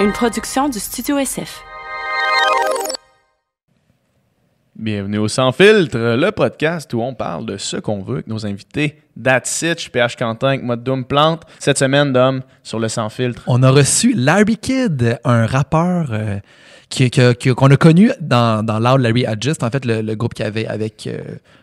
une production du Studio SF. Bienvenue au Sans Filtre, le podcast où on parle de ce qu'on veut avec nos invités. That's it, je suis PH Quentin avec Mode Doom Plante. Cette semaine, Dom, sur le Sans Filtre. On a reçu Larry Kidd, un rappeur euh, qu'on a connu dans, dans Loud Larry Adjust, en fait, le, le groupe qu'il y avait avec euh,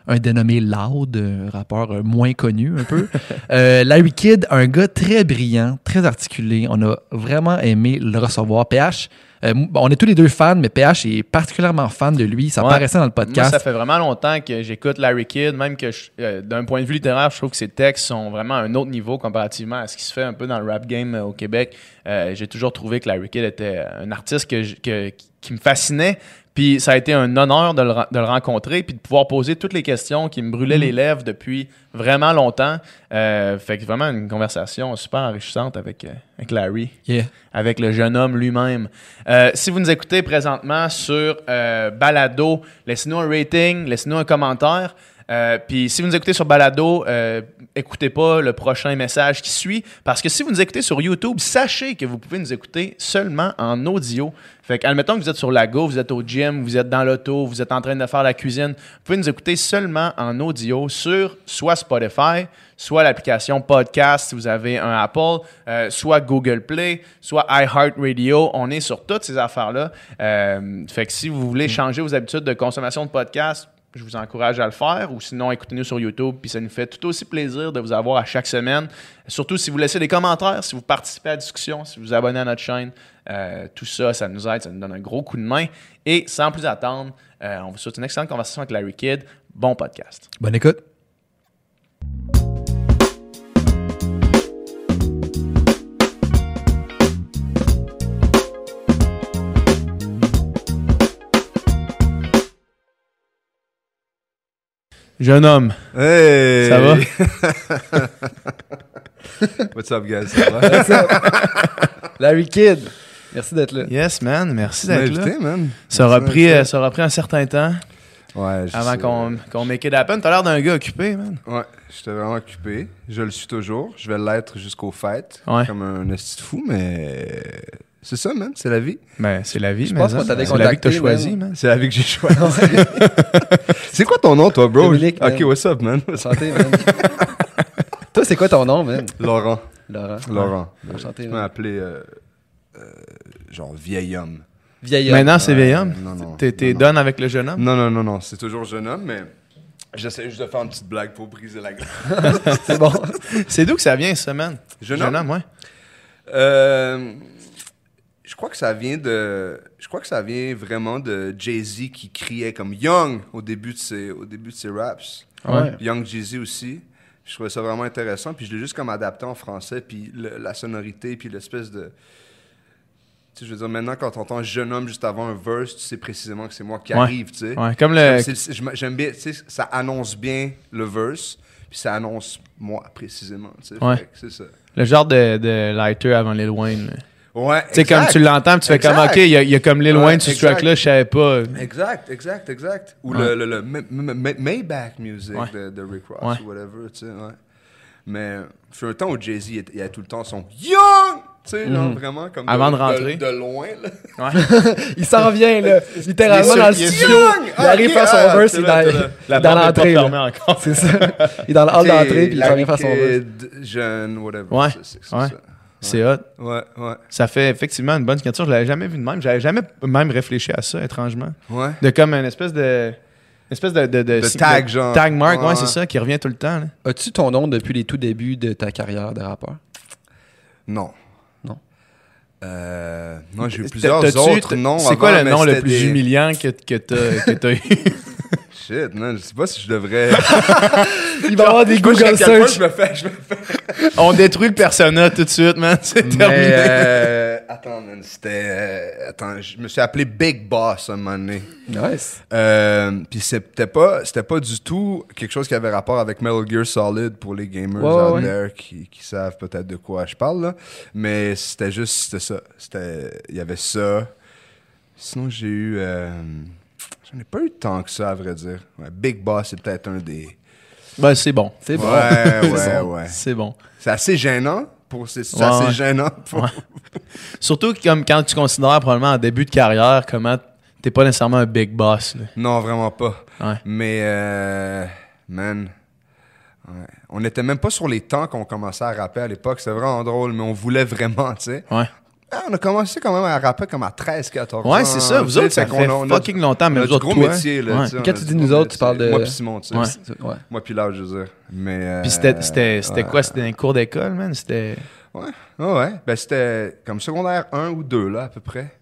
un dénommé Loud, un rappeur euh, moins connu un peu. Euh, Larry Kidd, un gars très brillant, très articulé. On a vraiment aimé le recevoir. PH, euh, on est tous les deux fans, mais PH est particulièrement fan de lui. Ça Ouais. paraissait dans le Moi, podcast. ça fait vraiment longtemps que j'écoute Larry Kidd, même que euh, d'un point de vue littéraire, je trouve que ses textes sont vraiment à un autre niveau comparativement à ce qui se fait un peu dans le rap game euh, au Québec. J'ai toujours trouvé que Larry Kidd était un artiste que je- que- qui me fascinait. Puis ça a été un honneur de le, de le rencontrer puis de pouvoir poser toutes les questions qui me brûlaient les lèvres depuis vraiment longtemps. Euh, fait que vraiment une conversation super enrichissante avec, euh, avec Larry Yeah. avec le jeune homme lui-même. Euh, si vous nous écoutez présentement sur euh, Balado, laissez-nous un rating, laissez-nous un commentaire. Euh, Puis si vous nous écoutez sur Balado, euh, écoutez pas le prochain message qui suit, parce que si vous nous écoutez sur YouTube, sachez que vous pouvez nous écouter seulement en audio. Fait que, admettons que vous êtes sur la go, vous êtes au gym, vous êtes dans l'auto, vous êtes en train de faire la cuisine, vous pouvez nous écouter seulement en audio sur soit Spotify, soit l'application podcast si vous avez un Apple, euh, soit Google Play, soit iHeartRadio. On est sur toutes ces affaires-là. Euh, fait que si vous voulez changer vos habitudes de consommation de podcast, je vous encourage à le faire ou sinon écoutez-nous sur YouTube puis ça nous fait tout aussi plaisir de vous avoir à chaque semaine. Surtout si vous laissez des commentaires, si vous participez à la discussion, si vous vous abonnez à notre chaîne, euh, tout ça, ça nous aide, ça nous donne un gros coup de main. Et sans plus attendre, euh, on vous souhaite une excellente conversation avec Larry Kidd. Bon podcast. Bonne écoute. Jeune homme, Hey! ça va? What's up, guys? Ça va? Larry Kidd, merci d'être là. Yes, man. Merci d'être là. invité, man. Ça aura, pris, euh, ça aura pris un certain temps Ouais, je avant qu'on qu'on make it happen. T'as l'air d'un gars occupé, man. Ouais, j'étais vraiment occupé. Je le suis toujours. Je vais l'être jusqu'aux fêtes. Ouais. Comme un esti de fou, mais c'est ça, man. C'est la vie. Ben, c'est la vie, Je mais pense ça, qu'on t'avait c'est la vie que t'as contacté, choisie, man. C'est la vie que j'ai choisie. c'est quoi ton nom, toi, bro? Dominique, Ok, man. what's up, man? Enchanté, man. Toi, c'est quoi ton nom, man? Laurent. Laurent. Laurent. Enchanté, Tu man. m'as appelé, euh, euh, genre, vieil homme. Vieil homme. Maintenant, c'est vieil homme? Non, non. T'es t'es Non, non. done avec le jeune homme? Non, non, non, non. C'est toujours jeune homme, mais j'essaie juste de faire une petite blague pour briser la glace. C'est bon. C'est d'où que ça vient, ça, man? Jeune homme, ouais. Euh, je crois que ça vient de. Je crois que ça vient vraiment de Jay-Z qui criait comme Young au début de ses, au début de ses raps. Ouais. Young Jay-Z aussi. Je trouvais ça vraiment intéressant. Puis je l'ai juste comme adapté en français. Puis le- la sonorité, puis l'espèce de. Tu sais, je veux dire, maintenant, quand t'entends jeune homme juste avant un verse, tu sais précisément que c'est moi qui Ouais. arrive, tu sais. Ouais, comme le. J'aime- bien, tu sais, ça annonce bien le verse, puis ça annonce moi précisément, tu sais. Ouais. C'est ça. Le genre de, de lighter avant Lil Wayne. Ouais. Tu sais, comme exact. tu l'entends, puis tu fais comme, Exact. OK, il y, a- il y a comme Lil Ouais, Wayne sur ce exact. track-là, je savais pas. Exact, exact, exact. Ou Ouais. le, le, le Ma- Ma- Ma- Maybach music Ouais. de, de Rick Ross Ouais. ou whatever, tu sais, ouais. Mais fut un temps où Jay-Z, il, il a tout le temps son Young! Tu sais, genre vraiment comme. Avant de rentrer. De, loin, là. Ouais. Il s'en vient, là. Littéralement, dans le il studio. Young! Il arrive Ok, faire son ah, verse, il est là, dans, l'entrée. C'est ça. Il est dans le hall d'entrée, puis il s'en vient faire son verse. Jeune, whatever. Ouais, c'est- ouais. ça. C'est hot. Ouais, ouais, Ça fait effectivement une bonne signature. Je l'avais jamais vu de même. J'avais jamais même réfléchi à ça, étrangement. ouais. De comme une espèce de. Une espèce de. De, De tag, genre. Tag mark, ouais, Ouais, c'est ça, qui revient tout le temps. là. As-tu ton nom depuis les tout débuts de ta carrière de rappeur? Non. Non. Euh, non, j'ai eu plusieurs T'as-tu- autres noms. C'est quoi le nom le plus des- humiliant que, que t'as eu? Shit, man, je sais pas si je devrais. Il va y avoir des à Google search. Je me fais, je me fais. On détruit le persona tout de suite, man. C'est terminé. euh, attends, man, c'était. euh, attends, je me suis appelé Big Boss un moment donné. Nice. Euh, Puis c'était pas, c'était pas du tout quelque chose qui avait rapport avec Metal Gear Solid pour les gamers ouais, out ouais. there qui, qui savent peut-être de quoi je parle, là. Mais c'était juste, c'était ça. C'était, il y avait ça. Sinon, j'ai eu. J'en ai pas eu tant que ça, à vrai dire. Ouais, Big Boss, c'est peut-être un des. Ben, c'est bon. C'est bon. Ouais, ouais, C'est ouais. C'est bon. C'est assez gênant. Pour, c'est Ouais, assez gênant. pour-. Surtout comme quand tu considères probablement en début de carrière comment t'es pas nécessairement un big boss. là. Non, vraiment pas. Mais, euh, man, ouais. on n'était même pas sur les temps qu'on commençait à rapper à l'époque. C'est vraiment drôle, mais on voulait vraiment, tu sais. Ouais. Ah, on a commencé quand même à rapper comme à 13, 14 ans. Ouais, c'est ça. Vous autres, ça fait fucking longtemps, mais nous autres, gros toi. métier, là. Quand tu dis nous autres, tu parles de- Moi puis Simon, tu sais. Ouais. Ouais. Moi puis là, je veux dire. Mais. euh, Puis c'était c'était- c'était ouais. quoi? C'était un cours d'école, man? C'était... Ouais, ouais, ouais. Ben, c'était comme secondaire 1 ou 2, là, à peu près.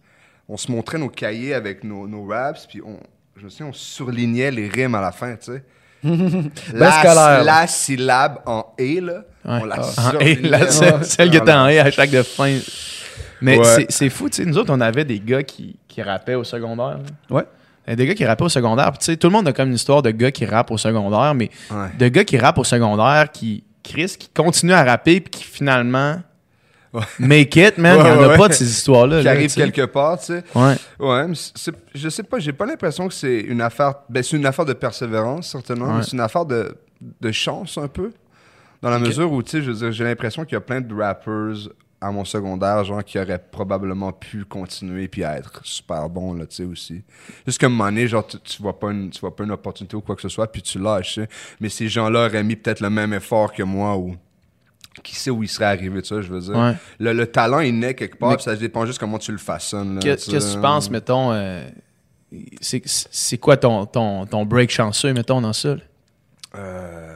On se montrait nos cahiers avec nos, nos raps, puis on, je me souviens, on surlignait les rimes à la fin, tu sais. la, la syllabe en « et », là, Ouais. on la Ah, surlignait. là, celle, qui était en et à chaque de fin. Mais Ouais. c'est- fou, tu sais. Nous autres, on avait des gars qui, qui rappaient au secondaire. là. Ouais. Il y a Des gars qui rappaient au secondaire. Puis, tu sais, tout le monde a comme une histoire de gars qui rappent au secondaire, mais Ouais. de gars qui rappent au secondaire, qui, Chris, qui continuent à rapper, puis qui finalement Ouais. make it, man. Il n'y en a pas de ces histoires-là. Qui là, arrive quelque part, tu sais. Ouais. Ouais, je sais pas, j'ai pas l'impression que c'est une affaire. Ben, c'est une affaire de persévérance, certainement, c'est une affaire de, de chance, un peu. Dans la mesure où, tu sais, j'ai l'impression qu'il y a plein de rappers à mon secondaire, genre, qui auraient probablement pu continuer puis être super bons, là, tu sais, aussi. Juste qu'à un moment donné, genre, tu, tu vois pas une, tu vois pas une opportunité ou quoi que ce soit, puis tu lâches, tu sais. Mais ces gens-là auraient mis peut-être le même effort que moi ou qui sait où ils seraient arrivés de ça, je veux dire. Ouais. Le, le talent, il naît quelque part, puis ça dépend juste comment tu le façonnes, tu Qu'est-ce que tu penses, mettons, euh, c'est quoi ton, ton, ton break chanceux, mettons, dans ça? là? Euh, Tu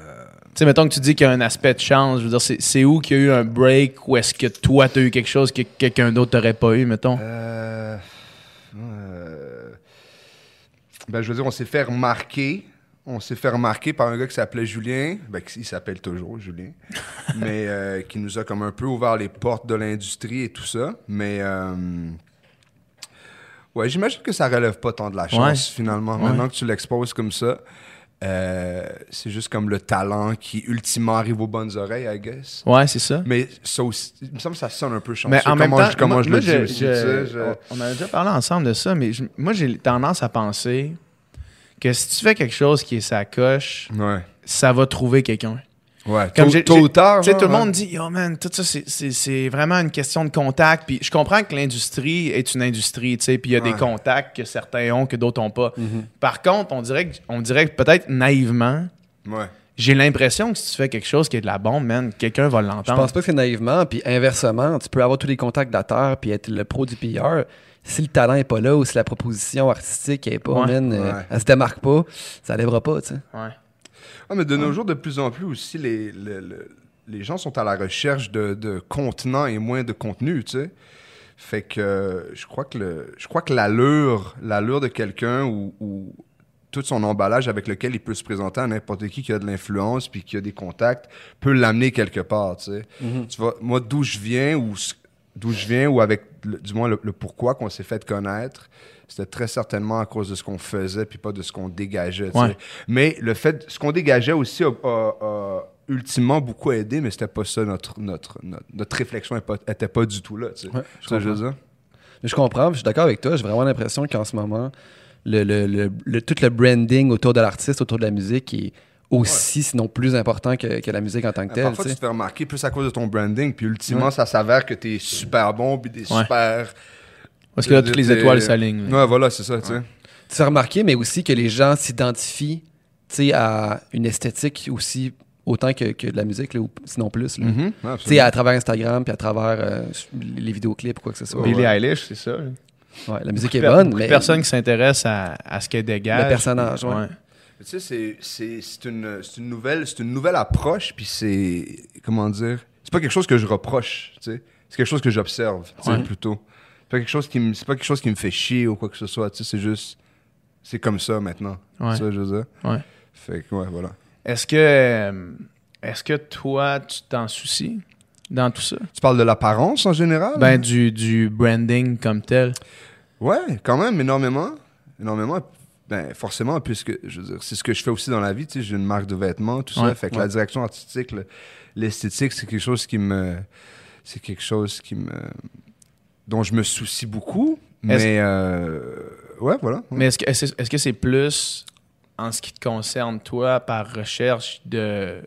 sais, mettons que tu dis qu'il y a un aspect de chance, je veux dire, c'est- c'est où qu'il y a eu un break ou est-ce que toi, t'as eu quelque chose que quelqu'un d'autre t'aurait pas eu, mettons? Euh, euh, ben, je veux dire, on s'est fait remarquer. On s'est fait remarquer par un gars qui s'appelait Julien. Ben, qui- il s'appelle toujours Julien. mais euh, qui nous a comme un peu ouvert les portes de l'industrie et tout ça. Mais. euh, ouais, j'imagine que ça relève pas tant de la chance, Ouais. finalement. Ouais. Maintenant que tu l'exposes comme ça, euh, c'est juste comme le talent qui, ultimement, arrive aux bonnes oreilles, I guess. Ouais, c'est ça. Mais ça aussi, il me semble que ça sonne un peu chanceux. Mais en même temps, je, comment moi- je moi, le dis je- aussi. je- tu sais, on a déjà parlé ensemble de ça, mais moi, j'ai tendance à penser que si tu fais quelque chose qui est sa coche, Ouais. ça va trouver quelqu'un. Ouais. Comme tôt, tard. Tu sais, tout le monde dit, yo man, tout ça, c'est- vraiment une question de contact. Puis je comprends que l'industrie est une industrie, tu sais, puis il y a des contacts que certains ont, que d'autres n'ont pas. Par contre, on dirait que, on dirait peut-être naïvement, Ouais. j'ai l'impression que si tu fais quelque chose qui est de la bombe, man, quelqu'un va Je l'entendre. pense pas que c'est naïvement. Puis inversement, tu peux avoir tous les contacts de la Terre puis être le pro du pilleur. Si le talent est pas là ou si la proposition artistique est pas, Ouais. man, euh, Ouais. elle se démarque pas, ça lèvera pas, tu sais. Ouais. Ah, mais de nos jours, de plus en plus aussi, les, le- le- les gens sont à la recherche de, de contenant et moins de contenu, tu sais. Fait que euh, je crois que le, je crois que l'allure, l'allure de quelqu'un ou, ou tout son emballage avec lequel il peut se présenter à n'importe qui qui a de l'influence puis qui a des contacts peut l'amener quelque part, tu sais. Tu vois, moi d'où je viens ou d'où je viens ou avec le- du moins le, le pourquoi qu'on s'est fait connaître, c'était très certainement à cause de ce qu'on faisait puis pas de ce qu'on dégageait, tu. Ouais. Mais le fait, ce qu'on dégageait aussi a, a- a ultimement beaucoup aidé, mais c'était pas ça notre notre notre, notre réflexion était pas, du tout là, tu sais. Ouais, Tu je veux dire? Mais je comprends, je suis d'accord avec toi. J'ai vraiment l'impression qu'en ce moment, le, le- le- tout le branding autour de l'artiste, autour de la musique est aussi, sinon plus important que, que la musique en tant que telle. Parfois, tu tu te fais remarquer plus à cause de ton branding, puis ultimement, Ouais. ça s'avère que t'es super bon, puis des Ouais. super. Parce que là, toutes les étoiles s'alignent. Ouais, voilà, c'est ça, tu sais. Tu fais remarquer, mais aussi que les gens s'identifient tu sais, à une esthétique aussi autant que, que de la musique, là, ou sinon plus. là. Ouais, Tu sais, à travers Instagram, puis à travers euh, les vidéoclips ou quoi que ce soit. Billie Ouais. Eilish, c'est ça. Ouais, la musique est bonne, mais personnes qui s'intéressent à, à ce qu'elle dégage. Le personnage, ouais. Tu sais, c'est- c'est c'est une, c'est une, nouvelle, c'est une nouvelle approche, puis c'est. Comment dire C'est pas quelque chose que je reproche, tu sais. C'est quelque chose que j'observe, tu sais, Ouais. plutôt. C'est pas, quelque chose qui me- c'est pas quelque chose qui me fait chier ou quoi que ce soit, tu sais. C'est juste. C'est comme ça maintenant. Ouais. C'est ça, je veux dire? Ouais. Fait que, ouais, voilà. Est-ce que, euh, est-ce que toi, tu t'en soucies dans tout ça? Tu parles de l'apparence en général? Ben, du, du branding comme tel. Ouais, quand même, énormément. Énormément. Ben, forcément, puisque, je veux dire, c'est ce que je fais aussi dans la vie, tu sais, j'ai une marque de vêtements, tout Ouais, ça. Fait que ouais. la direction artistique, le- l'esthétique, c'est quelque chose qui me. C'est quelque chose qui me. Dont je me soucie beaucoup. Mais, euh, ouais, voilà. Mais est-ce que est-ce est-ce que c'est plus en ce qui te concerne, toi, par recherche de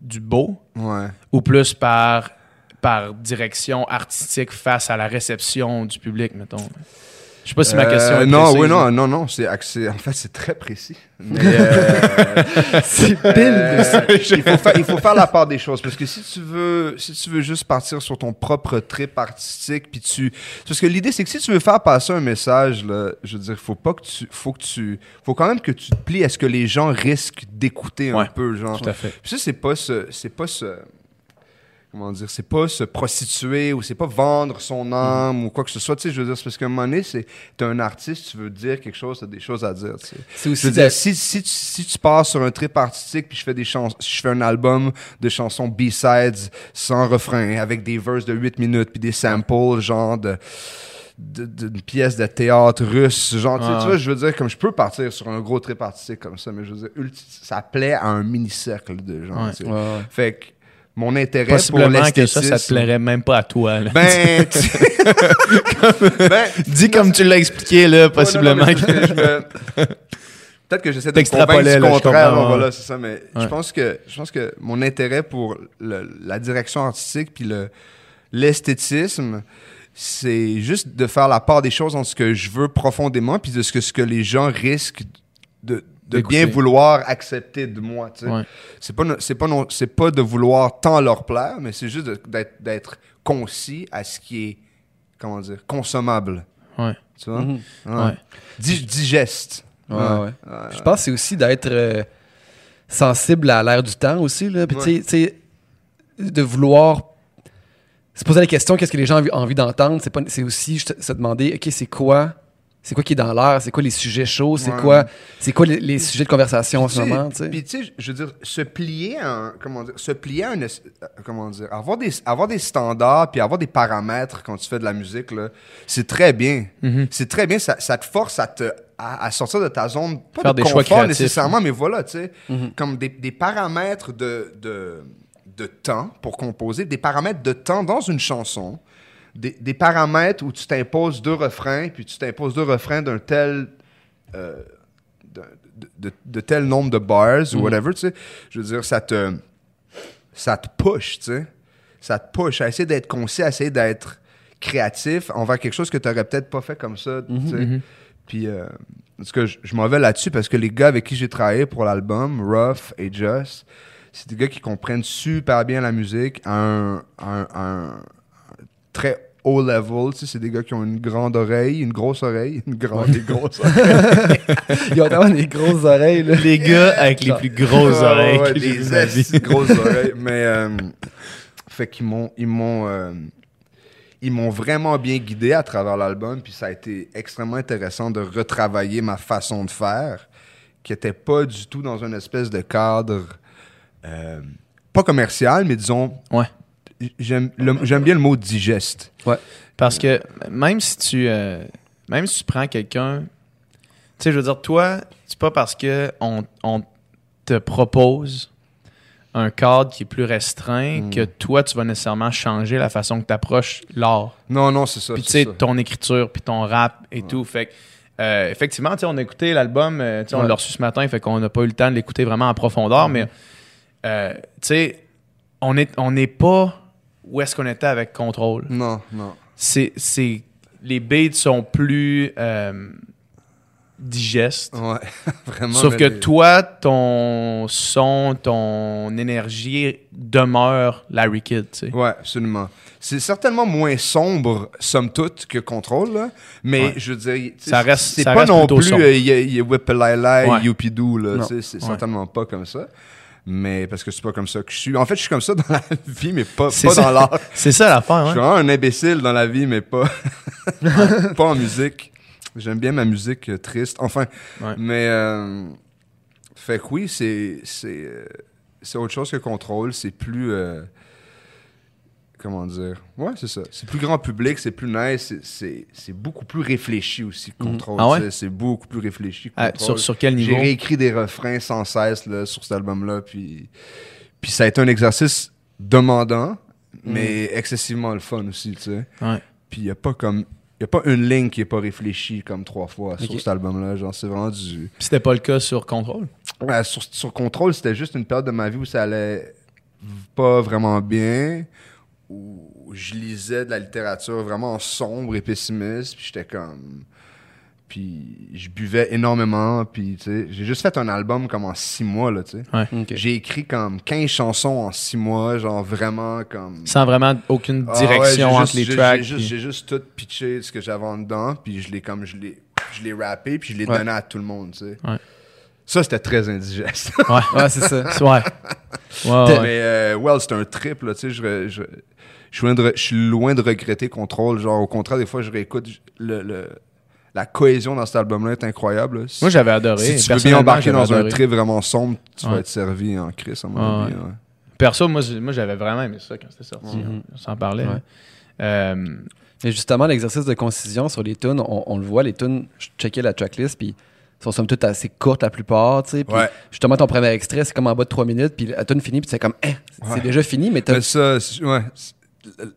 du beau? Ouais. ou plus par par direction artistique face à la réception du public, mettons? Je sais pas si ma question Euh, est non, précise, oui, non, non, non. C'est axé. En fait, c'est très précis. Mais, euh, C'est euh, il, faut faire, il faut faire la part des choses parce que si tu veux, si tu veux juste partir sur ton propre trip artistique, puis tu, parce que l'idée c'est que si tu veux faire passer un message, là, je veux dire, faut pas que tu, faut que tu, faut quand même que tu te plies à ce que les gens risquent d'écouter un Ouais, peu, genre. Tout à fait. Puis ça, c'est pas ce. C'est pas ce. Comment dire? C'est pas se prostituer ou c'est pas vendre son âme ou quoi que ce soit. Tu sais, je veux dire, c'est parce qu'à un moment donné, c'est. T'es un artiste, tu veux dire quelque chose, t'as des choses à dire, tu sais. C'est Je aussi veux de- dire, si, si, tu, si tu pars sur un trip artistique puis je fais des chansons, je fais un album de chansons B-sides sans refrain avec des verses de 8 minutes puis des samples genre de d'une pièce de théâtre russe genre tu sais, Ah. tu vois je veux dire comme je peux partir sur un gros trip artistique comme ça mais je veux dire ça plaît à un mini cercle de gens Ouais. tu sais. Ouais, ouais. fait que mon intérêt pour Possiblement que ça, ça te plairait même pas à toi. là. ben, tu- ben, Dis comme tu l'as expliqué, là, possiblement. Ouais, me- Peut-être que j'essaie de me convaincre du là, je contraire. voilà, c'est ça. Mais je pense que je pense que mon intérêt pour le- la direction artistique puis le l'esthétisme, c'est juste de faire la part des choses entre ce que je veux profondément puis de ce que ce que les gens risquent de de bien vouloir accepter de moi. tu sais. Ouais. C'est pas c'est pas non- c'est pas de vouloir tant leur plaire, mais c'est juste d'être d'être concis à ce qui est comment dire consommable. Ouais. Tu vois? Mhm. Ouais. Digeste. Ouais, ouais. Je pense que c'est aussi d'être euh, sensible à l'air du temps aussi. Là. Puis, de vouloir se poser la question qu'est-ce que les gens ont envie, d'entendre? C'est, pas, c'est aussi juste se demander OK, c'est quoi c'est quoi qui est dans l'air, c'est quoi les sujets chauds, c'est Ouais. quoi c'est quoi les, les sujets de conversation en ce moment. Puis tu sais, je veux dire, se plier à un, comment dire, se plier à un, euh, comment dire, avoir des, avoir des standards puis avoir des paramètres quand tu fais de la musique là, c'est très bien. Mm-hmm. C'est très bien, ça, ça te force à te, à, à sortir de ta zone, pas Faire de des choix confort créatifs. nécessairement, mais voilà, tu sais, Mm-hmm. comme des, des paramètres de, de, de temps pour composer, des paramètres de temps dans une chanson, des, des paramètres où tu t'imposes deux refrains, puis tu t'imposes deux refrains d'un tel euh, de, de- de- de tel nombre de bars ou whatever, tu sais. Je veux dire, ça te, ça te push, tu sais. Ça te push à essayer d'être concis, à essayer d'être créatif envers quelque chose que tu n'aurais peut-être pas fait comme ça, tu Mhm, sais. Puis, euh, en tout cas, je, je m'en vais là-dessus parce que les gars avec qui j'ai travaillé pour l'album, Rough et Just, c'est des gars qui comprennent super bien la musique à un, à un- à un très haut level. Tu sais, c'est des gars qui ont une grande oreille, une grosse oreille, une grande et grosse oreille. Ils ont tellement des grosses oreilles. Là. Les gars avec les plus grosses Ouais, oreilles ouais, que de grosses oreilles. Mais, euh, fait qu'ils m'ont, ils m'ont, euh, ils m'ont vraiment bien guidé à travers l'album. Puis ça a été extrêmement intéressant de retravailler ma façon de faire, qui était pas du tout dans une espèce de cadre, euh, pas commercial, mais disons, Ouais. J'aime, bien le mot digeste. Parce que même si tu euh, même si tu prends quelqu'un, tu sais, je veux dire, toi, c'est pas parce que on, on te propose un cadre qui est plus restreint Mm. que toi, tu vas nécessairement changer la façon que tu approches l'art. Non, non, c'est ça. Puis tu sais, ton écriture, puis ton rap et tout. Fait que, euh, effectivement, tu sais, on a écouté l'album, euh, on l'a reçu ce matin, fait qu'on n'a pas eu le temps de l'écouter vraiment en profondeur, mais euh, tu sais, on n'est on n'est pas où est-ce qu'on était avec Contrôle. Non, non. C'est, c'est, les beats sont plus euh, digestes. Ouais, vraiment. Sauf que les- toi, ton son, ton énergie demeure Larry Kidd, tu sais. Ouais, absolument. C'est certainement moins sombre, somme toute, que Control, là. Mais Ouais. je veux dire, Ça reste- c'est ça pas reste non plus euh, il y a, y a Whippalala, Ouais. Youpidou, là. C'est certainement pas comme ça. Mais parce que c'est pas comme ça que je suis. En fait, je suis comme ça dans la vie, mais pas, pas ça. dans l'art. C'est ça l'affaire, Je hein? suis vraiment un imbécile dans la vie, mais pas, pas en musique. J'aime bien ma musique euh, triste. Enfin, Ouais. mais euh, fait que oui, c'est c'est euh, c'est autre chose que contrôle. C'est plus euh, comment dire Ouais, c'est ça. C'est plus grand public, c'est plus nice. c'est- beaucoup plus réfléchi aussi. Contrôle, Ah ouais? C'est- beaucoup plus réfléchi. Ah, sur, sur quel J'ai niveau? réécrit des refrains sans cesse là, sur cet album-là, puis, puis ça a été un exercice demandant, mais excessivement le fun aussi, tu sais. Ouais. Puis il n'y a pas comme... Il a pas une ligne qui est pas réfléchie comme trois fois sur cet album-là. Genre, c'est vraiment du... C'était pas le cas sur Control. Ouais, sur, sur Control, c'était juste une période de ma vie où ça allait pas vraiment bien. Où, je lisais de la littérature vraiment sombre et pessimiste, puis j'étais comme... Puis je buvais énormément, puis tu sais, j'ai juste fait un album comme en six mois, là, tu sais. Ouais. J'ai écrit comme 15 chansons en six mois, genre vraiment comme... Sans vraiment aucune Ah ouais, direction entre juste- les tracks. J'ai juste, puis- j'ai juste tout pitché ce que j'avais en dedans, puis je l'ai comme je l'ai, je l'ai rappé, puis je l'ai Ouais. donné à tout le monde, tu sais. Ouais. Ça, c'était très indigeste. Ouais. Ouais, c'est ça. Ouais. Ouais, ouais. Mais euh, well, c'était un trip, là, tu sais. Je, je, je suis loin de je suis loin de regretter Contrôle. Genre, au contraire, des fois, je réécoute le, le- la cohésion dans cet album-là est incroyable. là. Moi, j'avais adoré. si tu veux bien embarquer dans un trip vraiment sombre, tu vas être servi en Chris, à mon Ouais, avis. ouais. ouais. Perso, moi, j'avais vraiment aimé ça quand c'était sorti. Mhm. On s'en parlait. Euh, Mais justement, l'exercice de concision sur les tunes, on, on le voit, les tunes, je checkais la tracklist, puis sont somme toute assez courtes la plupart, tu sais. Puis Ouais. justement, ton premier extrait, c'est comme en bas de 3 minutes, puis la tune finit, puis c'est comme, eh, c'est Ouais. déjà fini, mais t'as. Mais ça, c'est- ouais.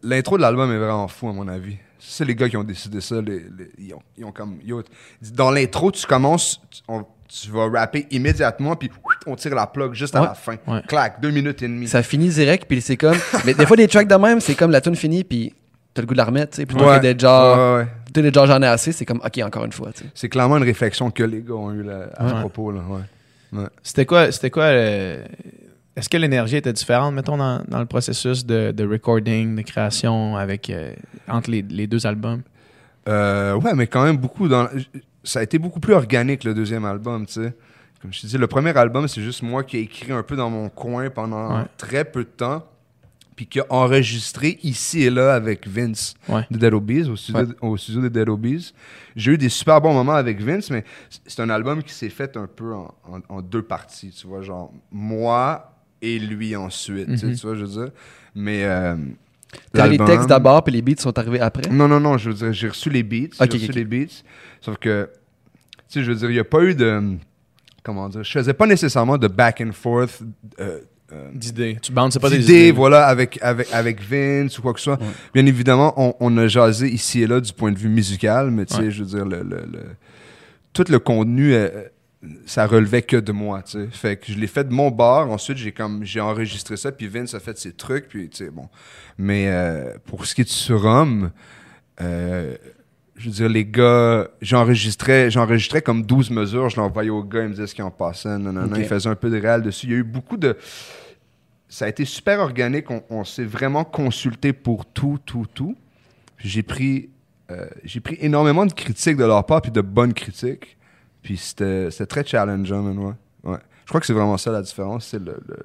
L'intro de l'album est vraiment fou, à mon avis. C'est les gars qui ont décidé ça. les- les- ils, ont, ils ont comme. yo, dans l'intro, tu commences, tu, on- tu vas rapper immédiatement, puis on tire la plug juste à Ouais. la fin. Ouais. Clac, deux minutes et demie. Ça finit direct, puis c'est comme. mais des fois, des tracks de même, c'est comme la tune finie, puis t'as le goût de la remettre, tu sais. Plutôt Ouais. que d'être genre. Plutôt que j'en ai assez, c'est comme, ok, encore une fois, tu sais. C'est clairement une réflexion que les gars ont eu là, à Ouais. propos. Là, ouais. C'était quoi, c'était quoi le- Est-ce que l'énergie était différente, mettons, dans, dans le processus de, de recording, de création avec, euh, entre les, les deux albums? Euh, ouais, mais quand même beaucoup dans. Ça a été beaucoup plus organique le deuxième album, tu sais. Comme je te dis, le premier album, c'est juste moi qui ai écrit un peu dans mon coin pendant Ouais. très peu de temps, puis qui a enregistré ici et là avec Vince Ouais. de Dead Obies, au studio, au studio de Dead Obies. J'ai eu des super bons moments avec Vince, mais c'est un album qui s'est fait un peu en, en- en deux parties, tu vois, genre moi et lui ensuite, tu sais, Mhm. tu vois, je veux dire. Mais. Euh, T'as les textes d'abord, puis les beats sont arrivés après? non, non, non, je veux dire, j'ai reçu les beats. Ok, j'ai reçu les beats. Sauf que, tu sais, je veux dire, il n'y a pas eu de. Comment dire Je faisais pas nécessairement de back and forth. euh, euh, D'idées. Tu bandes, c'est pas des d'idées, idées. voilà, avec, avec, avec Vince ou quoi que ce soit. Bien évidemment, on, on a jasé ici et là du point de vue musical, mais tu sais, Ouais. je veux dire, le, le- le- tout le contenu, euh, ça relevait que de moi, tu sais. Fait que je l'ai fait de mon bar, ensuite j'ai comme, j'ai enregistré ça, puis Vince a fait ses trucs, puis tu sais, bon. Mais euh, pour ce qui est de Surhomme, euh, je veux dire, les gars, j'enregistrais, j'enregistrais comme 12 mesures, je l'envoyais aux gars, ils me disaient ce qu'ils en passait, non, non, non, Ok. ils faisaient un peu de réel dessus. Il y a eu beaucoup de. Ça a été super organique, on, on s'est vraiment consulté pour tout, tout, tout. J'ai pris, euh, j'ai pris énormément de critiques de leur part, puis de bonnes critiques. Puis c'était très challengeant, man, ouais. ouais. Je crois que c'est vraiment ça la différence, c'est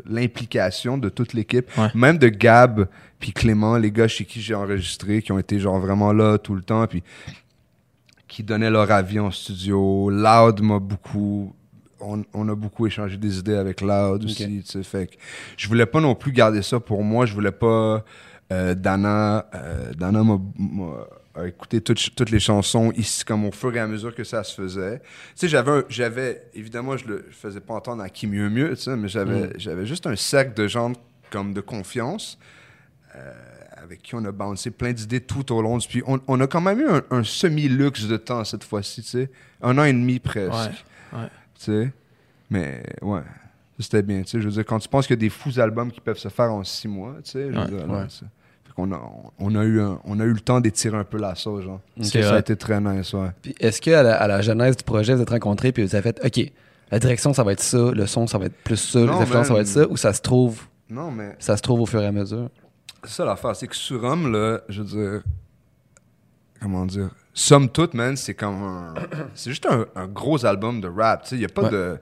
l'implication de toute l'équipe. Ouais. Même de Gab, puis Clément, les gars chez qui j'ai enregistré, qui ont été genre vraiment là tout le temps, puis qui donnaient leur avis en studio. Loud m'a beaucoup... On, on a beaucoup échangé des idées avec Loud aussi, tu sais, fait que je voulais pas non plus garder ça pour moi, je voulais pas... euh, Dana, euh, Dana m'a a écouté toutes, toutes les chansons ici, comme au fur et à mesure que ça se faisait. Tu sais, j'avais, j'avais, évidemment, je le je faisais pas entendre à qui mieux mieux, tu sais, mais j'avais, j'avais juste un cercle de gens comme de confiance euh, avec qui on a bouncé plein d'idées tout au long. Puis on, on a quand même eu un, un semi-luxe de temps cette fois-ci, tu sais. Un an et demi presque. Ouais, ouais. Tu sais. Mais ouais, c'était bien, tu sais. Je veux dire, quand tu penses qu'il y a des fous albums qui peuvent se faire en six mois, tu sais, je veux Ouais, dire, ouais. là, qu'on a, on, a eu un- on a eu le temps d'étirer un peu la sauce, genre. Ça a été très nice, ouais. Puis est-ce qu'à la, à la genèse du projet, vous êtes rencontrés, puis vous avez fait, OK, la direction, ça va être ça, le son, ça va être plus ça, Non, les influences, ça va être ça, ou ça se trouve, Non, mais ça se trouve au fur et à mesure? c'est ça l'affaire, c'est que Surhomme, là, je veux dire, comment dire, somme toute, man, c'est comme un, c'est juste un, un gros album de rap, tu sais, il y a pas Ouais. de,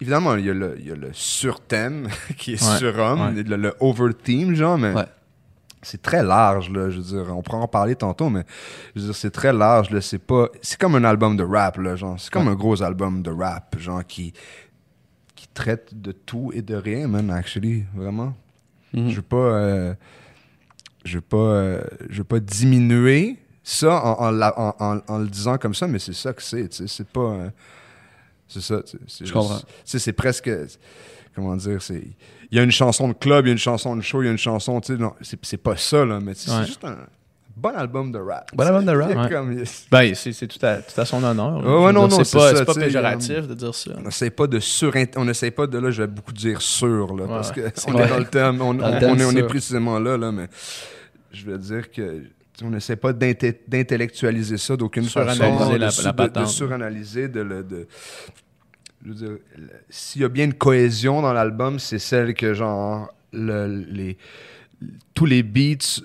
évidemment, il y a le, il y a le sur-thème qui est Surhomme, ouais. le, le over-theme, genre, mais Ouais. C'est très large, là, je veux dire, on pourra en parler tantôt, mais je veux dire, c'est très large, là, c'est pas, c'est comme un album de rap, là, genre, c'est comme un gros album de rap, genre, qui, qui traite de tout et de rien, man, actually, vraiment. Mhm. Je veux pas, euh, je veux pas, euh, je veux pas diminuer ça en, en la- en- en- en le disant comme ça, mais c'est ça que c'est, tu sais, c'est pas, euh, c'est ça, tu sais, c'est presque, comment dire, c'est, il y a une chanson de club, il y a une chanson de show, il y a une chanson, tu sais, non, c'est, c'est pas ça là, mais Ouais. c'est juste un bon album de rap. Bon album de rap, ouais. comme- Ben, c'est c'est tout à, tout à son honneur. Ouais, non, dire, non, c'est pas, c'est ça, c'est pas péjoratif de dire ça. On n'essaie pas de sur on essaie pas de là je vais beaucoup dire sur là Ouais, parce que ouais. on Ouais. est dans le on, on- thème on est, on est sur. précisément là là mais je veux dire que on n'essaie pas d'inté- d'intellectualiser ça d'aucune façon. Suranalyser de, la- la de- de suranalyser, de le. de- je veux dire, le- s'il y a bien une cohésion dans l'album, c'est celle que, genre, le- les, tous les beats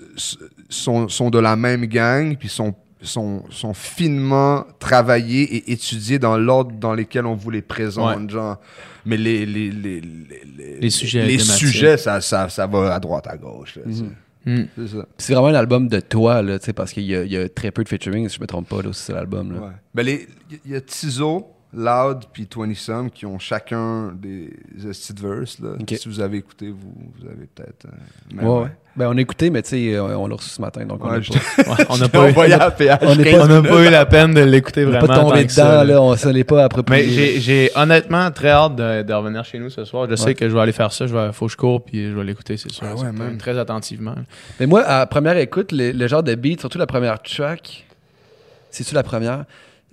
sont, sont de la même gang, puis sont, sont, sont finement travaillés et étudiés dans l'ordre dans lequel on vous les présente, genre. Mais les, les, les, les, Les sujets ça, ça, ça va à droite, à gauche. là, sais. Hmm. C'est. C'est vraiment un album de toi, là, parce qu'il y, a- il y a très peu de featuring, si je me trompe pas, là, aussi, sur l'album. là. Ouais. Ben, les- il y a Tizo, Loud puis 20 Some qui ont chacun des esti de verse. Là. Si vous avez écouté, vous, vous avez peut-être. euh, Ouais, ouais. Ben, on a écouté, mais tu sais, euh, on l'a reçu ce matin, donc on Ouais, n'a pas, on n'a eu- on on la peine de l'écouter on vraiment. pas tombé tant que ça, dedans, là. on s'en est pas approprié. Mais j'ai- j'ai honnêtement très hâte de, de revenir chez nous ce soir. Je sais que je vais aller faire ça. Je vais, faut que je cours puis je vais l'écouter, c'est sûr. Ah man. Très attentivement. Mais moi, à première écoute, le, le genre de beat, surtout la première track, c'est-tu la première,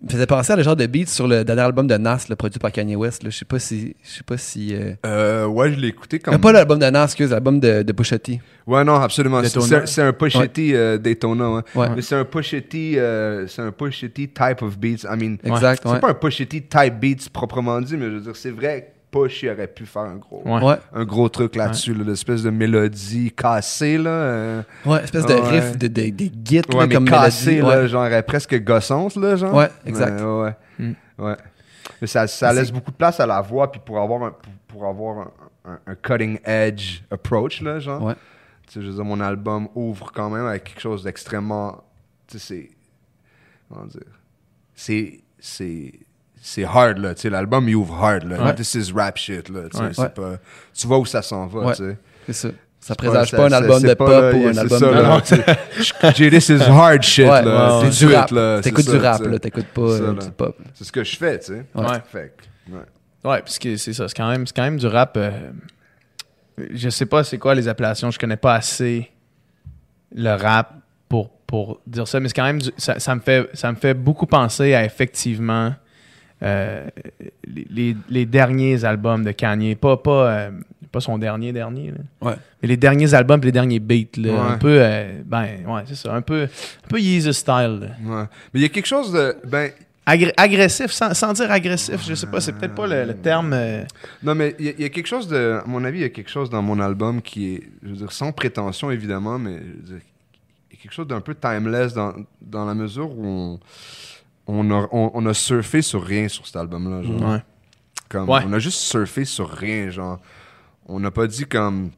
me faisait penser à le genre de beat sur le dernier album de Nas, le produit par Kanye West. Je sais pas si. Je sais pas si. euh, Euh, ouais, je l'ai écouté comme. Pas l'album de Nas, excuse, l'album de, de Pusha T. Ouais, non, absolument. C'est- un Pushetti euh, Daytona. ouais. Ouais. Mais c'est un Pushetti euh, c'est un Pushetti type of beats. I mean, Exact, c'est ouais. pas un Pushetti type beats proprement dit, mais je veux dire, c'est vrai Push il aurait pu faire un gros, Ouais. Un gros truc là-dessus, là, l'espèce de mélodie cassée, là. euh, Ouais, espèce de Ouais. riff, de, de- des gits, Ouais, mais comme cassée, mélodie. là, Ouais. genre presque gossante, là, genre. Ouais, exact. Ouais, ouais. Mm. Ouais. Mais ça, ça Mais laisse beaucoup de place à la voix, puis pour avoir un, pour, pour avoir un, un- un cutting edge approach, là, genre. Ouais. Tu sais, je veux dire, mon album ouvre quand même avec quelque chose d'extrêmement. Tu sais, c'est. Comment dire C'est. C'est. C'est hard, là. Tu sais, l'album, il ouvre hard, là. Ouais. This is rap shit, là. Tu sais, Ouais. c'est pas. Tu vois où ça s'en va, Ouais. tu sais. C'est ça. Ça présage pas un album de pas, pop là, ou un c'est album ça, de là, tu sais. J'ai this is hard shit, Ouais, là. ouais, c'est du rap. là. T'écoutes du tu rap, là. T'écoutes pas euh, du pop. C'est ce que je fais, tu sais. Ouais. Fait ouais. Ouais, parce que c'est ça. C'est quand, même- c'est quand même du rap. euh, je sais pas c'est quoi les appellations. Je connais pas assez le rap pour, pour dire ça, mais c'est quand même. du- ça, ça me fait, ça me fait beaucoup penser à effectivement euh, les, les- les derniers albums de Kanye. Pas, pas, euh, pas son dernier dernier. là. Ouais. Mais les derniers albums et les derniers beats. Là, Ouais. Un peu. euh, ben, ouais, c'est ça. Un peu, un peu Yeezus style. Ouais. Mais il y a quelque chose de. Ben, Agré- agressif, sans, sans dire agressif, je sais pas, c'est peut-être pas le, le terme. euh, Non, mais il y, a- il y a quelque chose de. À mon avis, il y a quelque chose dans mon album qui est, je veux dire, sans prétention évidemment, mais il y a quelque chose d'un peu timeless dans, dans la mesure où on, on, a, on, on a surfé sur rien sur cet album-là. genre. ouais. Comme, Ouais. On a juste surfé sur rien, genre. On n'a pas dit comme.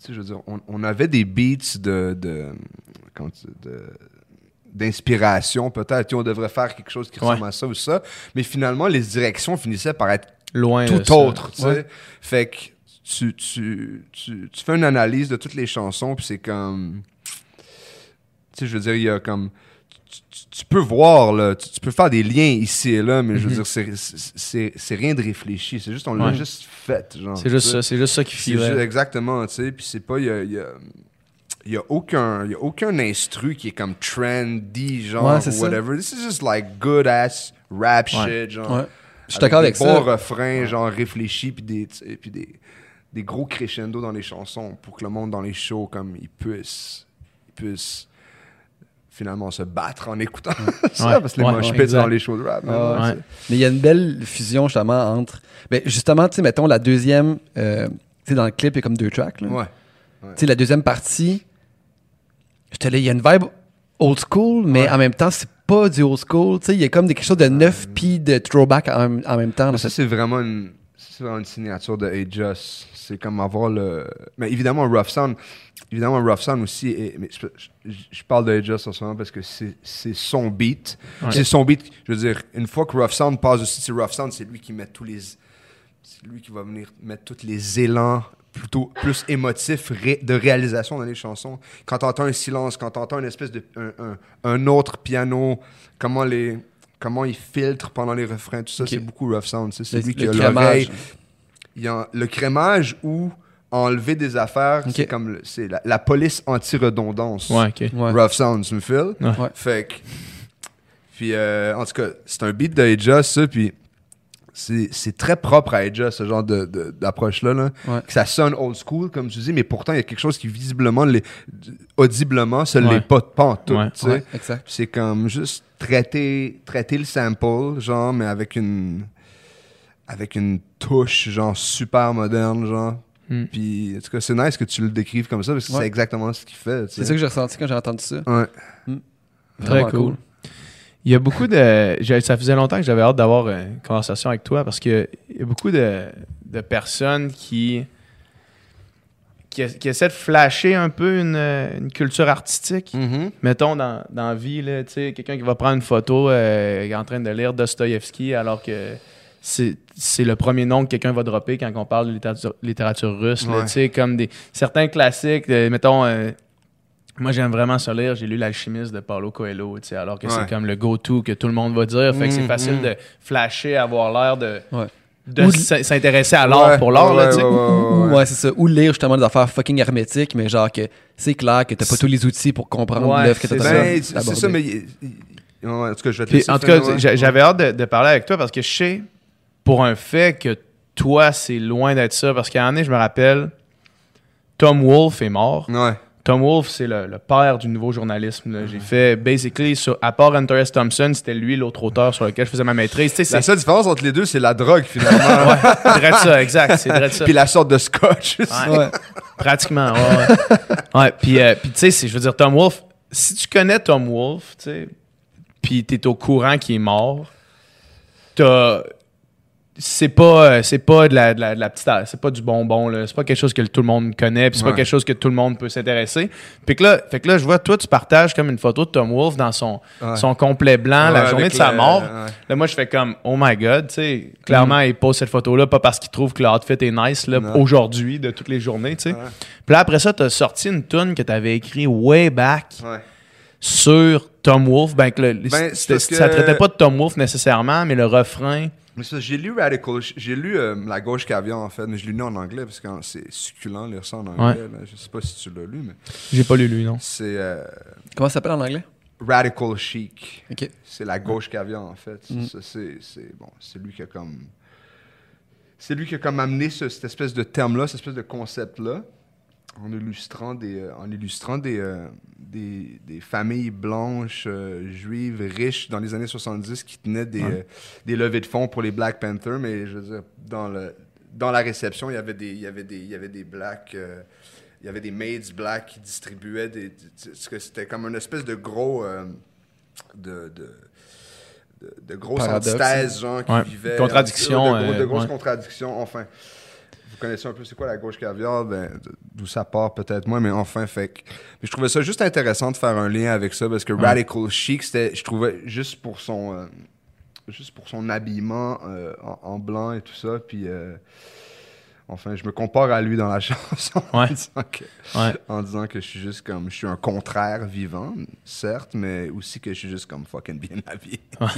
Tu sais, je veux dire, on, on avait des beats de. d'inspiration peut-être Tu sais, on devrait faire quelque chose qui Ouais. ressemble à ça ou ça mais finalement les directions finissaient par être Loin tout autre, tu sais. Fait que tu, tu, tu, tu fais une analyse de toutes les chansons, puis c'est comme... Tu sais, je veux dire, il y a comme... Tu, peux voir, là, tu, tu peux faire des liens ici et là, mais je veux Mhm. dire, c'est- rien de réfléchi. C'est juste, on l'a Ouais. juste fait. C'est juste ça, c'est juste ça qui filait. exactement, tu sais. Puis c'est pas... Il y a, y a- il y a aucun, y a aucun instru qui est comme trendy, genre, Ouais, c'est ou ça. whatever. This is just like good ass rap Ouais. shit, genre. Ouais. Je suis d'accord avec des ça. bons refrains, genre réfléchis, puis des, puis des, des gros crescendo dans les chansons pour que le monde dans les shows, comme, il puisse, il puisse finalement se battre en écoutant ça, Ouais. parce que les Ouais, mosh ouais, pits exact. dans les shows de rap. Ah. Mais il y a une belle fusion justement entre. Ben, justement, tu sais, mettons la deuxième. euh, tu sais, dans le clip, il y a comme deux tracks. là. Ouais. Tu sais, la deuxième partie, j'étais là, il y a une vibe old school, mais Ouais. en même temps, c'est pas du old school. Tu sais, il y a comme des- quelque chose de neuf puis de throwback en, en même temps. Mais ça, cette- c'est vraiment une, ça, c'est vraiment une signature de A-Just. C'est comme avoir le. Mais évidemment, Rough Sound. Évidemment, Rough Sound aussi. est- mais je, parle de A-Just en ce moment parce que c'est son beat. Ouais. C'est son beat. Je veux dire, une fois que Rough Sound passe aussi, c'est Rough Sound, c'est lui qui met tous les. C'est lui qui va venir mettre tous les élans plutôt plus émotifs ré- de réalisation dans les chansons. Quand t'entends un silence, quand t'entends une espèce de un, un- un autre piano, comment les comment il filtre pendant les refrains, tout ça, c'est beaucoup Rough Sound. C'est lui qui a l'oreille. Il y a le crémage ou enlever des affaires, c'est comme le- c'est la, la police anti-redondance. Ouais, ok. Ouais. Rough Sound, tu me files? Ouais. Fait que. Puis, euh, en tout cas, c'est un beat de ça. Puis, c'est c'est très propre à Edja, ce genre de- de- d'approche-là. Là. Que ça sonne old school, comme tu dis, mais pourtant, il y a quelque chose qui visiblement, l'est- audiblement, se Ouais. l'est pas, pas en tout. Ouais. tu sais. Ouais, exact. C'est comme juste traiter, traiter le sample, genre, mais avec une avec une touche, genre, super moderne, genre. Hmm. Puis, en tout cas, c'est nice que tu le décrives comme ça, parce que Ouais. c'est exactement ce qu'il fait. tu C'est ça que j'ai ressenti quand j'ai entendu ça. Ouais. Très Vraiment cool. Il y a beaucoup de. j'ai- Ça faisait longtemps que j'avais hâte d'avoir une conversation avec toi parce qu'il y a beaucoup de, de personnes qui, qui, qui essaient de flasher un peu une, une culture artistique. Mhm. Mettons dans, dans la vie, là, tu sais, quelqu'un qui va prendre une photo euh, qui est en train de lire Dostoïevski alors que c'est c'est le premier nom que quelqu'un va dropper quand on parle de littérature, littérature russe. Ouais. tu sais, comme des, certains classiques, euh, mettons, euh, moi j'aime vraiment ça lire, j'ai lu L'Alchimiste de Paulo Coelho, tu sais, alors que Ouais. c'est comme le go-to que tout le monde va dire. Fait que c'est Mm, facile mm. de flasher, avoir l'air de, Ouais. de s'intéresser à l'art Ouais, pour l'art. là, tu sais. ouais, ouais, Ou, ouais. ouais, c'est ça. Ou lire justement des affaires fucking hermétiques, mais genre que c'est clair que t'as pas tous les outils pour comprendre Ouais, l'œuvre que t'as c'est t'as- Ben, c'est ça, mais. en tout cas, je vais te Puis, laisser en tout cas, j'avais hâte de, de parler avec toi parce que je sais, pour un fait, que toi, c'est loin d'être ça. Parce qu'à un donné, je me rappelle, Tom Wolfe est mort. Ouais. Tom Wolfe, c'est le, le père du nouveau journalisme. là. J'ai fait, basically, sur, à part Hunter S. Thompson, c'était lui l'autre auteur sur lequel je faisais ma maîtrise. Tu sais, La c'est seule différence entre les deux, c'est la drogue, finalement. vrai de ça, exact. C'est ça. Puis la sorte de scotch. Ouais. Ouais. Pratiquement, ouais. ouais. Ouais, puis, euh, puis tu sais, c'est- je veux dire, Tom Wolfe, si tu connais Tom Wolfe, tu sais, puis t'es au courant qu'il est mort, t'as. C'est pas, euh, c'est pas de la, de la, de la petite. C'est pas du bonbon, là. C'est pas quelque chose que tout le monde connaît, puis c'est Ouais. pas quelque chose que tout le monde peut s'intéresser. Puis que là, fait que là, je vois, toi, tu partages comme une photo de Tom Wolfe dans son, Ouais. son complet blanc, la journée de sa mort. Là, moi, je fais comme, oh my god, tu sais, clairement, il pose cette photo-là, pas parce qu'il trouve que le outfit est nice, là, aujourd'hui, de toutes les journées, tu sais. Puis là, après ça, t'as sorti une tune que t'avais écrit way back sur Tom Wolfe. Ben, que le- Ben, que- ça traitait pas de Tom Wolfe nécessairement, mais le refrain. Mais ça, j'ai lu Radical. J'ai lu euh, La gauche caviar, en fait, mais je l'ai lu en anglais parce que c'est succulent lire ça en anglais. là. Je sais pas si tu l'as lu, mais J'ai pas lu lui, non. c'est euh, Comment ça s'appelle en anglais? Radical Chic. Ok. C'est la gauche caviar, en fait. Mm. Ça, c'est, c'est- bon, c'est lui qui a comme. C'est lui qui a comme amené ce- cette espèce de terme-là, cette espèce de concept-là, en illustrant des, euh, en illustrant des, euh, des, des familles blanches, euh, juives, riches dans les années 70 qui tenaient des, Ouais. des levées de fonds pour les Black Panthers, mais je veux dire, dans, le, dans la réception, il y avait des, il y avait des, il y avait des blacks. il y avait des maids black qui distribuaient des. C'était comme une espèce de gros. euh, de, de, de, de grosses antithèses, genre, qui Ouais. vivaient. Contradictions, De, gros- de grosses ouais. contradictions, enfin. Connaissez un peu c'est quoi la gauche caviar, ben, d'où ça part peut-être moins, mais enfin, fait que- je trouvais ça juste intéressant de faire un lien avec ça parce que Radical Chic, c'était, je trouvais, juste pour son, euh, juste pour son habillement euh, en, en blanc et tout ça, puis euh, enfin, je me compare à lui dans la chanson en, Ouais. disant que, Ouais. en disant que je suis juste comme, je suis un contraire vivant, certes, mais aussi que je suis juste comme fucking bien habillé.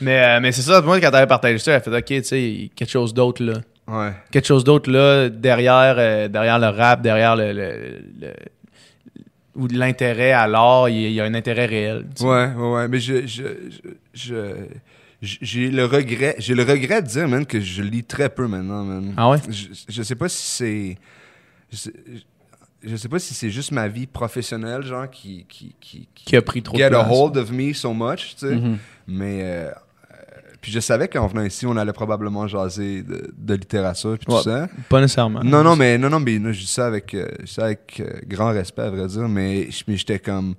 Mais, euh, mais c'est ça, moi, quand t'avais partagé ça, elle fait OK, tu sais, quelque chose d'autre là. Ouais. Quelque chose d'autre là, derrière, euh, derrière le rap, derrière le. le- le- ou de l'intérêt à l'art, il y a- il y a un intérêt réel. tu sais. Ouais, ouais, ouais, mais je, je, je, je- j'ai le regret, j'ai le regret de dire, man, que je lis très peu maintenant, man. Ah ouais? Je, je sais pas si c'est, je sais, je sais pas si c'est juste ma vie professionnelle, genre, qui, qui, qui, Qui a pris trop de get a hold of me so much, tu sais. Mhm. Mais, euh, euh, puis je savais qu'en venant ici, on allait probablement jaser de, de littérature puis Ouais. tout ça. Pas nécessairement. Non, non, mais non, non, mais je dis ça avec, euh, ça avec euh, grand respect, à vrai dire, mais j'étais comme,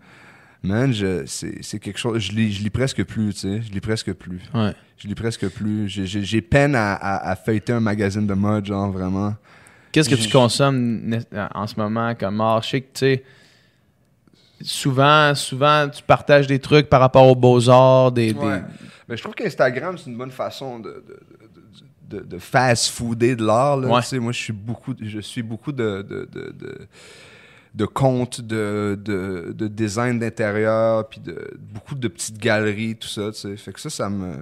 man, c'est, quelque chose, je lis, je lis presque plus, tu sais, je lis presque plus. Ouais. Je lis presque plus. J'ai, peine à, à, à feuilleter un magazine de mode, genre, vraiment. Qu'est-ce que tu consommes en ce moment comme art? Je sais que, tu sais, souvent, souvent, tu partages des trucs par rapport aux beaux-arts, des... des- Ouais. Mais je trouve qu'Instagram, c'est une bonne façon de, de, de, de- de fast-fooder de l'art. Ouais. Tu sais, moi, je suis beaucoup, je suis beaucoup de, de, de, comptes, de, de, de design d'intérieur, puis de beaucoup de petites galeries, tout ça. Tu sais. Fait que ça, ça me,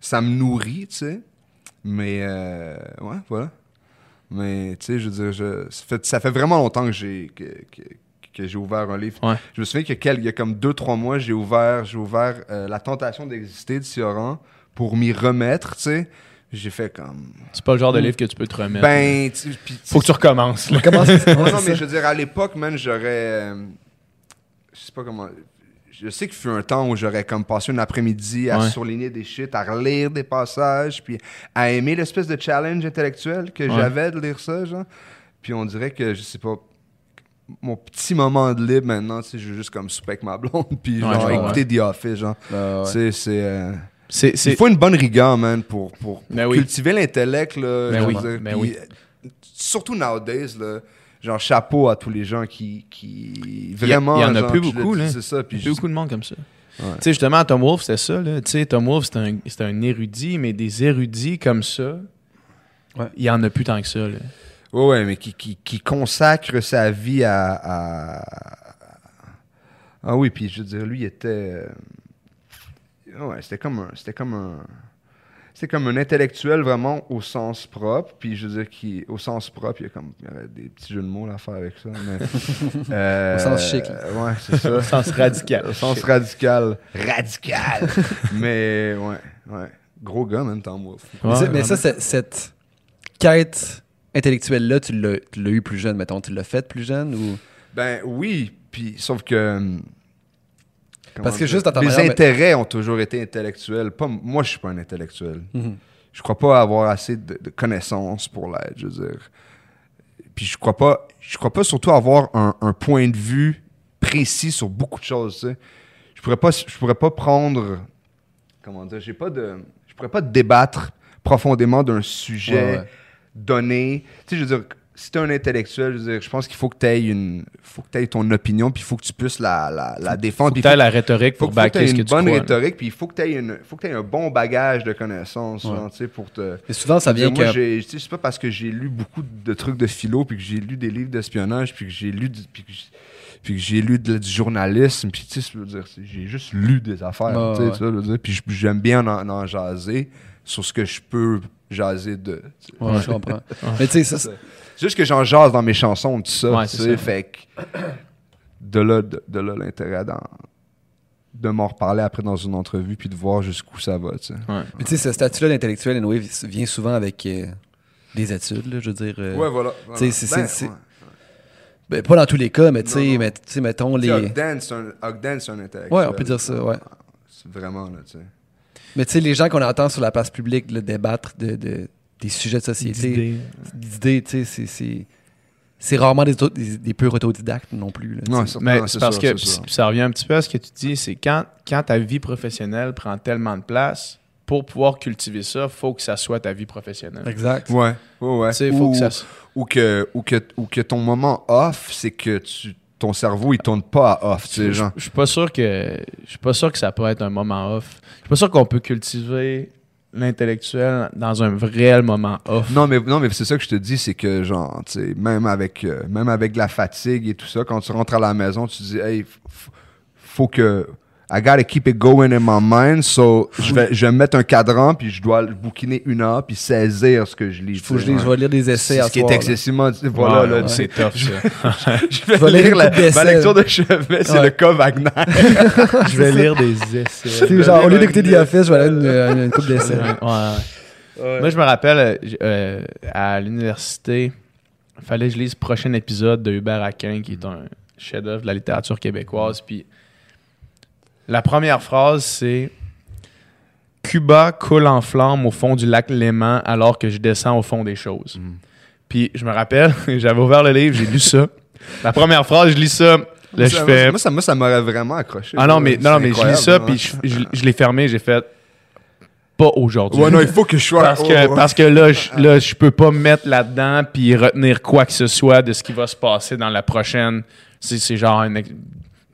ça me nourrit, tu sais. Mais, euh, ouais, voilà. Mais, tu sais, je veux dire, je, ça, fait, ça fait vraiment longtemps que j'ai que, que, que j'ai ouvert un livre. Ouais. Je me souviens qu'il y a comme deux, trois mois, j'ai ouvert, j'ai ouvert euh, La tentation d'exister de Sioran pour m'y remettre, tu sais, j'ai fait comme. C'est pas le genre de livre que tu peux te remettre. Ben, tu Faut que tu recommences. là. Comment non, non, mais je veux dire, à l'époque, man, j'aurais. euh, je sais pas comment. Je sais qu'il fut un temps où j'aurais comme passé une après-midi à Ouais. surligner des shit, à relire des passages, puis à aimer l'espèce de challenge intellectuel que Ouais. j'avais de lire ça, genre. Puis on dirait que, je sais pas, mon petit moment de libre maintenant, tu sais, je veux juste comme souper avec ma blonde, puis Ouais, genre je écouter The Office, genre. Ah, c'est. euh, C'est, il c'est... faut une bonne rigueur, man, pour, pour, pour Ben oui. cultiver l'intellect, là. Ben oui, ben oui. euh, Surtout nowadays, là. Genre, chapeau à tous les gens qui. qui Il y a- vraiment. il y en a genre, plus beaucoup. C'est ça. Puis Il y a juste- beaucoup de monde comme ça. Ouais. Tu sais, justement, Tom Wolfe, c'était ça. Là. Tu sais, Tom Wolfe, c'est un, c'est un érudit, mais des érudits comme ça, Ouais. il y en a plus tant que ça. Là. Ouais, ouais, mais qui, qui, qui consacre sa vie à, à- Ah oui, puis je veux dire, lui, il était. Euh, Ouais, c'était comme un. C'était comme un. C'était comme un intellectuel vraiment au sens propre. Puis je veux dire, qui, au sens propre, il y a comme il y aurait des petits jeux de mots à faire avec ça. Mais, euh, Au sens chic, là. Ouais, c'est ça. Au sens radical. Au sens radical. Radical! mais ouais, ouais. Gros gars, même, Tom Wolfe. Mais Ouais, ça- mais vraiment. ça, c'est- cette quête intellectuelle-là, tu l'as tu l'as eu plus jeune, mettons. Tu l'as faite plus jeune ou? Ben oui, puis sauf que. Parce que juste Les intérêts ont toujours été intellectuels. Pas, moi, je suis pas un intellectuel. Je crois pas avoir assez de, de connaissances pour l'être, je veux dire. Puis je crois pas, je crois pas surtout avoir un, un point de vue précis sur beaucoup de choses. tu sais. Je pourrais pas, je pourrais pas prendre, comment dire, j'ai pas de, je pourrais pas débattre profondément d'un sujet Ouais, ouais. donné. Tu sais, je veux dire, si t'es un intellectuel, je veux dire, je pense qu'il faut que tu aies une, faut que t'aies ton opinion, puis il faut que tu puisses la, la, la défendre. Faut puis que il t'aies la rhétorique faut, pour backer tu ce aies que une tu bonne crois. là. rhétorique, puis il faut que tu aies, une- faut que t'aies un bon bagage de connaissances, genre, tu sais, pour te... Mais souvent, ça vient moi, que. tu c'est pas parce que j'ai lu beaucoup de trucs de philo, puis que j'ai lu des livres d'espionnage, puis que j'ai lu, du- puis que j'ai- puis que j'ai lu de- du journalisme, puis tu sais, je veux dire, c'est- j'ai juste lu des affaires, Ouais, tu sais, ouais. puis j'aime bien en, en jaser sur ce que je peux jaser de. tu. Ouais, je comprends. Mais tu sais, ça, C'est juste que j'en jase dans mes chansons, tout ça, Ouais, tu sais, ça. fait que de là, de, de là l'intérêt dans de m'en reparler après dans une entrevue, puis de voir jusqu'où ça va, tu sais. Ouais. mais tu sais, ce statut-là d'intellectuel, anyway, vient souvent avec euh, des études, là, je veux dire. euh, voilà. tu sais, c'est- Ben, ben, pas dans tous les cas, mais tu sais, non. mais, tu sais, mettons les. Ogden, c'est un, Ogden, c'est un intellectuel. Ouais, on peut dire ça, ouais. C'est vraiment, là, tu sais. Mais tu sais, les gens qu'on entend sur la place publique là, débattre de, de- des sujets de société, D'idées. d'idées, tu sais, c'est- c'est. Rarement des, des, des purs autodidactes non plus. là, Non, Mais non, parce sûr, que ça revient un petit peu à ce que tu dis, c'est quand, quand ta vie professionnelle prend tellement de place, pour pouvoir cultiver ça, faut que ça soit ta vie professionnelle. Exact. Ouais, ouais, ouais. Faut ou, que ça ou que, ou, que, ou que ton moment off, c'est que tu, ton cerveau, il tourne pas à off, tu sais, genre. je suis pas sûr que je suis pas sûr que ça peut être un moment off. Je suis pas sûr qu'on peut cultiver l'intellectuel dans un réel moment off. Non, mais, non, mais c'est ça que je te dis, c'est que, genre, tu sais, même avec, euh, même avec la fatigue et tout ça, quand tu rentres à la maison, tu dis, hey, faut que. I gotta keep it going in my mind, so je vais, je vais me mettre un cadran, puis je dois le bouquiner une heure, puis saisir ce que je lis. Faut que je, lise- je vais lire des essais à ce qui est là. excessivement. Voilà, Ouais, là, ouais, c'est tough ça. Je vais Je vais lire lire la, ma lecture de chevet, c'est Ouais. le cas Wagner. je vais lire des essais. sais, genre, au lieu d'écouter The Office, je vais aller une, une, une coupe d'essais. Ouais, ouais. Moi, je me rappelle, euh, euh, à l'université, il fallait que je lise le prochain épisode de Hubert Aquin, qui est un chef-d'œuvre de la littérature québécoise. Puis la première phrase, c'est Cuba coule en flammes au fond du lac Léman alors que je descends au fond des choses. Puis je me rappelle, j'avais ouvert le livre, j'ai lu ça. La première phrase, je lis ça. Là, je Ça- fais. Moi, ça, moi, ça m'aurait vraiment accroché. Ah non, mais, non, mais je lis ça, puis je, je- je l'ai fermé, j'ai fait. Pas aujourd'hui. Ouais, non, il faut que je sois. Parce que, parce que là, je, là, je peux pas me mettre là-dedans puis retenir quoi que ce soit de ce qui va se passer dans la prochaine. C'est, c'est genre une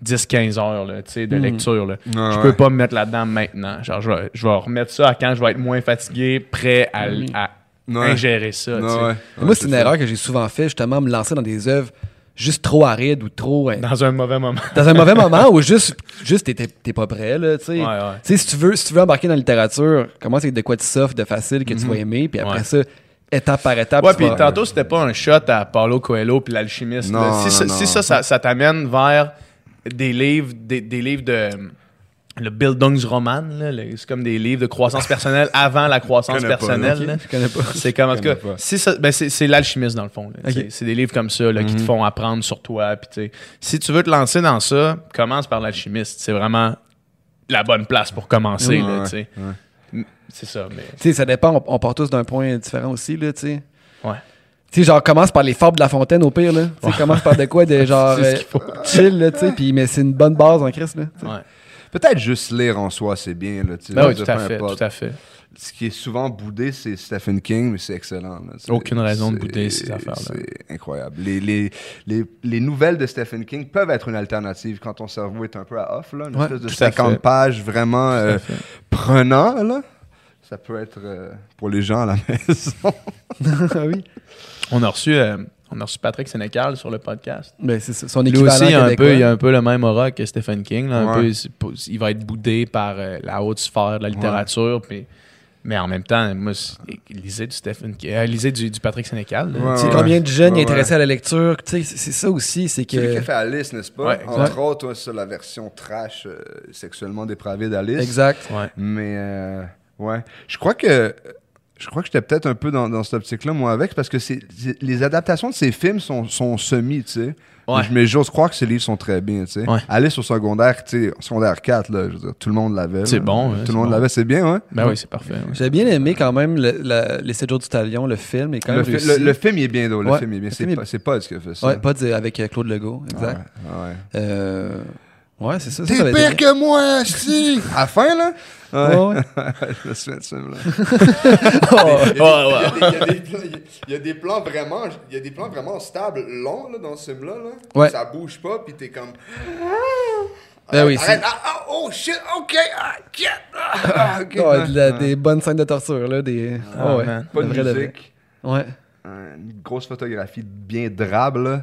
10-15 heures là, tu sais, de Mhm. lecture. Là. Ouais, je ouais. peux pas me mettre là-dedans maintenant. Genre, je vais, je vais remettre ça à quand je vais être moins fatigué, prêt à, Mhm. à Ouais. ingérer ça. tu Ouais, sais. ouais. Moi, c'est une ça. erreur que j'ai souvent fait, justement, me lancer dans des œuvres juste trop arides ou trop. hein, Dans un mauvais moment. dans un mauvais moment où juste, juste t'es- t'es t'es pas prêt, là, tu sais. Ouais, ouais. Tu sais, si tu veux, si tu veux embarquer dans la littérature, commence avec de quoi de soft, de facile, que tu vas aimer, puis après Ouais. ça, étape par étape. Ouais, tu puis tantôt, c'était pas un shot à Paulo Coelho puis l'alchimiste. Si, non, ça- non. si ça, ça, ça t'amène vers des livres, des, des livres de le Bildungsroman, c'est comme des livres de croissance personnelle avant la croissance personnelle. C'est comme, en tout cas, ben, c'est l'alchimiste dans le fond. C'est- des livres comme ça là, qui Mhm. te font apprendre sur toi. sais, si tu veux te lancer dans ça, commence par l'alchimiste. C'est vraiment la bonne place pour commencer. Là, Ouais, ouais. C'est ça. Mais... Tu sais, ça dépend, on, on part tous d'un point différent aussi, là. Ouais. Tu sais, genre, commence par les fables de la fontaine au pire, là. Tu commence par de quoi, de genre, euh, chill, là, tu sais, puis mais c'est une bonne base en Christ, là. Ouais. Peut-être juste lire en soi, c'est bien. Là, tu sais, Ben oui, tout à fait. Tout à fait. Ce qui est souvent boudé, c'est Stephen King, mais c'est excellent. là. Aucune raison de bouder ces affaires-là. C'est incroyable. Les, les, les, les nouvelles de Stephen King peuvent être une alternative quand ton cerveau est un peu à off. Là, une Ouais, espèce de tout à 50 fait. pages vraiment euh, prenant. Là. Ça peut être euh, pour les gens à la maison. Ah oui. On a reçu. euh, on a reçu Patrick Sénécal sur le podcast. Ben, c'est son Lui aussi, il a, un peu, il a un peu le même aura que Stephen King. là, un peu, il va être boudé par euh, la haute sphère de la littérature. puis- mais en même temps, moi, c'est- lisez du Stephen King, euh, lisez du, du Patrick Sénécal. Ouais, Tu sais, ouais. combien de jeunes Ouais, y intéressés ouais. à la lecture, tu sais, c'est ça aussi, c'est lui qui a que... fait Alice, n'est-ce pas? Ouais, Entre autres, ouais, c'est la version trash euh, sexuellement dépravée d'Alice. Exact. Ouais. Mais euh, ouais, je crois que je crois que j'étais peut-être un peu dans, dans cette optique-là moi avec parce que c'est les adaptations de ces films sont, sont semi, tu sais. Ouais. Mais j'ose croire que ces livres sont très bien, tu sais. Ouais. Alice au secondaire, tu sais, secondaire 4 là, je veux dire, tout le monde l'avait. C'est bon, ouais, Tout le monde bon. l'avait, c'est bien, ouais. Ben oui, c'est parfait. ouais. J'ai bien aimé quand même le- la- Les 7 jours du talion, le film est quand Le, même fi- réussi. le- le film il est bien drôle, le film il est bien, le c'est est- pas c'est pas ce qui a fait ça. Ouais, pas de- avec euh, Claude Legault, Ouais, exact. ouais. Euh, ouais, c'est ça. T'es ça pire que moi, si! À la fin, là? Ouais. Ouais, ouais. je me souviens de ce film-là. Il y a des plans- vraiment, il y a des plans vraiment stables, longs là, dans ce film-là. Là. Ouais. Ça bouge pas, puis t'es comme. Ben oui, Arrête, c'est- ah, ah, oh shit, ok, ah, get, ah, ah, ok. Ouais, de la- Ouais. des bonnes scènes de torture, là. Des... Ah, Ah ouais. Pas de vrai, de musique, Ouais. une grosse photographie bien drabe là.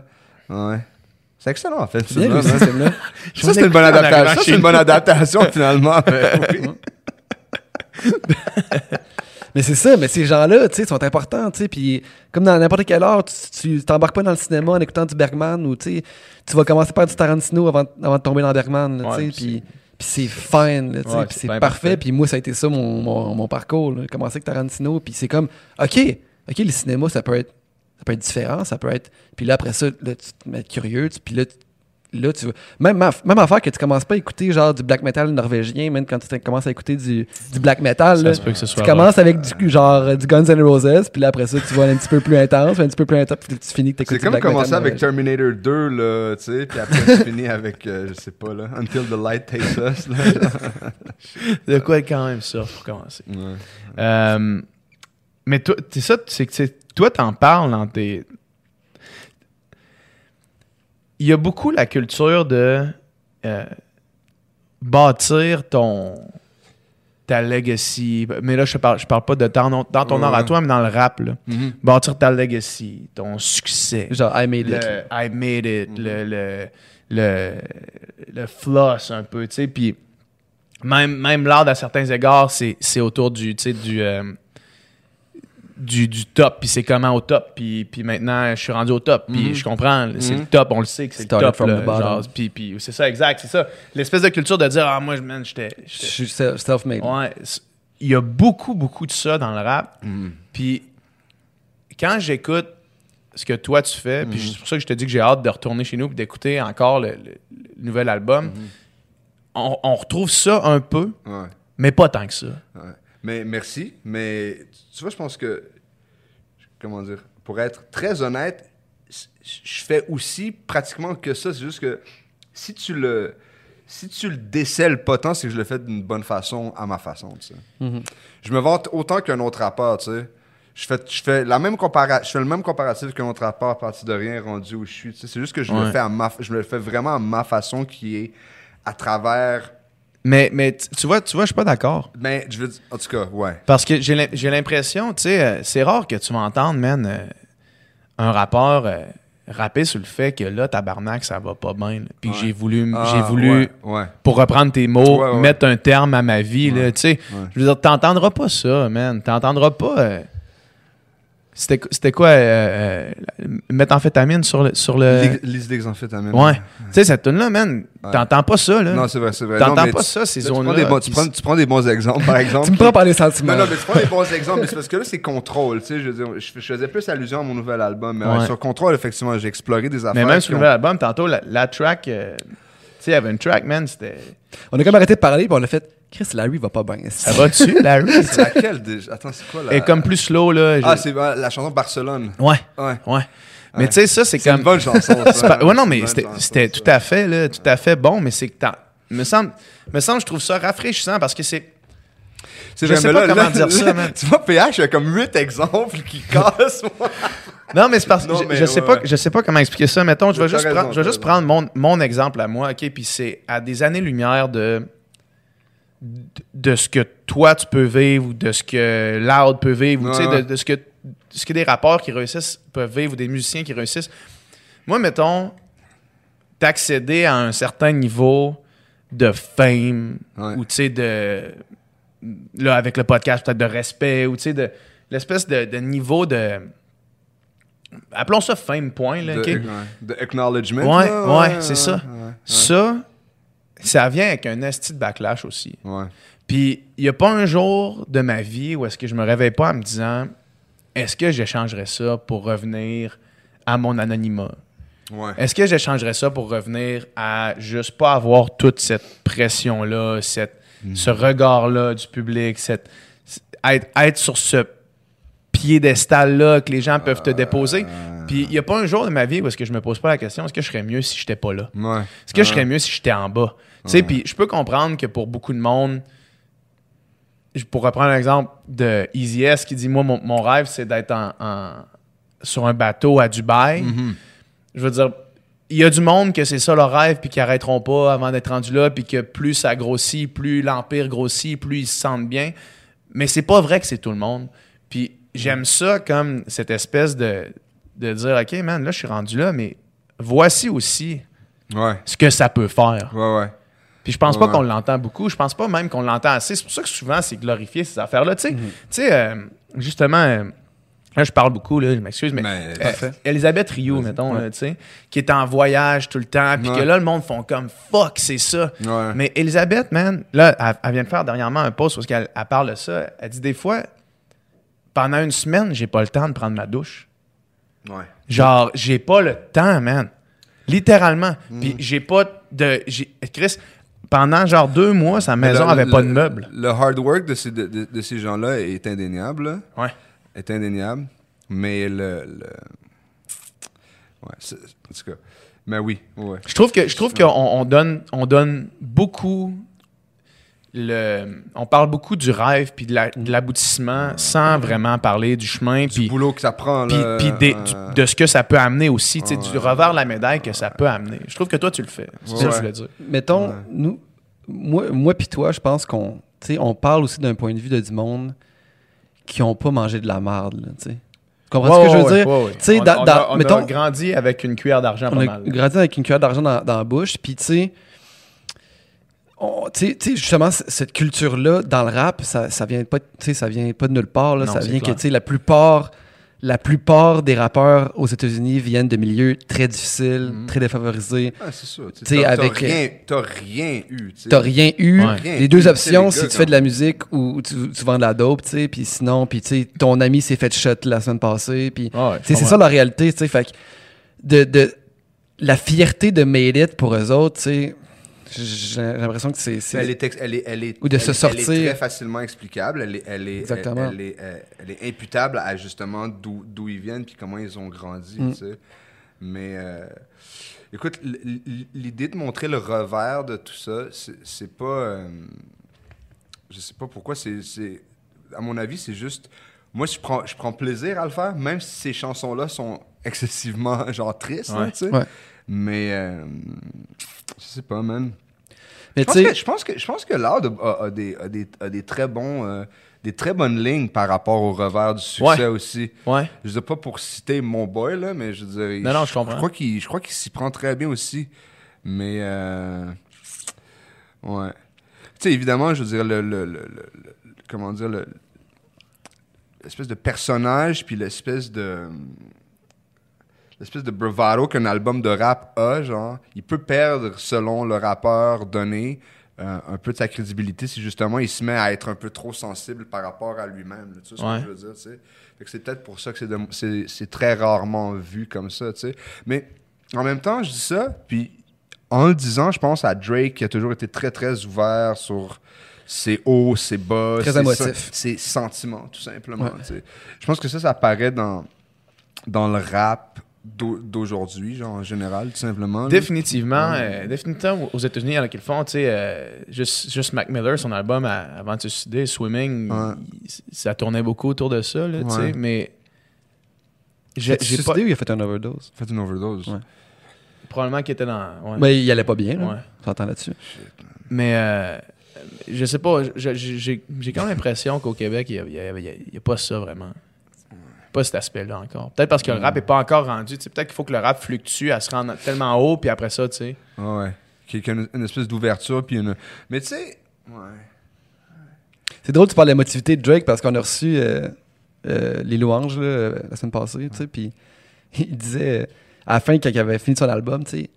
Ouais. C'est excellent en fait. C'est bien ça, c'est une bonne adaptation. Ça c'est une bonne adaptation finalement. mais c'est ça, mais ces gens-là, tu sais, sont importants, tu sais, puis comme dans n'importe quelle heure, tu t'embarques pas dans le cinéma en écoutant du Bergman ou, tu sais, tu vas commencer par du Tarantino avant, avant de tomber dans Bergman, tu sais, puis puis c'est fine, là, Ouais, puis c'est parfait, parfait. puis moi, ça a été ça mon, mon, mon parcours, là, commencer avec Tarantino, puis c'est comme, OK, OK, le cinéma, ça peut être ça peut être différent, ça peut être... Puis là, après ça, là, tu te mets curieux, tu- puis là, tu- là, tu vas... Même, même affaire que tu commences pas à écouter, genre, du black metal norvégien, même quand tu commences à écouter du, du black metal, Ça là, se peut que ce soit tu commences avec du genre euh, du Guns N' Roses, puis là après ça tu vas un petit peu plus intense, un petit peu plus intense, puis tu finis que C'est t'écoutes du comme commencer avec. Terminator 2 là, tu sais, puis après tu finis avec euh, je sais pas là, Until the Light Takes Us là. De quoi être quand même ça pour commencer? Ouais. Euh, mais toi, c'est ça, c'est que toi, t'en parles dans tes. Il y a beaucoup la culture de euh, bâtir ton ta legacy. Mais là, je parle, je parle pas de dans, dans ton Ouais. art à toi, mais dans le rap. Là. Mhm. Bâtir ta legacy, ton succès. Genre I made it. I made it, le, le, le, le floss un peu, tu sais. Puis même, même l'art, à certains égards, c'est c'est autour du, tu sais, du, euh, du, du top. Puis c'est comment au top. Puis, puis maintenant, je suis rendu au top. Puis Mhm. je comprends, c'est Mhm. le top, on le sait que c'est le top. from là, the bottom. genre, puis, puis c'est ça, exact, c'est ça. L'espèce de culture de dire, ah, moi, man, j'étais... Je suis self- self-made. Ouais, il y a beaucoup, beaucoup de ça dans le rap. Mhm. Puis quand j'écoute ce que toi tu fais, puis Mhm. c'est pour ça que je te dis que j'ai hâte de retourner chez nous et d'écouter encore le, le- le nouvel album, Mhm. on, on retrouve ça un peu, Ouais. mais pas tant que ça. Ouais. Mais merci, mais tu vois, je pense que, comment dire, pour être très honnête, je fais aussi pratiquement que ça. C'est juste que si tu le, si tu le décèles pas tant, c'est que je le fais d'une bonne façon, à ma façon, tu sais. Mhm. Je me vante autant qu'un autre rappeur, tu sais. Je fais, je, fais la même compara je fais le même comparatif qu'un autre rappeur à partir de rien rendu où je suis. tu sais. C'est juste que je, le fais à ma, je le fais vraiment à ma façon qui est à travers... Mais, mais tu vois, tu vois, je suis pas d'accord. Mais je veux dire, en tout cas, ouais. Parce que j'ai l'im- j'ai l'impression, tu sais, euh, c'est rare que tu vas entendre, man, euh, un rappeur euh, rapper sur le fait que là, tabarnak, ça va pas bien. là. Puis que Ouais. j'ai voulu, Ah, j'ai voulu ouais, ouais. pour reprendre tes mots, Ouais, ouais. mettre un terme à ma vie. là, tu sais. Je veux dire, t'entendras pas ça, man. T'entendras pas. euh, C'était c'était quoi euh, euh, Méthamphétamine sur le. Sur le... Lise d'examphétamine. Ouais. Tu sais, cette tune-là, man, Ouais. t'entends pas ça, là. Non, c'est vrai, c'est vrai. T'entends pas tu- ça, ces là, tu prends zones-là. des bons- tu, prends, tu prends des bons exemples, par exemple. Tu me prends par les sentiments. Non, non, mais tu prends des bons exemples, mais c'est parce que là, c'est contrôle, tu sais, je veux dire, je, je faisais plus allusion à mon nouvel album, mais ouais, sur contrôle, effectivement, j'ai exploré des affaires. Mais même sur le nouvel album, tantôt, la, la track, euh, sais, il y avait une track, man, c'était. On a comme arrêté de parler, puis on a fait Chris, Larry va pas bien. Ça va dessus, Larry? C'est laquelle déjà Attends, c'est quoi là Et comme plus slow, là. Ah, c'est la chanson Barcelone. Ouais, Ouais. ouais. Mais Ouais. tu sais, ça, c'est C'est comme. une bonne chanson. C'est ça. Ouais, non, C'est mais une bonne c'était chanson, c'était ça. tout à fait, là, tout à fait bon, mais c'est que t'en- me semble, me semble, je trouve ça rafraîchissant parce que c'est. C'est Je sais pas là- comment là- dire ça, man. Tu vois, PH, il y a comme 8 exemples qui cassent. moi. Non, mais c'est parce que je, je sais ouais, pas, ouais. je sais pas comment expliquer ça. Mettons, je vais juste, prendre, je vais juste prendre mon, mon exemple à moi, ok, puis c'est à des années-lumière de de ce que toi tu peux vivre ou de ce que Loud peut vivre ou Ouais, de, de ce que de ce que des rappeurs qui réussissent peuvent vivre ou des musiciens qui réussissent. Moi, mettons, d'accéder à un certain niveau de fame ou tu sais de là avec le podcast peut-être de respect ou tu sais de l'espèce de, de niveau de appelons ça fame point là, De, acknowledgement. Ouais, là, ouais, c'est ça. ouais, ça ça vient avec un esti de backlash aussi puis il n'y a pas un jour de ma vie où est-ce que je me réveille pas en me disant est-ce que j'échangerais ça pour revenir à mon anonymat? Ouais. est-ce que j'échangerais ça pour revenir à juste pas avoir toute cette pression-là, cette, ce regard-là du public, cette, être, être sur ce piédestal-là que les gens peuvent te déposer? Puis il n'y a pas un jour de ma vie où est-ce que je me pose pas la question est-ce que je serais mieux si j'étais pas là? Ouais. Est-ce que je serais mieux si j'étais en bas? Tu sais, puis je peux comprendre que pour beaucoup de monde, pour reprendre l'exemple de Easy S qui dit Moi, mon, mon rêve, c'est d'être en, en- sur un bateau à Dubaï. Je veux dire, il y a du monde que c'est ça leur rêve, puis qui arrêteront pas avant d'être rendu là, puis que plus ça grossit, plus l'empire grossit, plus ils se sentent bien. Mais c'est pas vrai que c'est tout le monde. Puis j'aime ça comme cette espèce de, de dire OK, man, là, je suis rendu là, mais voici aussi Ouais. ce que ça peut faire. Ouais, ouais. Puis je pense pas qu'on l'entend beaucoup. Je pense pas même qu'on l'entend assez. C'est pour ça que souvent, c'est glorifié, ces affaires-là. Tu sais, Mhm. tu sais, euh, justement, euh, là, je parle beaucoup, là, je m'excuse, mais, Mais, euh. Elisabeth Rio, mettons, tu sais, qui est en voyage tout le temps, puis Ouais. que là, le monde font comme fuck, c'est ça. Ouais. Mais Elisabeth, man, là, elle, elle vient de faire dernièrement un post parce qu'elle elle parle de ça. Elle dit des fois, pendant une semaine, j'ai pas le temps de prendre ma douche. Ouais. Genre, j'ai pas le temps, man. Littéralement. Mm. Puis j'ai pas de. Chris, pendant genre deux mois, sa maison Le- avait le- pas de meubles. Le hard work de ces, de, de- de ces gens-là est indéniable. là. Ouais. Est indéniable. Mais le. le... Ouais, en tout cas. Mais oui, ouais. Je trouve que je trouve qu'on on donne, on donne beaucoup. Le, on parle beaucoup du rêve puis de la- de l'aboutissement sans vraiment parler du chemin Du puis boulot que ça prend, puis, euh, de ce que ça peut amener aussi, tu sais, du Ouais. revers de la médaille que ça peut amener. Je trouve que toi tu le fais. C'est ça que Ouais. je voulais dire. Mettons, Ouais. nous, moi, moi puis toi, je pense qu'on tu sais, on parle aussi d'un point de vue de du monde qui ont pas mangé de la merde. Tu sais. comprends ce que je veux dire? Tu sais, on, dans- on dans- a, on a mettons- grandi avec une cuillère d'argent On pas a mal. grandi avec une cuillère d'argent dans, dans la bouche, puis tu sais, on- tu justement, cette culture-là, dans le rap, ça, ça vient pas, ça vient pas de nulle part. Là, Non, ça vient que, clair. tu sais, la plupart, la plupart des rappeurs aux États-Unis viennent de milieux très difficiles, Mhm. très défavorisés. Ah, c'est ça. Tu T'sais, sais, t'as- avec- T'as rien, rien eu. T'as rien eu. Ouais. Rien Les eu, deux options, si tu fais de la musique ou tu, tu vends de la dope, tu sais, puis sinon, puis tu sais, ton ami s'est fait shot la semaine passée, puis Ah ouais, c'est ça la réalité, tu sais. Fait que de, de, la fierté de Made It pour eux autres, tu sais, j'ai l'impression que c'est. Elle est, ex- elle est, elle est, Ou de elle- se sortir. Elle est très facilement explicable. Elle est, elle est, Exactement. Elle, est, euh, elle est imputable à justement d'où ils viennent puis comment ils ont grandi. Mm. tu sais. Mais euh, écoute, l'idée de montrer le revers de tout ça, c'est pas. euh, je sais pas pourquoi. C'est- à mon avis, c'est juste. Moi, je prends, je prends plaisir à le faire, même si ces chansons-là sont excessivement genre tristes. tu sais. Ouais. Mais euh, je sais pas, man. Mais Je pense, tu que, sais, je pense que je pense que Loud a, a des, a des, a des très bons euh, des très bonnes lignes par rapport au revers du succès Ouais. aussi. Ouais. Je veux pas pour citer mon boy là, mais je veux dire, Non, non, je comprends. crois qu'il je crois qu'il s'y prend très bien aussi. Mais euh, ouais. Tu sais évidemment, je veux dire le, le, le- le- le- comment dire le l'espèce de personnage, puis l'espèce de l'espèce de bravado qu'un album de rap a, genre, il peut perdre selon le rappeur donné euh, un peu de sa crédibilité si justement il se met à être un peu trop sensible par rapport à lui-même. Tu ce Ouais. que je veux dire, tu sais? C'est peut-être pour ça que c'est, de- c'est, c'est très rarement vu comme ça, tu sais. Mais en même temps, je dis ça, puis en le disant, je pense à Drake qui a toujours été très, très ouvert sur ses hauts, ses bas, Très ses, émotif. sen- ses sentiments, tout simplement. Ouais. Je pense que ça, ça apparaît dans, dans le rap d'au- d'aujourd'hui, genre en général, tout simplement. Définitivement, euh, définitivement aux États-Unis, il y en a qui le font. Tu sais, euh, juste, juste Mac Miller, son album à- avant de se suicider, Swimming, Ouais. il- ça tournait beaucoup autour de ça. Là, tu sais, Ouais. mais J'ai pas, ou il a fait un overdose? Fait une overdose. Ouais. probablement qu'il était dans. ouais. Ben, il allait pas bien, là. Ouais. On s'entend là-dessus. Mais euh, je sais pas, j'ai quand même l'impression qu'au Québec, il n'y a, pas ça vraiment. Pas cet aspect-là encore. Peut-être parce que le rap n'est pas encore rendu. Peut-être qu'il faut que le rap fluctue à se rendre tellement haut, puis après ça, tu sais. Ouais. Qu'il y a une, une espèce d'ouverture, puis une... Mais tu sais... Ouais. C'est drôle, tu parles de l'émotivité de Drake parce qu'on a reçu euh, euh, les louanges là, euh, la semaine passée, tu sais, puis il disait euh, à la fin, quand il avait fini son album, tu sais,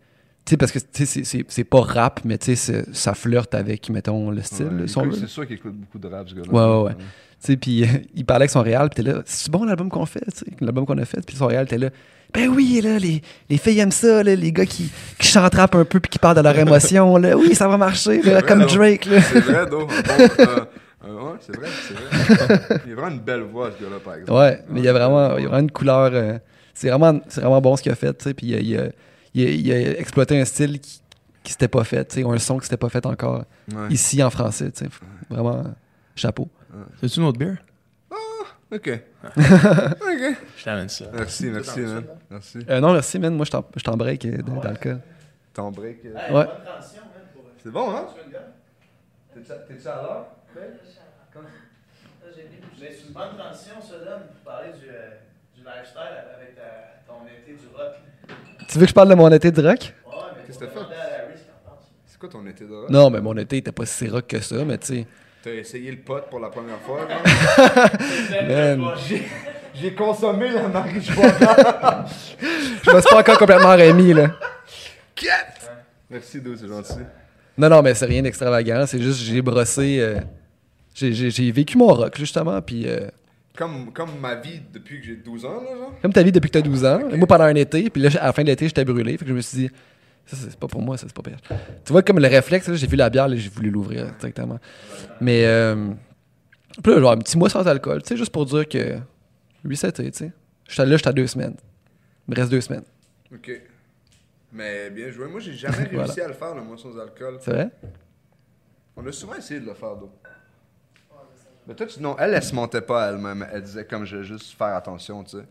sais, parce que c'est- pas rap, mais tu sais, ça flirte avec, mettons, le style, Ouais. C'est sûr qu'il écoute beaucoup de rap, ce gars-là. Ouais, ouais, ouais. Tu sais, puis euh, il parlait avec son réal, puis t'es là, c'est bon l'album qu'on fait, l'album qu'on a fait, puis son réal était là, ben oui, là, les, les filles aiment ça, là, les gars qui, qui chantent rap un peu puis qui parlent de leur émotion, là, oui, ça va marcher, là, vrai, comme non? Drake, là. C'est vrai. Bon, euh, euh, ouais, c'est vrai, c'est vrai. Il a vraiment une belle voix, ce gars-là, par exemple. Ouais, mais il y a vraiment, il y a vraiment une couleur. euh, c'est vraiment, c'est vraiment bon ce qu'il a fait, tu sais. Puis il il a- il a exploité un style qui, qui s'était pas fait, tu sais, ou un son qui s'était pas fait encore Ouais. ici en français, tu sais. Vraiment, euh, chapeau. C'est-tu une autre bière? OK. OK. Je t'amène ça. Merci, merci, man. Merci. Euh, non, merci, man. Moi, je t'en, je t'en break euh, de- d'alcool. Ton break. euh, Ouais. C'est bon, hein? T'es-tu t'es-tu à l'heure? C'est une bonne transition, ça, donne, pour parler du, du lifestyle avec ton été du rock. Tu veux que je parle de mon été de rock? Qu'est-ce que t'as fait? C'est quoi ton été de rock? Non, mais mon été était pas si rock que ça, mais tu sais. T'as essayé le pot pour la première fois, là? Man, J'ai consommé la marijuana. je me suis pas encore complètement remis, là. Merci, Dou, c'est gentil. Non, non, mais c'est rien d'extravagant. C'est juste, j'ai brossé. euh, j'ai vécu mon rock, justement, puis. euh, Comme, comme ma vie depuis que j'ai 12 ans, là, genre? Comme ta vie depuis que t'as 12 ans. Moi, pendant un été, puis là, à la fin de l'été, j'étais brûlé. Fait que je me suis dit, ça, c'est pas pour moi, ça, c'est pas pire. Tu vois, comme le réflexe, là, j'ai vu la bière, là, j'ai voulu l'ouvrir directement. Mais, euh, puis là, genre, un petit mois sans alcool, tu sais, juste pour dire que, lui, c'était, tu sais. Là, j'étais à deux semaines. Il me reste deux semaines. OK. Mais bien joué. Moi, j'ai jamais réussi Voilà. à le faire, le mois sans alcool. C'est vrai? On a souvent essayé de le faire, d'eau. Mais toi, tu, non, elle, elle se mentait pas elle-même. Elle disait comme je vais juste faire attention, tu sais.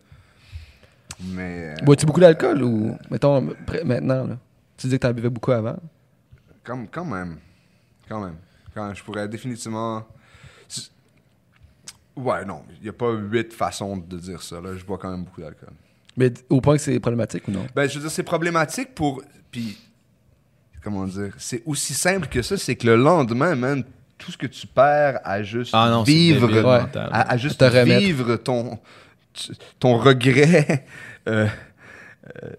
Mais euh, Bois-tu beaucoup d'alcool ou, mettons, maintenant, là? Tu disais que t'en buvais beaucoup avant. comme, quand même. Quand même. Quand même, je pourrais définitivement. Ouais, non. Il n'y a pas huit façons de dire ça. Là. Je bois quand même beaucoup d'alcool. Mais au point que c'est problématique ou non? Ben, je veux dire, c'est problématique pour. Puis, comment dire C'est aussi simple que ça, c'est que le lendemain, man, tout ce que tu perds à juste Ah non, vivre, débile Ouais. mental. à, à juste vivre ton, ton regret euh, euh,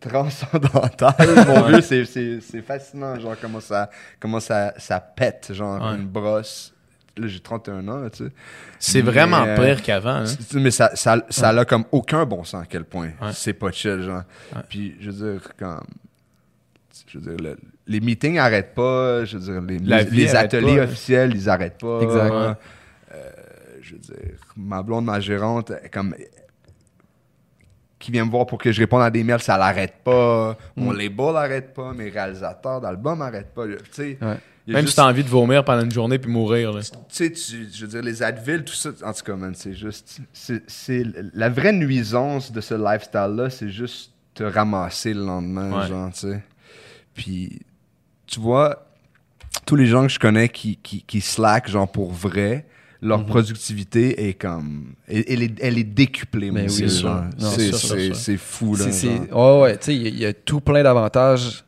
transcendantal, mon vieux, c'est- c'est c'est fascinant, genre, comment ça, comment ça, ça pète, genre, Ouais. une brosse. Là, j'ai 31 ans, tu sais. C'est vraiment euh, pire qu'avant. hein. C'est- Mais ça, ça, ça a comme aucun bon sens à quel point Ouais. c'est pas chill, genre. Ouais. Puis, je veux dire, quand. Je veux dire, le- les meetings arrêtent pas, je veux dire, les, ateliers pas. officiels, ils arrêtent pas. Exact. Euh, je veux dire, ma blonde, ma gérante, comme. Qui vient me voir pour que je réponde à des mails, ça l'arrête pas. Mm. Mon label l'arrête pas. Mes réalisateurs d'albums n'arrêtent pas. Tu sais, Ouais. Même juste- si t'as envie de vomir pendant une journée puis mourir. Là. tu sais, tu- je veux dire, les Advil, tout ça, en tout cas, c'est juste. c'est- C'est la vraie nuisance de ce lifestyle-là, c'est juste te ramasser le lendemain, Ouais. genre, tu sais. Puis, tu vois, tous les gens que je connais qui, qui, qui slack, genre, pour vrai, leur productivité est comme. Elle, est, elle est décuplée, Mais oui, c'est fou, là. Genre. ouais, ouais, tu sais, il y, a- il y a tout plein d'avantages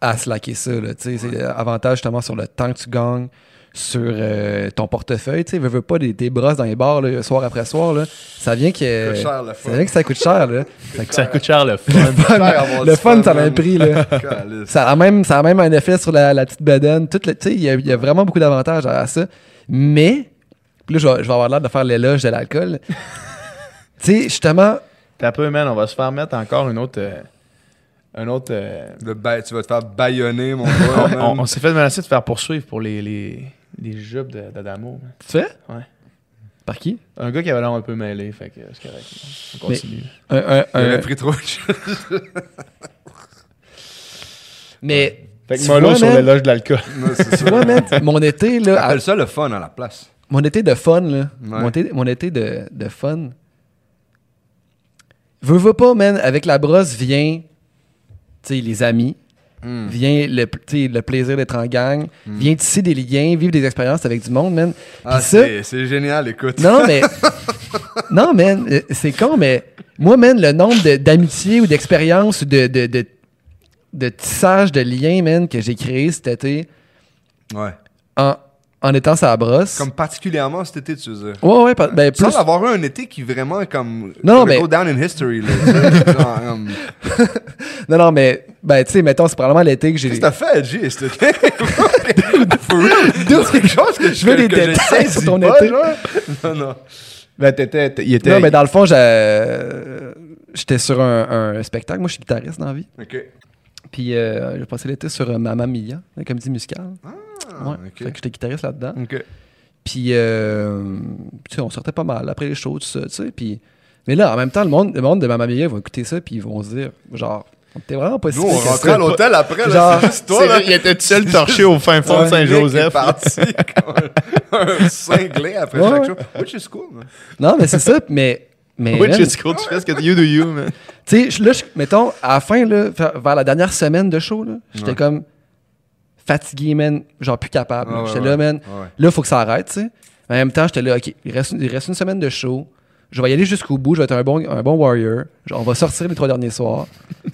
à slacker ça, là, tu sais. C'est avantage justement sur le temps que tu gagnes, sur euh, ton portefeuille, tu sais, veux, veux pas des, des brosses dans les bars là, soir après soir, là, ça vient que coûte cher, le ça fun. vient que ça coûte cher là. Ça coûte- Ça coûte cher le fun. le fun, ça a un prix là. Ça a même, ça a même un effet sur la, la petite bedaine. Il y, a- il y a vraiment beaucoup d'avantages à, à ça. Mais, puis là, je vais, je vais avoir l'air de faire l'éloge de l'alcool. tu sais, justement, T'as peu, man, on va se faire mettre encore une autre. euh, un autre. euh, Le ba- tu vas te faire baïonner, mon gars. on man. on- on s'est fait menacer de faire poursuivre pour les, les, les jupes de- d'Adamo. tu fais? Ouais. Par qui? Un gars qui avait l'air un peu mêlé, fait que c'est correct. On Mais- continue. Un, un- Il avait un- pris trop de choses. mais, Fait que vois, sur l'éloge de l'alcool. Tu vois, man, mon été, là, à- Appelle ça le fun à la place. mon été de fun, là, Ouais. mon, été, mon été de, de fun, veux, veux pas, man, avec la brosse vient, tu sais, les amis, Hmm. vient le, plaisir d'être en gang, vient tisser des liens, vivre des expériences avec du monde, man. Ah, c'est génial, écoute. Non, mais. non, man, euh, c'est con, mais moi, man, le nombre de- d'amitiés ou d'expériences ou de, de, de, de tissage de liens, man, que j'ai créé cet été Ouais. en, en étant sa brosse. Comme particulièrement cet été, tu veux dire. Ouais, ouais, ben, plus. Sans avoir eu un été qui vraiment est comme. Non, mais- Go down in history, là. Genre, Non, non, mais, ben, tu sais, mettons, c'est probablement l'été que j'ai. Qu'est-ce que t'as fait, G, cet été? For real? C'est quelque chose que je Je veux des détails sur ton pas, été. genre. Non, non. Ben, t'étais. était. Non, mais dans le fond, euh, j'étais sur un, un spectacle. Moi, je suis guitariste dans la vie. Ok. Puis, euh, j'ai passé l'été sur euh, Mamma Mia, la comédie musicale. Ah, ouais. ok. Fait que j'étais guitariste là-dedans. Ok. Puis, euh, tu sais, on sortait pas mal après les shows, tout ça, tu sais. Puis, mais là, en même temps, le monde, le monde de Mamma Mia va écouter ça, puis ils vont se dire, genre, t'es vraiment pas si Nous, on rentrait à l'hôtel après, là. Genre, C'est juste toi, là. il était tout seul torché au fin fond de Saint-Joseph. parti comme un cinglé après Ouais, chaque show. Which is cool, man. Non, mais c'est ça, mais. Mais, Which is cool, tu fais ce que you do you, man. tu sais, je- là, je- mettons, à la fin, là, vers vers la dernière semaine de show, là, j'étais Ouais. comme fatigué, man, genre plus capable. là. Ah, ouais, j'étais ouais. là, man. Ouais, ouais. Là, il faut que ça arrête, tu sais. Mais En même temps, j'étais là, OK, il reste, il reste une semaine de show. Je vais y aller jusqu'au bout. Je vais être un bon, un bon warrior. Genre, on va sortir les trois derniers soirs.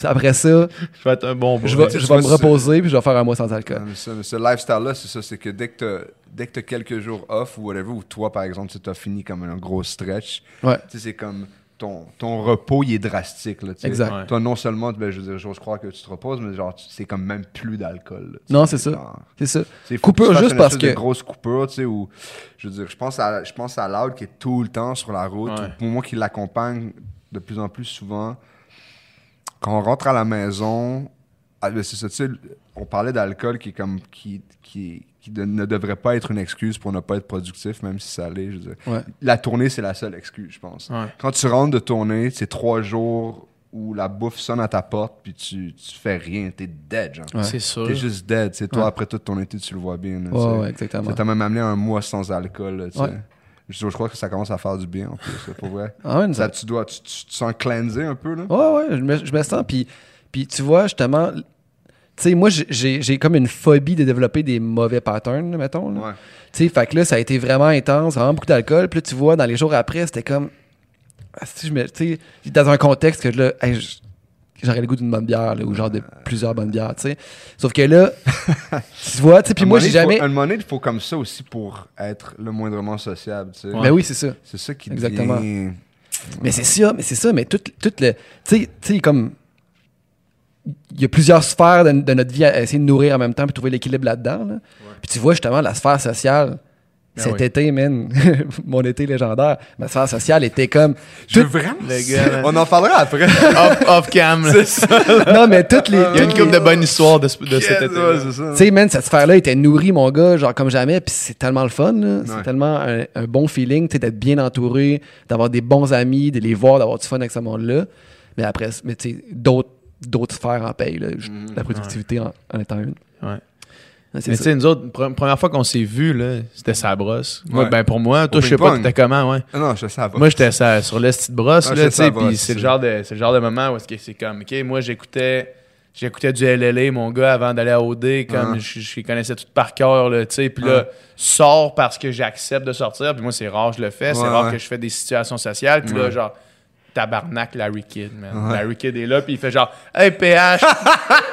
Après ça, Je vais être un bon je vais, tu je vais me reposer puis je vais faire un mois sans alcool. Ah, mais ce lifestyle-là, c'est ça, c'est que dès que t'as dès que t'as quelques jours off ou whatever, ou toi, par exemple, tu as fini comme un gros stretch, Ouais. tu sais, c'est comme ton, ton repos, il est drastique, là. Exact. Ouais. Toi, non seulement, ben, je veux dire, j'ose croire que tu te reposes, mais genre, c'est comme même plus d'alcool. là, Non, c'est ça. C'est ça. c'est Coupure juste une parce que- de grosse coupure, tu sais, où, je veux dire, je pense à, je pense à Loud qui est tout le temps sur la route, Ouais. pour moi qui l'accompagne de plus en plus souvent. Quand on rentre à la maison, ah, ben, c'est ça, tu sais, on parlait d'alcool qui est comme, qui, qui, qui de- ne devrait pas être une excuse pour ne pas être productif, même si ça l'est. Ouais. La tournée, c'est la seule excuse, je pense. Ouais. Quand tu rentres de tournée, c'est trois jours où la bouffe sonne à ta porte, puis tu, tu fais rien, t'es dead, genre. Ouais. C'est sûr. T'es juste dead. C'est toi, Ouais. après toute ton été, tu le vois bien. là, ouais, exactement. Ça t'a même amené un mois sans alcool. là. Je, je crois que ça commence à faire du bien, en plus, là, pour vrai. Ah Ça, tu dois, tu, tu te sens cleansé un peu, là? Ouais, ouais, je me, je me sens. Puis, puis tu vois, justement, sais, moi, j'ai- comme une phobie de développer des mauvais patterns, mettons. là. Ouais. Tu sais, fait que là, ça a été vraiment intense, vraiment beaucoup d'alcool. Puis là, tu vois, dans les jours après, c'était comme. Ah, si je me- Tu sais, dans un contexte que là, hey, j'aurais le goût d'une bonne bière, là, ou genre de plusieurs bonnes bières, tu sais. Sauf que là, tu vois, tu sais, puis moi, j'ai il faut- jamais. un donné, il faut comme ça aussi pour être le moindrement sociable, tu sais. Ben oui, c'est ça. C'est ça qui Exactement. devient... Mais c'est ça, mais c'est ça, mais tout, tout le. Tu sais, comme. Il y a plusieurs sphères de, de notre vie à essayer de nourrir en même temps puis trouver l'équilibre là-dedans. là. Puis tu vois justement la sphère sociale. Ben cet oui. été, man, mon été légendaire, ma sphère sociale était comme. Je veux vraiment... Le gars, On en parlera après. off, off cam. là. non, mais toutes les. Il y a une couple les- de bonnes histoires de, ce- de cet été. c'est ça. Tu sais, man, cette sphère-là était nourrie, mon gars, genre comme jamais, puis c'est tellement le fun. C'est tellement un, un bon feeling, tu sais, d'être bien entouré, d'avoir des bons amis, de les voir, d'avoir du fun avec ce monde-là. Mais après, mais tu sais, d'autres, d'autres sphères en paye, là. Juste Mhm. La productivité en, en étant une. Ouais. Mais tu sais, nous autres, pre- première fois qu'on s'est vus, là, c'était sa brosse. Moi, Ouais. ben pour moi, toi, je sais pas, t'étais comment, ouais? Ah non, je sais pas. Moi, j'étais sur le petite brosse, Ah, là, tu la sais, puis c'est le genre de, c'est le genre de moment où c'est comme, ok, moi, j'écoutais, j'écoutais du LLA, mon gars, avant d'aller à OD, comme Ah. je, je les connaissais tout par cœur, là, tu sais, puis là, sors parce que j'accepte de sortir, puis moi, c'est rare, je le fais, c'est Ouais, rare ouais. que je fais des situations sociales, puis là, genre, tabarnak Larry Kidd, man. Ouais. Larry Kidd est là, puis il fait genre Hey PH,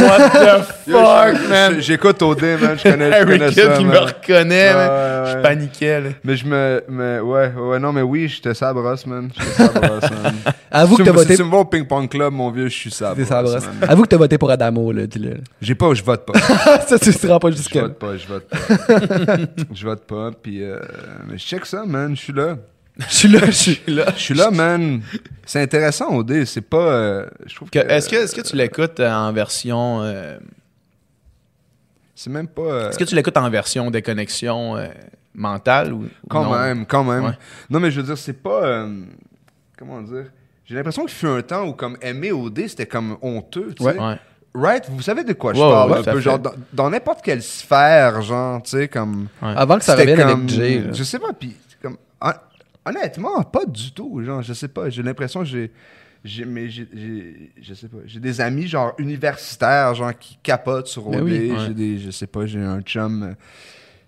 what the fuck, man? J'écoute OD, man. Je connais, je Larry connais Kidd ça, qui me reconnaît, man. ouais, Je paniquais, là. Mais je me. Mais ouais, ouais, non, mais oui, j'étais sa brosse, man. J'étais sa brosse, man. Avoue que Si t'as tu me- voté. Si tu me vois au ping-pong club, mon vieux, je suis sa T'es sa brosse, brosse. man. Avoue que t'as voté pour Adamo, là, dis-le. J'ai pas, je vote pas. ça, tu seras pas Je jusqu'à. vote pas, je vote pas. je vote pas, puis euh, mais je check ça, man, je suis là. Je suis là, je suis là. Je suis là, man. C'est intéressant, OD, c'est pas... euh, je trouve que... Que- Est-ce que, est que tu l'écoutes euh, en version. euh, C'est même pas... euh, Est-ce que tu l'écoutes en version déconnexion mentale ou, ou Quand non? même, quand même. Ouais. Non, mais je veux dire, c'est pas... comment dire? J'ai l'impression qu'il fut un temps où, comme, aimer OD, c'était comme honteux, tu sais. Ouais. Right? Vous savez de quoi je parle, ouais, un peu, genre, dans n'importe quelle sphère, genre, tu sais, comme... Avant que ça revienne comme- avec Jay. là. Je sais pas, puis comme hon- honnêtement, pas du tout, genre, je sais pas, j'ai l'impression que j'ai j'ai mais j'ai j'ai- je sais pas, j'ai des amis genre universitaires genre qui capotent sur OD, Ben oui. Ouais. j'ai des je sais pas, j'ai un chum euh,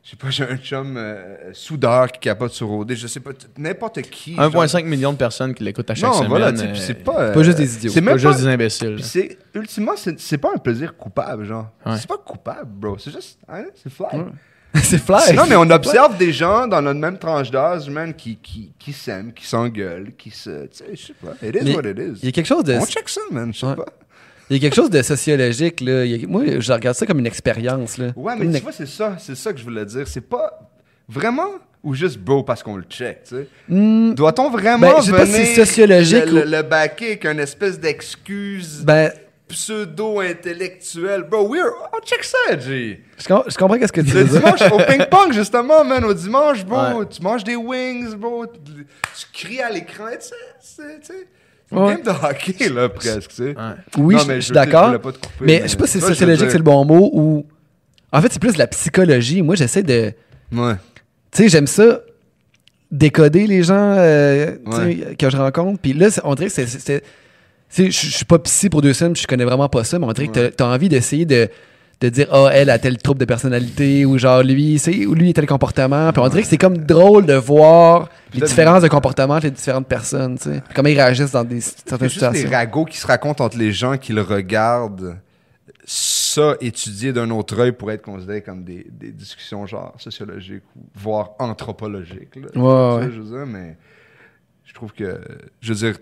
je sais pas, j'ai un chum euh, soudeur qui capote sur OD, je sais pas, t- n'importe qui. genre. 1,5 million de personnes qui l'écoutent à chaque Non, semaine. voilà, euh, c'est pas euh, pas juste des idiots. C'est pas même juste pas des imbéciles. c'est ultimement c'est c'est pas un plaisir coupable genre. Ouais. C'est pas coupable, bro, c'est juste hein, c'est fly. Ouais. c'est fly. Non, mais on observe des gens dans notre même tranche d'âge, man, qui, qui, qui s'aiment, qui s'engueulent, qui se. Tu sais, je sais pas. It is Mais what it Il y is. a quelque chose de. On check ça, man, je sais Ouais. pas. Il y a quelque chose de sociologique, là. Il y a- Moi, je regarde ça comme une expérience, là. Ouais, mais une- tu vois, c'est ça, c'est ça que je voulais dire. C'est pas vraiment ou juste bro parce qu'on le check, tu sais. Hmm, Doit-on vraiment Ben, je sais pas si sociologique le, ou- le baquer espèce d'excuse ben, pseudo-intellectuelle? Bro, we're... on check ça, G. je, com- je comprends qu'est-ce que tu Le veux dire. dimanche, au ping-pong, justement, man, au dimanche, bro, Ouais. tu manges des wings, bro, tu, tu cries à l'écran, tu sais, c'est, tu sais, Ouais. game de hockey, là, presque, tu sais. Ouais. Oui, Non, je- mais je je suis d'accord. Mais mais je sais pas si sociologique, c'est le bon mot ou. En fait, c'est plus de la psychologie. Moi, j'essaie de. Ouais. Tu sais, j'aime ça décoder les gens euh, Ouais. que je rencontre. Puis là, on dirait que c'est. Je suis pas psy pour deux semaines, je connais vraiment pas ça, mais on dirait que t'as- t'as envie d'essayer de, de dire, ah, elle a tel trouble de personnalité, ou genre, lui, c'est ou lui, tel comportement. Puis on dirait que c'est comme drôle de voir les différences de comportement entre les différentes personnes, tu sais. Comment ils réagissent dans des certaines juste les situations. ragots qui se racontent entre les gens qui le regardent. Ça, étudié d'un autre œil pourrait être considéré comme des, des discussions genre sociologiques ou voire anthropologiques. Là, ouais. Je veux dire, mais je trouve que, je veux dire,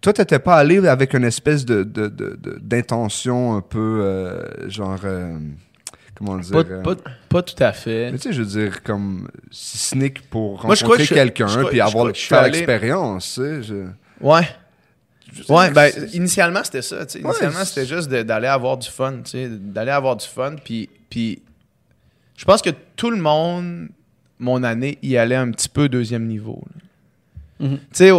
toi, t'étais pas allé avec une espèce de, de- de- d'intention un peu, euh, genre, euh, comment dire, Pas, euh, pas, pas tout à fait. mais tu sais, je veux dire, comme sneak pour Moi, je rencontrer je- quelqu'un je crois- puis je avoir je faire allé- l'expérience, tu sais. je- Ouais. je Ouais, ben, c'est- initialement, c'était ça. tu sais. Ouais, Initialement, c'était juste de- d'aller avoir du fun. tu sais, D'aller avoir du fun. Puis, puis je pense que tout le monde, mon année, y allait un petit peu deuxième niveau. là. Mhm. Tu sais,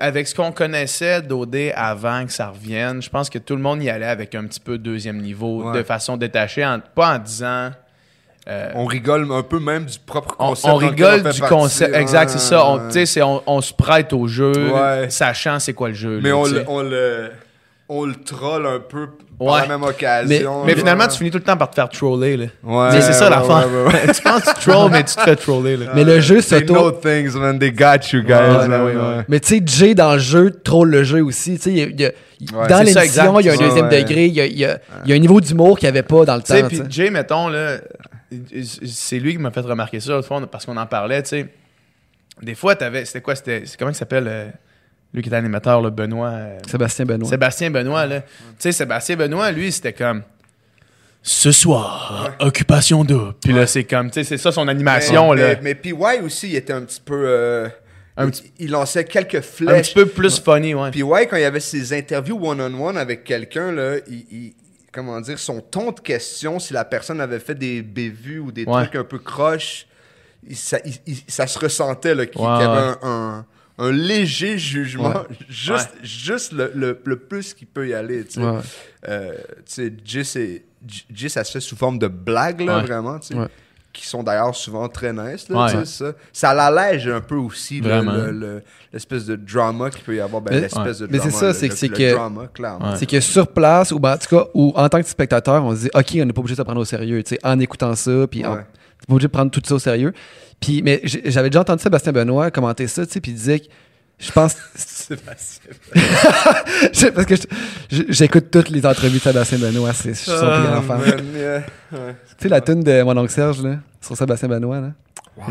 avec ce qu'on connaissait d'OD avant que ça revienne, je pense que tout le monde y allait avec un petit peu deuxième niveau, Ouais. de façon détachée, en- pas en disant. euh, On rigole un peu même du propre on, concept. on rigole du partie. concept. Exact, c'est ça. On, Ouais. tu sais, c'est- on, on se prête au jeu, Ouais. sachant c'est quoi le jeu. Mais là, on le, on, le, troll un peu par Ouais. la même occasion. Mais finalement, tu finis tout le temps par te faire troller. Là. Ouais, Mais c'est ça ouais, l'affaire. ouais, ouais, ouais. tu penses que tu trolls, mais tu te fais troller. Là. Mais le jeu They s'auto. know things, man. They got you, guys. Ouais, là, ouais, ouais. ouais. Mais tu sais, Jay dans le jeu troll le jeu aussi. Tu sais, il y a- il y a- Ouais, dans l'émission, il y a un deuxième ouais. degré. Il y a, il y a- il y a un niveau d'humour qu'il n'y avait pas dans le Tu sais, temps. puis. Jay, mettons, là, c'est lui qui m'a fait remarquer ça fois, parce qu'on en parlait, tu sais. Des fois, t'avais. C'était quoi C'était. c'est Comment il s'appelle euh, Lui qui est animateur, là, Benoît. euh, Sébastien Benoît. Sébastien Benoît, là. Tu sais, Sébastien Benoît, lui, c'était comme. Ce soir, occupation double. Puis là, c'est comme, tu sais, c'est ça son animation, mais, là. Mais, mais PY aussi, il était un petit peu. euh, Un il, petit- il lançait quelques Un flèches. petit peu plus funny, ouais. Puis ouais, quand il y avait ses interviews one-on-one avec quelqu'un, là, il, il- comment dire, son ton de question, si la personne avait fait des bévues ou des Ouais. trucs un peu croches, ça, il- il- ça se ressentait là, qu'il Ouais, y avait ouais. un, un- un léger jugement, Ouais. juste, juste le, le- le plus qu'il peut y aller. Tu sais, Ouais. Euh, Jay, ça se fait sous forme de blagues, là, Ouais. vraiment, tu sais, qui sont d'ailleurs souvent très nice. Là, Ouais. tu sais, ça. ça l'allège un peu aussi, le- l'espèce de drama qu'il peut y avoir. Ben, Mais- l'espèce de Mais c'est drama, ça, c'est que- c'est que- sur place, ou ben, en tout cas, ou en tant que spectateur, on se dit, OK, on n'est pas obligé de se prendre au sérieux, tu sais, en écoutant ça, puis Ouais. t'es pas obligé de prendre tout ça au sérieux. Puis, mais j'avais déjà entendu Sébastien Benoît commenter ça, tu sais, puis il disait que Je pense. Sébastien. je- parce que j'écoute toutes les entrevues de Sébastien Benoît. C'est, je suis son plus grand fan. Tu sais la tune de mon oncle Serge, là, sur Sébastien Benoît, là?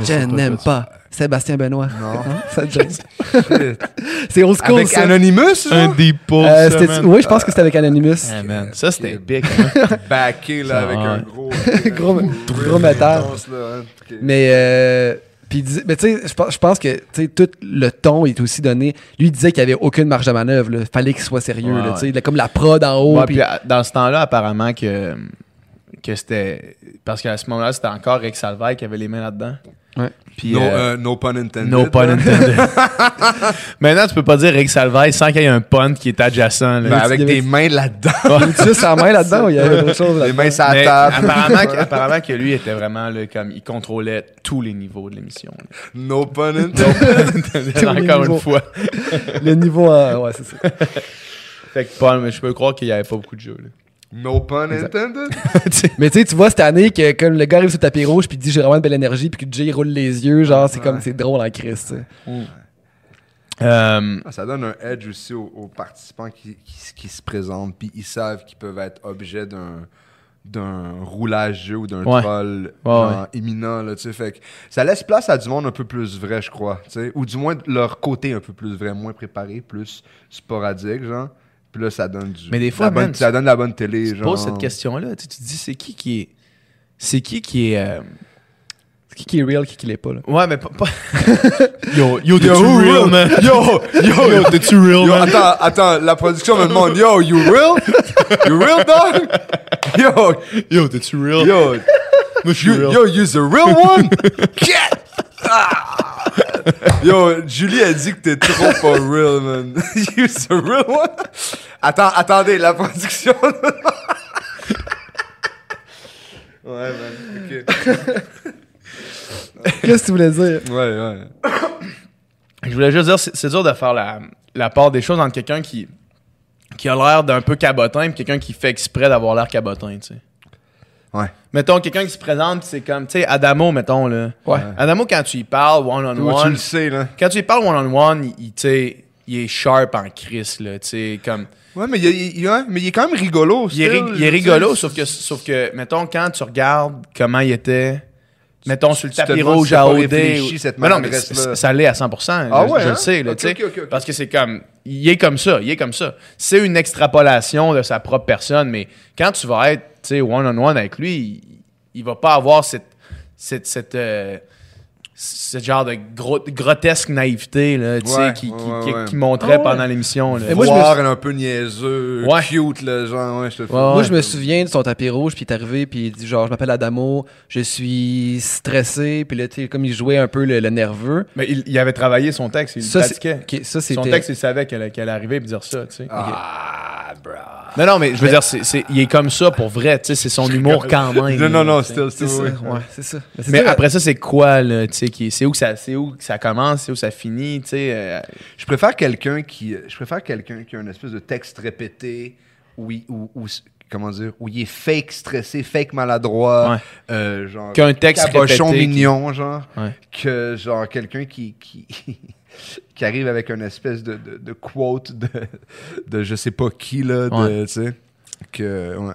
Je n'aime pas Sébastien Benoît. Non. Ça te gêne? Shit. C'est old school, Avec ça. Anonymous, Un deep pull, Euh, ça, oui, je pense que c'était avec Anonymous. Ah, man. Ça, c'était big. hein. Backé, là, Ça, avec ouais. un gros... Gros- métal. là, hein. Mais, euh, puis, mais tu sais, je pense- que tu sais, tout le ton est aussi donné. Lui, il disait qu'il n'y avait aucune marge de manœuvre. Il fallait qu'il soit sérieux. Ouais, là, ouais. tu sais. Il a comme la prod en haut. À- dans ce temps-là, apparemment que, que c'était. Parce qu'à ce moment-là, c'était encore Rick Salvaille qui avait les mains là-dedans. Ouais. Puis, No, euh, euh, no pun intended. no pun là. intended. Maintenant, tu peux pas dire Rick Salvaille sans qu'il y ait un punt qui est adjacent. là. Ben, avec des mains là-dedans. Juste sa main là-dedans ou il y avait autre chose Les là-dedans? mains sur la table. apparemment, que, apparemment que lui était vraiment là, comme il contrôlait tous les niveaux de l'émission. là. No pun intended. les Encore niveaux. une fois. Le niveau en... Ouais, c'est ça. Fait que Paul, mais je peux croire qu'il y avait pas beaucoup de jeux. là. No pun intended? Mais tu sais, tu vois cette année que comme le gars arrive sur le tapis rouge puis il dit j'ai vraiment de belle énergie puis que Jay roule les yeux, genre c'est comme c'est drôle en sais. euh, Ah, Ça donne un edge aussi aux, aux participants qui, qui, qui se présentent, puis ils savent qu'ils peuvent être objets d'un d'un roulage jeu ou d'un Ouais. troll Ouais, genre, imminent là, tu sais. Fait que ça laisse place à du monde un peu plus vrai je crois tu sais. Ou du moins leur côté un peu plus vrai moins préparé plus sporadique genre puis là ça donne du Mais des de fois, la bonne- ça donne de la bonne télé tu te genre poses cette question-là. Tu, te dis, c'est qui qui est. C'est qui qui est. euh, C'est qui qui est real, qui qui l'est pas là? Ouais, mais pas. pas- yo, yo, Yo, t'es-tu real, real? man? yo yo Yo, t'es-tu real, Yo, man? attends, attends, la production me demande, yo, you real? You real, dog? Yo, Yo, t'es-tu real? yo, you, real. yo, you's the real one? Get! Ah! Yo, Julie a dit que t'es trop pas real, man. you's the real one? Attends, attendez, la production. ouais, man, ok. Qu'est-ce que tu voulais dire? Ouais, ouais. Je voulais juste dire, c'est c'est dur de faire la, la part des choses entre quelqu'un qui, qui a l'air d'un peu cabotin et quelqu'un qui fait exprès d'avoir l'air cabotin, tu sais. Ouais. Mettons, quelqu'un qui se présente, c'est comme, tu sais, Adamo, mettons, là. Ouais. Adamo, quand tu y parles Toi, tu one-on-one, le sais, là. quand tu y parles one-on-one, il, il- il est sharp en crise, là, tu sais, comme... Ouais, mais il, il- il- ouais, mais il est quand même rigolo. Il est, il rigolo, sauf que, sauf que, mettons, quand tu regardes comment il était, mettons, sur le tapis rouge à OD. Mais non, mais ça l'est à 100%. Ah je, ouais, je hein? le sais, là. Parce que c'est comme, il est comme ça, il est comme ça. C'est une extrapolation de sa propre personne, mais quand tu vas être, sais, one-on-one avec lui, il, il va pas avoir cette, cette, cette, euh, ce genre de gros- grotesque naïveté, là, tu sais, Ouais, qui, qui- ouais, qui- ouais. qui montrait Ah ouais. pendant l'émission, là. Et moi, je me Voir un peu niaiseux, Ouais. cute, là, genre, ouais, je te fais. Ouais, Moi, je me souviens de son tapis rouge, puis il est arrivé, puis il dit genre, je m'appelle Adamo, je suis stressé, puis là, tu sais, comme il jouait un peu le, le nerveux. Mais il, il avait travaillé son texte, il le Ça, pratiquait. ça, Son texte, il savait qu'elle qu'elle arrivait et dire ça, tu sais. Ah. Non, non, mais je veux dire, c'est, c'est- il est comme ça pour vrai, tu sais, c'est son humour quand même. Non, non, non, C'est ça, oui. ouais, c'est ça. c'est Mais après ça, c'est quoi, là, tu sais, qui- c'est où que ça, c'est où que ça commence, c'est où ça finit, tu sais. euh, Je préfère quelqu'un qui, je préfère quelqu'un qui a une espèce de texte répété où, il- où- où- comment dire, où il est fake stressé, fake maladroit, Ouais. euh, genre Qu'un texte cabochon répété qui- mignon, genre, Ouais. que genre quelqu'un qui qui, qui arrive avec une espèce de, de, de quote de, de je sais pas qui là, de, tu sais, que ouais.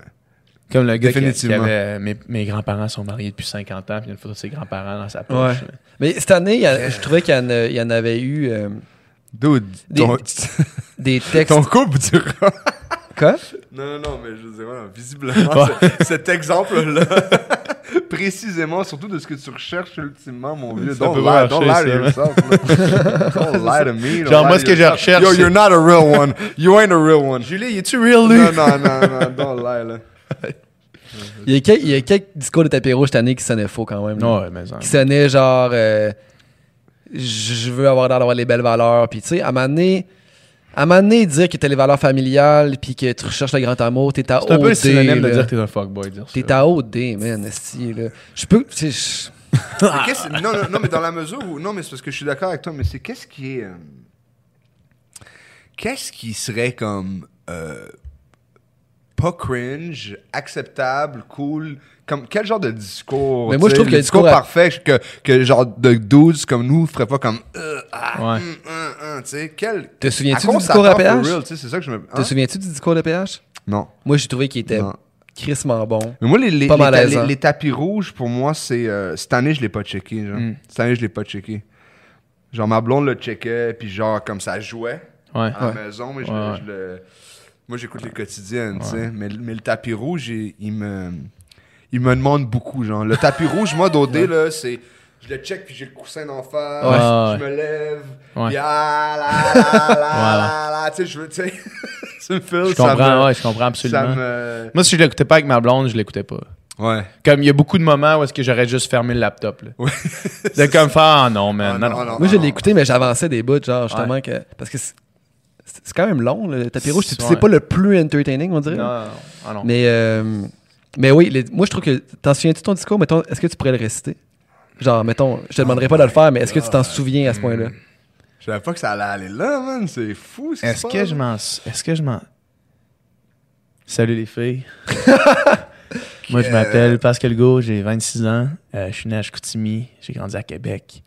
Comme le gars qui, qui Définitivement. avait. Mes, mes grands-parents sont mariés depuis 50 ans, puis il y a une photo de ses grands-parents dans sa poche. Ouais. Mais cette année, il y a- je trouvais qu'il y, en a- il y en avait eu euh, Dude, Des- ton, des textes. ton couple durera. Quoi? Non, non, non, mais je veux dire, voilà, visiblement, ce- cet exemple-là, précisément, surtout de ce que tu recherches ultimement, mon vieux. Ça Don't peut lie, marcher, don't lie to ça, yourself. là. don't lie to me. don't Genre, lie moi, to ce que je yourself. recherche, Yo, c'est- you're not a real one. You ain't a real one. Julie, es-tu real, lui? Non, non, non, non, don't lie, là. Il y, a quelques, il y a quelques discours de tapis rouge cette année qui sonnaient faux quand même. là. Ouais, mais ça. Qui sonnaient genre. euh, je veux avoir l'air d'avoir les belles valeurs. Puis tu sais, à un moment donné. À un moment donné, dire que t'as les valeurs familiales puis que tu recherches le grand amour, t'es à C'est un peu le OD, synonyme de dire que t'es un fuckboy. T'es à OD, man. Je peux... non, non, non, mais dans la mesure où. Non, mais c'est parce que je suis d'accord avec toi, mais c'est qu'est-ce qui est. euh, Qu'est-ce qui serait comme. euh, pas cringe, acceptable, cool. Comme quel genre de discours Mais moi, je trouve que le discours discours à- parfait que, que genre de dudes comme nous ferait pas comme euh, ah, Ouais. hum, hum, hum, tu sais quel Te souviens-tu du discours à péage? c'est ça que je me Te hein? souviens-tu du discours de PH? Non. Moi, j'ai trouvé qu'il était Non. crissement bon. Mais moi, les, les, Pas les, tapis rouges, pour moi, c'est. euh, cette année, je l'ai pas checké. Genre. Mm. Cette année, je l'ai pas checké. Genre, ma blonde le checkait, puis genre, comme ça jouait Ouais. à la maison, mais je, je le. Moi, j'écoute les quotidiennes, tu sais. Mais, mais le tapis rouge, il, il me. Il me demande beaucoup, genre. Le tapis rouge, moi, d'OD, là, c'est. Je le check, puis j'ai le coussin d'en face, Ouais. je me lève, Ouais. puis ah là là là là là, tu sais, je veux, tu sais. tu me files, Je ça comprends, me- ouais, je comprends absolument. me. Moi, si je l'écoutais pas avec ma blonde, je l'écoutais pas. Ouais. Comme il y a beaucoup de moments où est-ce que j'aurais juste fermé le laptop. Là. de comme faire, ah non, man. Ah, non, non. Moi, je l'ai écouté, mais j'avançais des bouts, genre, justement, que. Parce que c'est quand même long, le tapis rouge. C'est Ouais. c'est pas le plus entertaining, on dirait. Non, non, non. Ah non. Mais, euh, mais oui, les- moi, je trouve que. T'en souviens-tu de ton discours? Mettons, est-ce que tu pourrais le réciter? Genre, mettons, je te demanderai pas de le faire, mais est-ce que tu t'en souviens à ce point-là? Je savais pas que ça allait aller là, man. C'est fou, ce Est-ce que je m'en. Est-ce que je m'en. Salut les filles. Moi, je m'appelle Pascal Go, j'ai 26 ans. Euh, je suis né à Chicoutimi, j'ai grandi à Québec.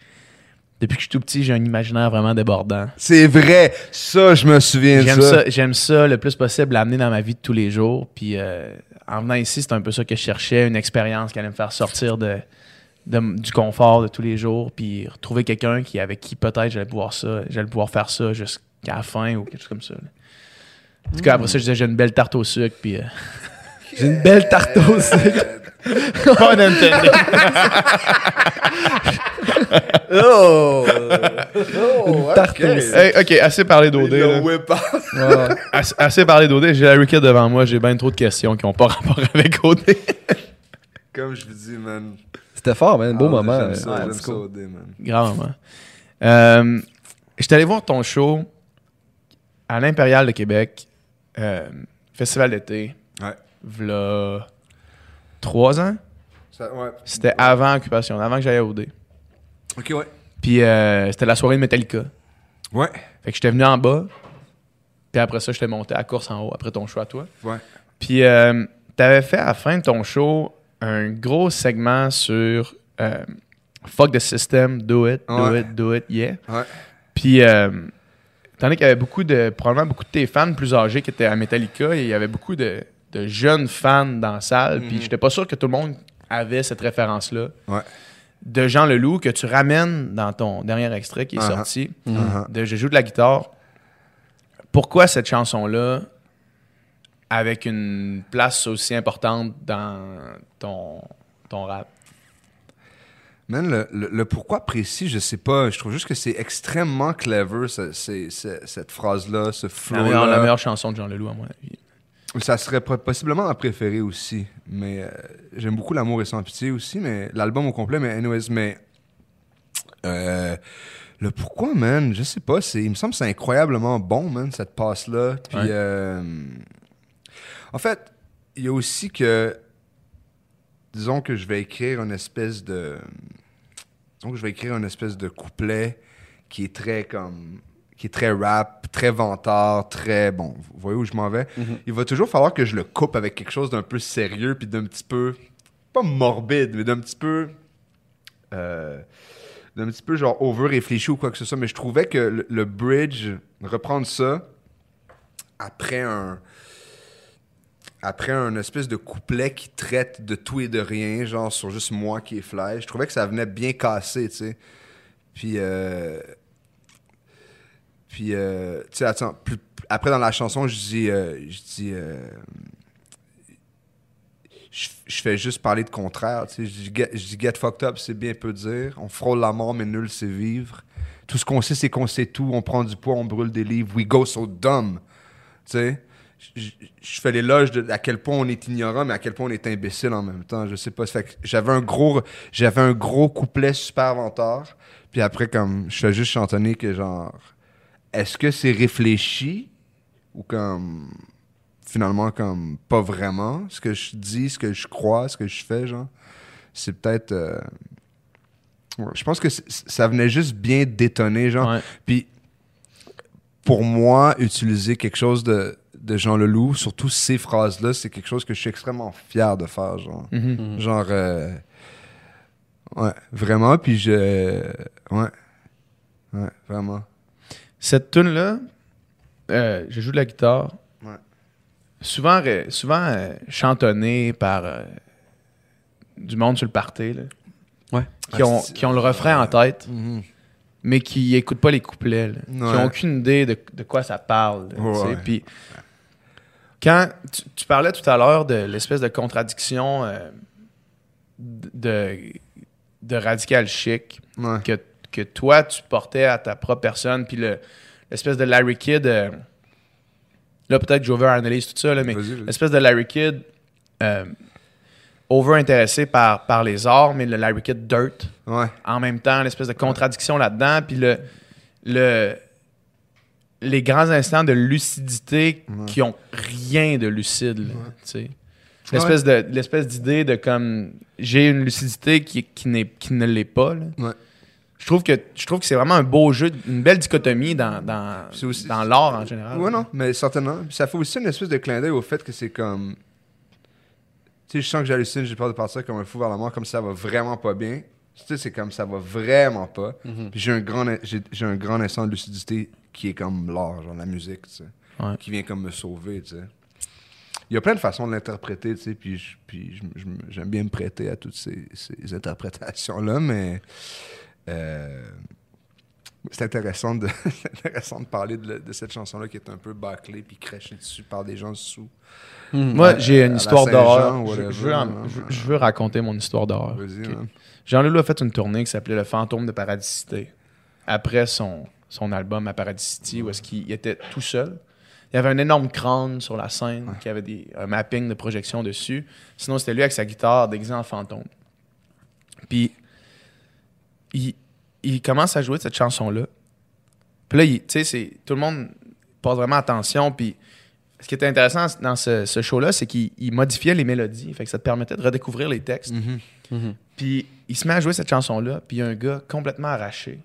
Depuis que je suis tout petit, j'ai un imaginaire vraiment débordant. C'est vrai. Ça, je me souviens de J'aime ça. ça, j'aime ça le plus possible, l'amener dans ma vie de tous les jours. Puis euh, en venant ici, c'est un peu ça que je cherchais, une expérience qui allait me faire sortir de, du confort de tous les jours, puis retrouver quelqu'un qui avec qui peut-être j'allais pouvoir ça, j'allais pouvoir faire ça jusqu'à la fin ou quelque chose comme ça. En tout cas, après ça, je disais j'ai une belle tarte au sucre, puis euh, J'ai une belle tarte au sucre. pas d'intendé. Oh! oh tarte ok. au sucre. Hey, ok, assez parlé d'OD. Là. Assez, parlé d'OD. J'ai la Ricket devant moi, j'ai bien trop de questions qui n'ont pas rapport avec OD. Comme je vous dis, man. C'était fort, man. Beau Ah, moment. J'aime euh, ça, ton j'aime ça, discours. OD, man. Grand moment. Euh, J'étais allé voir ton show à l'Impérial de Québec, euh, festival d'été, Ouais. V'là trois ans? Ouais. C'était avant Occupation, avant que j'aille à OD. Ok, ouais. Puis euh, c'était la soirée de Metallica. Ouais. Fait que j'étais venu en bas, puis après ça, j'étais monté à course en haut, après ton show à toi. Ouais. Puis euh, t'avais fait à la fin de ton show un gros segment sur euh, Fuck the system, do it, do Ouais. it, do it, yeah. Ouais. Puis, donné qu'il y avait beaucoup de, probablement beaucoup de tes fans plus âgés qui étaient à Metallica, et il y avait beaucoup de, de jeunes fans dans la salle, puis Mhm. j'étais pas sûr que tout le monde avait cette référence-là. Ouais. De Jean Leloup, que tu ramènes dans ton dernier extrait qui est Uh-huh. sorti, Uh-huh. de Je joue de la guitare. Pourquoi cette chanson-là, avec une place aussi importante dans ton, ton rap? Man, le, le- le pourquoi précis, je sais pas. Je trouve juste que c'est extrêmement clever, ce- cette phrase-là, ce La meilleure, la meilleure chanson de Jean Leloup, à mon avis. Ça serait po- possiblement ma préférée aussi. Mais euh, j'aime beaucoup L'amour et sans pitié aussi, mais l'album au complet, mais anyways, mais. euh, le pourquoi, man, je sais pas. Il me semble que c'est incroyablement bon, man, cette passe-là. Puis. Ouais. euh, en fait, il y a aussi que. Disons que je vais écrire une espèce de. Disons que je vais écrire une espèce de couplet qui est très comme. Qui est très rap, très vantard, très. Bon, vous voyez où je m'en vais? Il va toujours falloir que je le coupe avec quelque chose d'un peu sérieux puis d'un petit peu. pas morbide, mais d'un petit peu. euh, d'un petit peu genre over réfléchi ou quoi que ce soit. Mais je trouvais que le, le bridge, reprendre ça après un après un espèce de couplet qui traite de tout et de rien, genre sur juste moi qui est fly, je trouvais que ça venait bien casser, tu sais. Puis, euh, puis, euh, tu sais, attends, après dans la chanson, je dis, euh, je dis, euh, je, fais juste parler de contraire, tu sais. Je dis, get, get fucked up, c'est bien peu dire. On frôle la mort, mais nul c'est vivre. Tout ce qu'on sait, c'est qu'on sait tout. On prend du poids, on brûle des livres. We go so dumb. Tu sais, je- fais l'éloge de à quel point on est ignorant, mais à quel point on est imbécile en même temps. Je sais pas. J'avais un gros, j'avais un gros couplet super vantard. Puis après, comme, je fais juste chantonner que genre, est-ce que c'est réfléchi ou comme, finalement, comme, pas vraiment ce que je dis, ce que je crois, ce que je fais, genre? C'est peut-être. euh, ouais, je pense que ça venait juste bien détonner, genre. Ouais. Puis, pour moi, utiliser quelque chose de, de Jean Leloup, surtout ces phrases-là, c'est quelque chose que je suis extrêmement fier de faire, genre. Mhm. Genre, euh, ouais, vraiment, puis je, ouais, ouais, vraiment. Cette tune là je joue de la guitare. Ouais. Souvent, souvent euh, chantonnée par euh, du monde sur le party, là, Ouais. qui, ont, c'est- qui ont le refrain en tête, Mhm. mais qui écoutent pas les couplets, là, qui Ouais. ont aucune idée de, de quoi ça parle. Puis quand tu, tu parlais tout à l'heure de l'espèce de contradiction euh, de, de radical chic, Ouais. que, que toi, tu portais à ta propre personne, puis le- l'espèce de Larry Kidd. euh, là, peut-être que j'over analyse tout ça, là, mais l'espèce de Larry Kidd euh, over intéressé par, par les arts, mais le Larry Kidd dirt Ouais. en même temps, l'espèce de contradiction là-dedans, puis le, le, les grands instants de lucidité qui ont rien de lucide, sais. L'espèce de l'espèce d'idée de comme j'ai une lucidité qui, qui, qui ne l'est pas. là. Je trouve que je trouve que c'est vraiment un beau jeu, une belle dichotomie dans, dans, aussi- dans l'art en général. Ouais, non, mais certainement. Ça fait aussi une espèce de clin d'œil au fait que c'est comme. Tu sais, je sens que j'hallucine, j'ai peur de partir comme un fou vers la mort, comme ça va vraiment pas bien. Tu sais, c'est comme ça va vraiment pas. Puis j'ai un, grand, j'ai, un grand instant de lucidité qui est comme l'art, genre la musique, tu sais. Ouais. Qui vient comme me sauver, tu sais. Il y a plein de façons de l'interpréter, tu sais, puis, j'aime bien me prêter à toutes ces, ces interprétations-là, mais. Euh, c'est intéressant de, c'est intéressant de parler de, cette chanson-là qui est un peu bâclée puis crachée dessus par des gens sous. Moi, À- j'ai à une histoire d'horreur. Je, veux en- là. je- je veux raconter mon histoire d'horreur. Man. Jean-Leloup a fait une tournée qui s'appelait Le Fantôme de Paradisité. Après son, son album à Paradis City, où est-ce qu'il était tout seul. Il y avait un énorme crâne sur la scène qui avait des, un mapping de projection dessus. Sinon, c'était lui avec sa guitare déguisé en fantôme. Puis, il, il commence à jouer cette chanson-là. Puis là, tu sais, tout le monde porte vraiment attention. Puis, ce qui était intéressant dans ce, ce show-là, c'est qu'il il modifiait les mélodies. Fait que ça te permettait de redécouvrir les textes. Puis il se met à jouer cette chanson-là, puis il y a un gars complètement arraché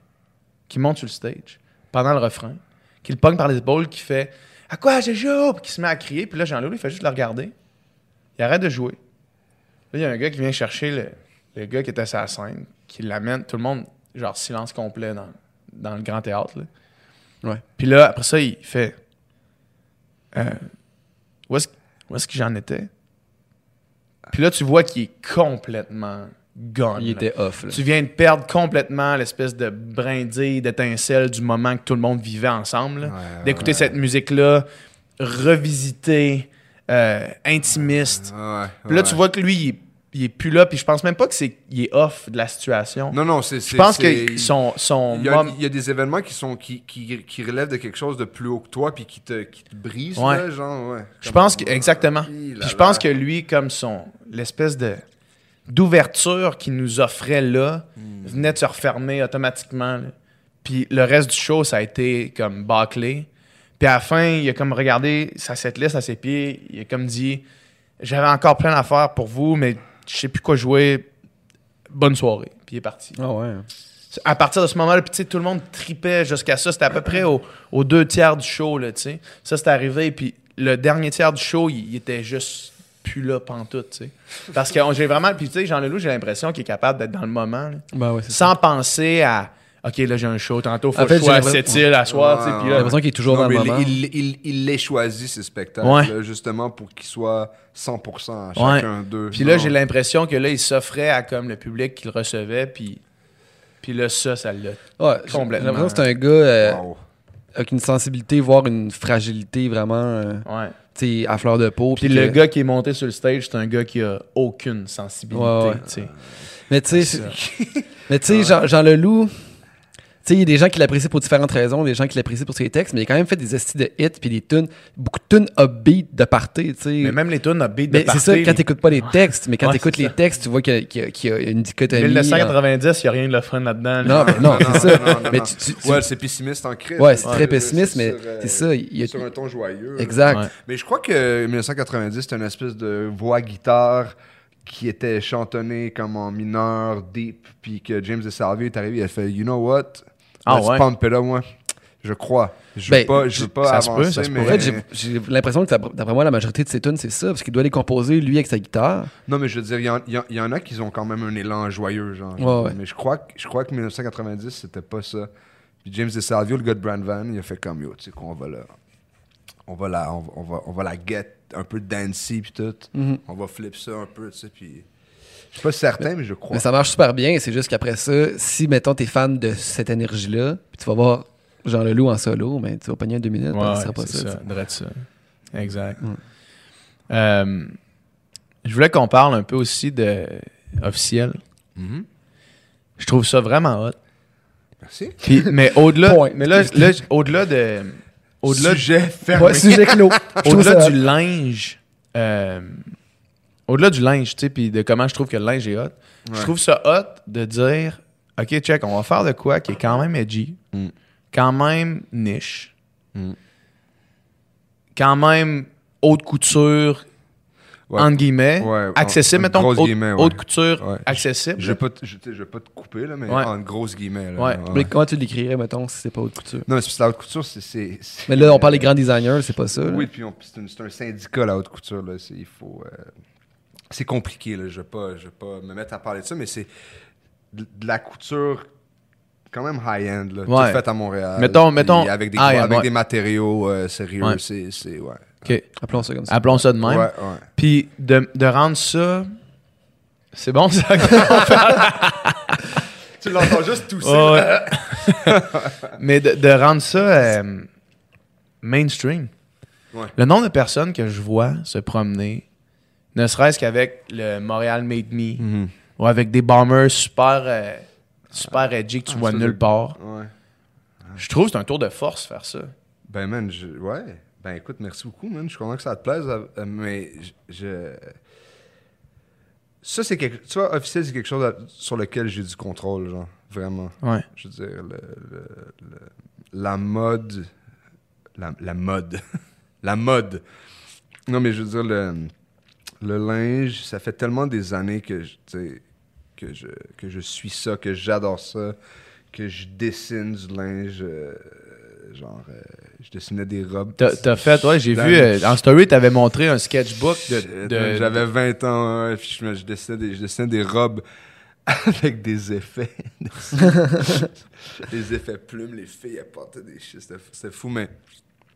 qui monte sur le stage pendant le refrain, qui le pogne par les épaules, qui fait À quoi je joue Puis qui se met à crier, puis là, Jean-Loup, il fait juste le regarder. Il arrête de jouer. Là, il y a un gars qui vient chercher le, le gars qui était sur la scène, qui l'amène, tout le monde, genre silence complet dans, dans le grand théâtre. Là. Ouais. Puis là, après ça, il fait Euh, Où est-ce où est-ce que j'en étais? Puis là, tu vois qu'il est complètement gone. Il était off. là. Tu viens de perdre complètement l'espèce de brindille, d'étincelle du moment que tout le monde vivait ensemble. Ouais, D'écouter ouais. cette musique-là, revisitée, euh, intimiste. Puis là, tu vois que lui, il est, il est plus là. Puis je pense même pas que c'est il est off de la situation. Non, non, c'est. je pense que son, son Il y, a, il y a des événements qui sont qui, qui, qui relèvent de quelque chose de plus haut que toi puis qui te, qui te brisent, Ouais. là, genre, ouais. Je pense que exactement. Là Puis je pense que lui, comme son l'espèce de d'ouverture qu'il nous offrait là, Hmm. venait de se refermer automatiquement. là. Puis le reste du show, ça a été comme bâclé. Puis à la fin, il a comme regardé sa setlist à ses pieds. Il a comme dit J'avais encore plein d'affaires pour vous, mais je sais plus quoi jouer. Bonne soirée. Puis il est parti. Ah ouais. À partir de ce moment-là, puis tu sais, tout le monde tripait jusqu'à ça. C'était à peu près au- aux deux tiers du show, là, tu sais. Ça, c'était arrivé, puis le dernier tiers du show, il, il était juste plus là pantoute, tu sais. Parce que j'ai vraiment... Puis tu sais, Jean Leloup, j'ai l'impression qu'il est capable d'être dans le moment, là, Ben ouais, c'est ça. sans penser à... OK, là, j'ai un show. Tantôt, faut En que fait, je sois à j'ai cette l'impression- île à soir. Ouais, J'ai l'impression qu'il est toujours Non, dans le moment. il, il, il, il les choisit, ces spectacles, Ouais. là, justement, pour qu'ils soient 100% à Ouais. chacun d'eux. Puis là, j'ai l'impression que là, il s'offrait à comme le public qu'il recevait, puis... Puis là, ça, ça l'a... Complètement. J'ai l'impression que c'est un gars euh, Wow. avec une sensibilité, voire une fragilité vraiment euh, Ouais. à fleur de peau. Puis puis le que- gars qui est monté sur le stage, c'est un gars qui a aucune sensibilité, Ouais, ouais. tu sais. Mais tu sais, mais tu sais, Jean, Jean Leloup, sais, il y a des gens qui l'apprécient pour différentes raisons, des gens qui l'apprécient pour ses textes, mais il a quand même fait des estis de hits puis des tunes, beaucoup de tunes upbeat de party, tu sais. Mais même les tunes upbeat de Mais c'est ça, party, quand t'écoutes pas les textes, mais quand Ouais, t'écoutes c'est les ça. textes, tu vois qu'il y, a- y une dichotomie. 1990, il n'y a rien de le fun là-dedans. là. Non, mais non, c'est ça. non, non, mais tu- tu- tu- Ouais, c'est pessimiste en crise. Ouais, c'est Ouais, très c'est- pessimiste, mais euh, c'est ça. il y a- Sur un ton joyeux. Exact. Ouais. Mais je crois que 1990, c'était une espèce de voix-guitare qui était chantonnée comme en mineur, deep, puis que James DeSalvio est arrivé, il a fait « You know what? Ah ouais. pump it up, moi. » Je crois. Je Ben, veux pas, je veux pas ça se peut, ça mais... En fait, j'ai- l'impression que d'après moi, la majorité de ses tunes, c'est ça, parce qu'il doit les composer lui avec sa guitare. Non, mais je veux dire, il y, en- y y a qui ont quand même un élan joyeux, genre. Ouais. Mais je crois, que- je crois que 1990, c'était pas ça. Puis James DeSalvio, le gars de Brand Van, il a fait comme yo, tu sais quoi, on va la, on va la, on va, on va, on va la get un peu dancey puis tout. Mhm. On va flip ça un peu, tu sais, puis je suis pas certain, mais je crois. Mais ça marche super bien, c'est juste qu'après ça, si, mettons, t'es fan de cette énergie-là, puis tu vas voir Jean Leloup en solo, mais tu vas pogner un deux minutes, Ouais, ben, ce ouais, sera pas ça. ça. ça. Exact. Euh, je voulais qu'on parle un peu aussi de officiel. Mhm. Je trouve ça vraiment hot. Merci. Puis, mais au-delà, mais là, là, au-delà de, au-delà, Sujet fermé. Ouais, sujet clos. Au-delà ça- du linge, euh, au-delà du linge, tu sais, puis de comment je trouve que le linge est hot, je trouve ça hot de dire, ok, check, on va faire de quoi qui est quand même edgy, Mm. quand même niche, Mm. quand même haute couture, Ouais. entre guillemets, Ouais, accessible, en- mettons, grosse haute, guillemets, ouais. haute couture, Ouais. accessible. Je vais sais, je vais pas te couper, là, mais Ouais. en grosses guillemets. Là, Ouais. Mais comment tu l'écrirais, mettons, si c'est pas haute couture? Non, mais c'est parce que la haute couture, c'est. c'est- c'est- Mais là, on parle des grands designers, c'est pas ça. là. Oui, puis c'est, c'est un syndicat, la haute couture. Là. C'est, il faut, euh, c'est compliqué. Là. Je ne vais, pas- je vais pas me mettre à parler de ça, mais c'est de, de la couture quand même high-end. Là, Ouais. Tout fait à Montréal. Mettons- mettons Avec des, high-end, avec ouais. des matériaux euh, sérieux. Ouais. C'est, c'est, ouais. Ok, Appelons ça comme ça. appelons ça de même. ouais. Puis de, de rendre ça. C'est bon ça? Tu l'entends juste tousser. Ouais. Mais de, de rendre ça euh, mainstream. Ouais. Le nombre de personnes que je vois se promener, ne serait-ce qu'avec le Montréal Made Me, Mhm. ou avec des bombers super, euh, super edgy que tu Ah, vois nulle part. Ouais. Je trouve que c'est un tour de force faire ça. Ben, man, je, ouais. Ben, écoute, merci beaucoup, man. Je suis content que ça te plaise, euh, mais je. je- Ça, c'est quelque. Tu vois, officiel, c'est quelque chose à- sur lequel j'ai du contrôle, genre. Vraiment. Ouais. Je veux dire, le, le- le- la mode. La, la mode. la mode. Non, mais je veux dire, le, le linge, ça fait tellement des années que je, que je, que je suis ça, que j'adore ça, que je dessine du linge. euh, genre, euh, je dessinais des robes. T'as fait, ouais, j'ai vu, euh, en story, t'avais montré un sketchbook de. J'avais 20 ans, puis je, dessinais des, je dessinais des robes avec des effets. des effets plumes, les filles apportaient des c'était c'était fou, mais.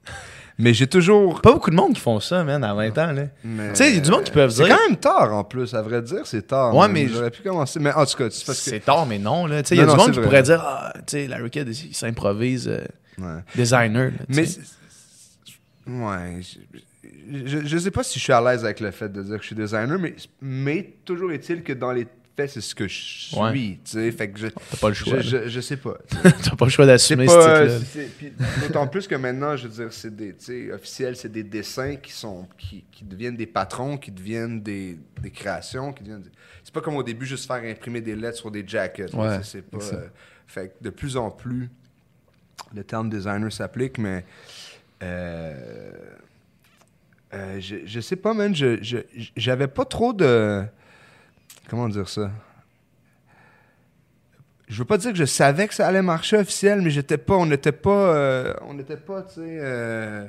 Mais j'ai toujours. Pas beaucoup de monde qui font ça, man, à 20 ans, là. mais- Tu sais, il y a du monde qui peuvent C'est dire- quand même tard en plus, à vrai dire, c'est tard. Ouais, mais J'aurais pu commencer. Mais en tout cas, c'est parce que. C'est tard, mais non, là. Tu sais, il y a Non, du monde c'est qui vrai. pourrait dire, ah, tu sais, Larry Kidd, il s'improvise euh, Ouais. designer. là, Mais. c'est- Ouais. Je, je, je sais pas si je suis à l'aise avec le fait de dire que je suis designer, mais, mais toujours est-il que dans les faits, c'est ce que je suis. Ouais. Tu sais, fait que je. T'as pas le choix. Je, je, je sais pas. T'as pas le choix d'assumer ce titre-là. D'autant plus que maintenant, je veux dire, c'est des. Tu sais, officiels, c'est des dessins qui sont. Qui, qui deviennent des patrons, qui deviennent des, des créations, qui deviennent. des- C'est pas comme au début, juste faire imprimer des lettres sur des jackets. Ouais, c'est pas. euh, fait que de plus en plus, le terme designer s'applique, mais. euh, euh, je, je sais pas, man. Je, je, j'avais pas trop de. Comment dire ça? Je veux pas dire que je savais que ça allait marcher officiel, mais j'étais pas. On n'était pas. euh, on n'était pas, tu sais. euh,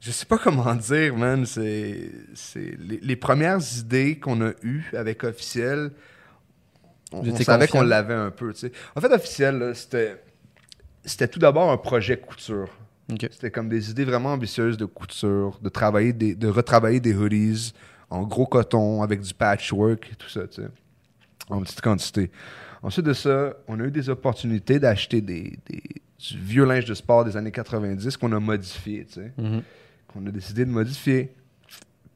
je sais pas comment dire, man. C'est. c'est les, les premières idées qu'on a eues avec officiel. On, savait qu'on l'avait un peu, tu sais. En fait, officiel, là, c'était. C'était tout d'abord un projet couture. C'était comme des idées vraiment ambitieuses de couture, de travailler des, de retravailler des hoodies en gros coton avec du patchwork et tout ça, tu sais, en petite quantité. Ensuite de ça, on a eu des opportunités d'acheter des, des- du vieux linge de sport des années 90 qu'on a modifié, tu sais, Mhm. qu'on a décidé de modifier.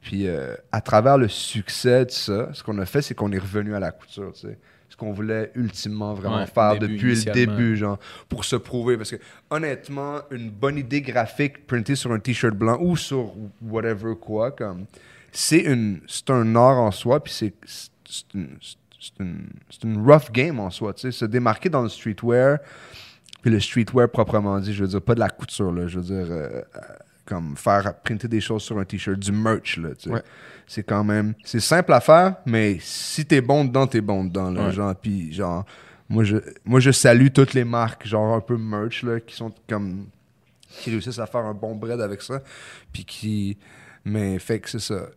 Puis euh, à travers le succès de ça, ce qu'on a fait, c'est qu'on est revenu à la couture, tu sais. Ce qu'on voulait ultimement vraiment Ouais, faire début, depuis le début, genre, pour se prouver. Parce que honnêtement, une bonne idée graphique printée sur un t-shirt blanc ou sur whatever quoi, comme, c'est une, c'est un art en soi, puis c'est, c'est une, c'est une, rough game en soi, tu sais. Se démarquer dans le streetwear, puis le streetwear proprement dit, je veux dire, pas de la couture, là, je veux dire, euh, euh, comme faire printer des choses sur un t-shirt, du merch, là. Ouais. C'est quand même, c'est simple à faire, mais si t'es bon dedans, t'es bon dedans, là, Ouais. genre, puis genre, moi, je, moi, je salue toutes les marques, genre un peu merch, là, qui sont comme. qui réussissent à faire un bon bread avec ça. Puis qui. Mais fait que c'est ça.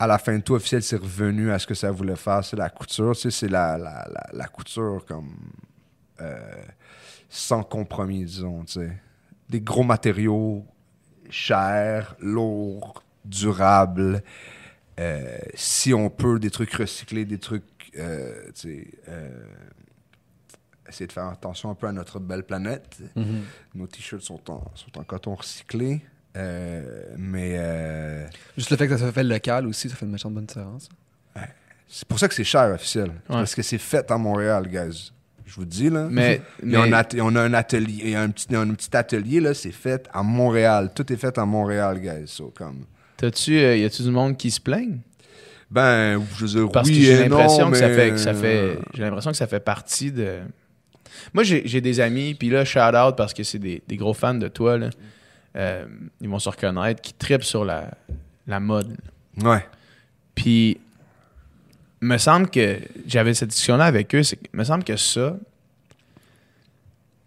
À la fin de tout, officiel, c'est revenu à ce que ça voulait faire. C'est la couture. Tu sais, c'est la, la, la, la couture comme. euh, sans compromis, disons, tu sais. Des gros matériaux chers, lourds, durables. Euh, si on peut, des trucs recyclés, des trucs, euh, tu sais, euh, essayer de faire attention un peu à notre belle planète. Mhm. Nos t-shirts sont en, sont en coton recyclé, euh, mais euh, Juste le fait que ça soit fait local aussi, ça fait une méchante bonne différence. c'est pour ça que c'est cher, officiel. Ouais. Parce que c'est fait à Montréal, guys. Je vous dis, là. Mais, Il y a on a un atelier, il y a un petit, un petit atelier, là, c'est fait à Montréal. Tout est fait à Montréal, guys. So, comme... t'as-tu, euh, y a-tu du monde qui se plaigne? Ben, je veux dire, Parce oui que j'ai l'impression que ça fait, que ça fait, j'ai l'impression que ça fait partie de. Moi, j'ai j'ai des amis, puis là, shout out parce que c'est des, des gros fans de toi, là. Euh, ils vont se reconnaître, qui tripent sur la, la mode. Ouais. Puis, me semble que j'avais cette discussion-là avec eux, c'est que me semble que ça,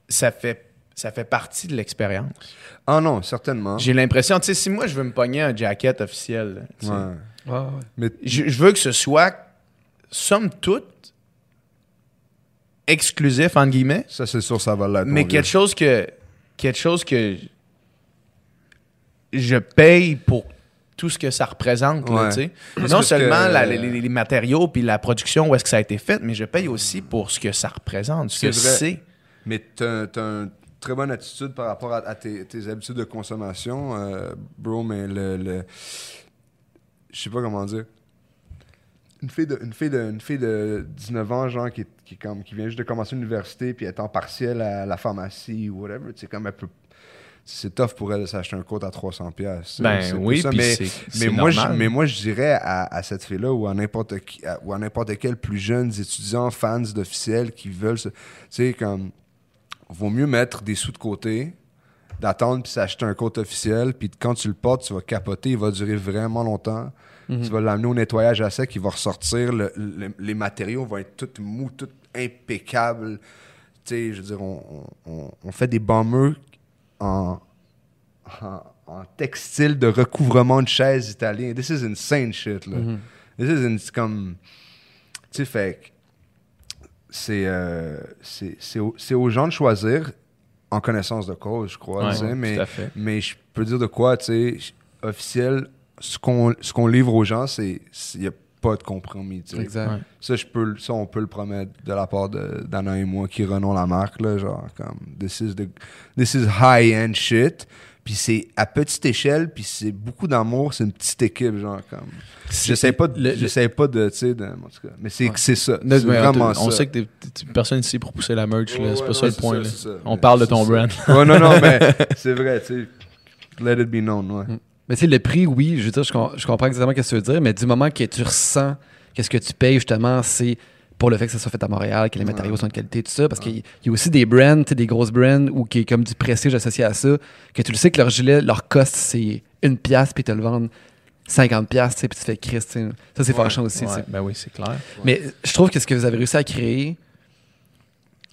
ça fait, ça fait partie de l'expérience. Ah non, certainement. J'ai l'impression, tu sais, si moi je veux me pogner un jacket officiel, là, tu sais, Ouais. Ouais, ouais. Mais je, je veux que ce soit, somme toute, exclusif, entre guillemets, ça, c'est sûr, ça va l'être. mais quelque chose que quelque chose que je paye pour tout ce que ça représente. là, Ouais. tu sais. Parce non seulement que- les, les- les matériaux puis la production, où est-ce que ça a été fait, mais je paye aussi pour ce que ça représente, ce que C'est. Mais tu as, une très bonne attitude par rapport à, à tes, tes habitudes de consommation, euh, bro, mais le. le je sais pas comment dire. Une fille, de, une, fille de, une fille de 19 ans, genre, qui, qui, comme, qui vient juste de commencer l'université, puis elle est en partiel à la pharmacie ou whatever, c'est comme elle peut. C'est tough pour elle de s'acheter un coat à 300$. piastres, Ben oui, ça, mais, mais moi, je, mais moi, je dirais à, à cette fille-là ou à n'importe ou à n'importe quel plus jeunes étudiants, fans d'officiels qui veulent. Tu sais, comme. Vaut mieux mettre des sous de côté, d'attendre puis s'acheter un coat officiel, puis quand tu le portes, tu vas capoter, il va durer vraiment longtemps. Tu vas l'amener au nettoyage à sec, il va ressortir, le- le- les matériaux vont être tout mous, tout impeccables. Tu sais, je veux dire, on, on- fait des bombers en, en, en textile de recouvrement de chaises italien. This is insane shit, là. This is ins- comme... Tu sais, fait c'est euh, aux, gens de choisir en connaissance de cause, je crois. Ouais, mais, mais je peux dire de quoi, tu sais, officiel, ce qu'on ce qu'on livre aux gens, c'est il n'y a pas de compromis. tu sais. Exact. Ouais. Ça, je peux, ça, on peut le promettre de la part d'Anna et moi qui renons la marque, là, genre, comme, this is, the, this is high-end shit. Puis c'est à petite échelle, puis c'est beaucoup d'amour, c'est une petite équipe, genre, comme. J'essaie pas, de- j'essaie pas de, tu sais, de- en tout cas. Mais c'est c'est ça. Là, C'est mais vraiment on, ça. on sait que t'es- personne ici pour pousser la merch, là. Ouais, c'est ouais, pas ça le c'est point. ça, là. c'est ça. On Mais parle de c'est ton ça. brand. Ouais, non, non, mais c'est vrai, tu sais. Let it be known, ouais. Mais le prix, oui, je veux dire, je, com- je comprends exactement ce que tu veux dire, mais du moment que tu ressens que ce que tu payes, justement, c'est pour le fait que ça soit fait à Montréal, que les matériaux sont de qualité, tout ça, parce qu'il y- a aussi des brands, des grosses brands, ou qui est comme du prestige associé à ça, que tu le sais que leur gilet, leur cost, c'est une pièce, puis ils te le vendent 50 pièces, puis tu fais Christ. Ça, c'est Ouais, fâchant aussi. Ouais, ben oui, c'est clair. Mais je trouve que ce que vous avez réussi à créer,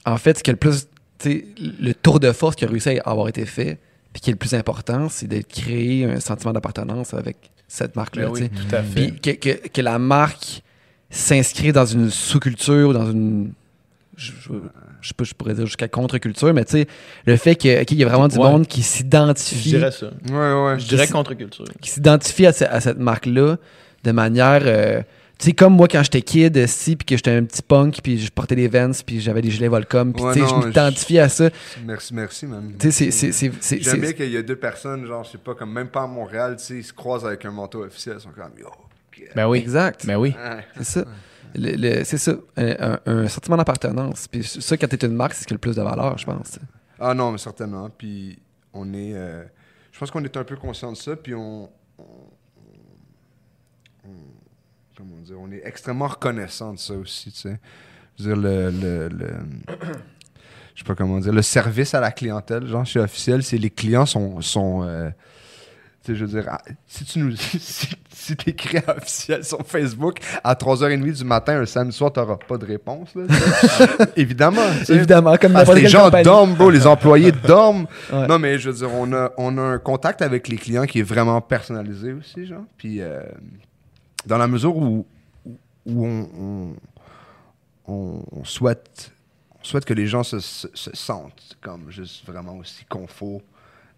en fait, ce qui est le plus, le tour de force qui a réussi à avoir été fait, puis qui est le plus important, c'est de créer un sentiment d'appartenance avec cette marque-là. Ben oui, tout à fait. Puis que, que- que la marque s'inscrit dans une sous-culture, dans une. Je, je, je sais pas, je pourrais dire jusqu'à contre-culture, mais tu sais, le fait que- qu'il y a vraiment du Ouais. monde qui Je s'identifie dirais ça. Ouais, ouais. Je dirais Qui- contre-culture. qui s'identifie à, ce- à cette marque-là de manière. euh, tu sais, comme moi quand j'étais kid, si, puis que j'étais un petit punk, puis je portais des Vans, puis j'avais des gilets Volcom, puis Ouais, tu sais, je m'identifiais à ça. Merci, merci, man. Tu sais, c'est- c'est- c'est. c'est- J'aime bien c'est- qu'il y a deux personnes, genre, je sais pas, comme même pas à Montréal, tu sais, ils se croisent avec un manteau officiel, ils sont comme, yo, ok. Ben oui. Exact. Ben oui. C'est ça. Le- le- c'est ça. Un, sentiment d'appartenance. Puis ça, quand t'es une marque, c'est ce qui a le plus de valeur, je pense. Ah non, mais certainement. Puis on est. euh, je pense qu'on est un peu conscient de ça. Puis on- comment dire On est extrêmement reconnaissant de ça aussi, tu sais. Je veux dire, le. le, le- je sais pas comment dire. Le service à la clientèle, genre chez Officiel, c'est les clients sont. sont euh, Tu sais, je veux dire, ah, si tu nous si, si t'écris à officiel sur Facebook à 3h30 du matin un samedi soir, t'auras pas de réponse. Là. Évidemment. Évidemment, comme Parce les gens compagnie. dorment, bro, les employés dorment. Ouais. Non, mais je veux dire, on a, on a un contact avec les clients qui est vraiment personnalisé aussi, genre. Puis, euh, dans la mesure où, où on, on, on- on souhaite, on souhaite que les gens se, se- se sentent comme juste vraiment aussi confort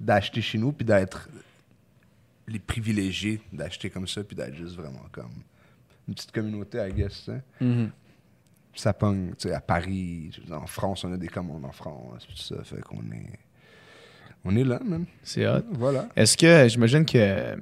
d'acheter chez nous, puis d'être les privilégiés d'acheter comme ça, puis d'être juste vraiment comme une petite communauté, I guess, sais Mhm. ça pogne, tu sais, à Paris, en France, on a des commandes en France, puis tout ça, fait qu'on est, on est là, même. C'est hot. Voilà. Est-ce que, j'imagine que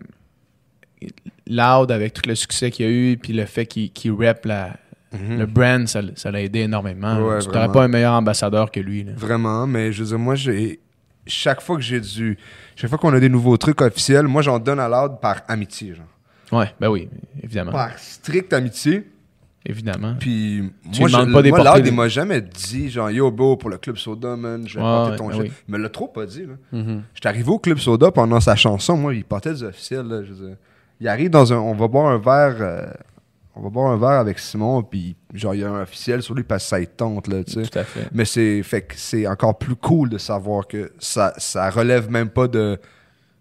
Loud, avec tout le succès qu'il y a eu, puis le fait qu'il qu'il rep la, le brand, ça l'a aidé énormément. Ouais, tu n'aurais pas un meilleur ambassadeur que lui. là. Vraiment, mais je veux dire, moi, j'ai, chaque fois que j'ai dû, chaque fois qu'on a des nouveaux trucs officiels, moi, j'en donne à l'ordre par amitié, genre. Ouais, ben oui, évidemment. Par stricte amitié, Évidemment. puis Tu moi, je, pas des moi, Loud, il m'a jamais dit, genre, yo, bro, pour le Club Soda, man, je vais porter ton ben jet. oui. Il me l'a trop pas dit, là. Mhm. J'étais arrivé au Club Soda pendant sa chanson. Moi, il portait des officiels. Là, je veux dire. Il arrive dans un. On va boire un verre. euh, on va boire un verre avec Simon. Puis, genre, il y a un officiel sur lui parce que ça il tente. Là, tu sais. Tout à fait. Mais c'est fait que c'est encore plus cool de savoir que ça, ça relève même pas de.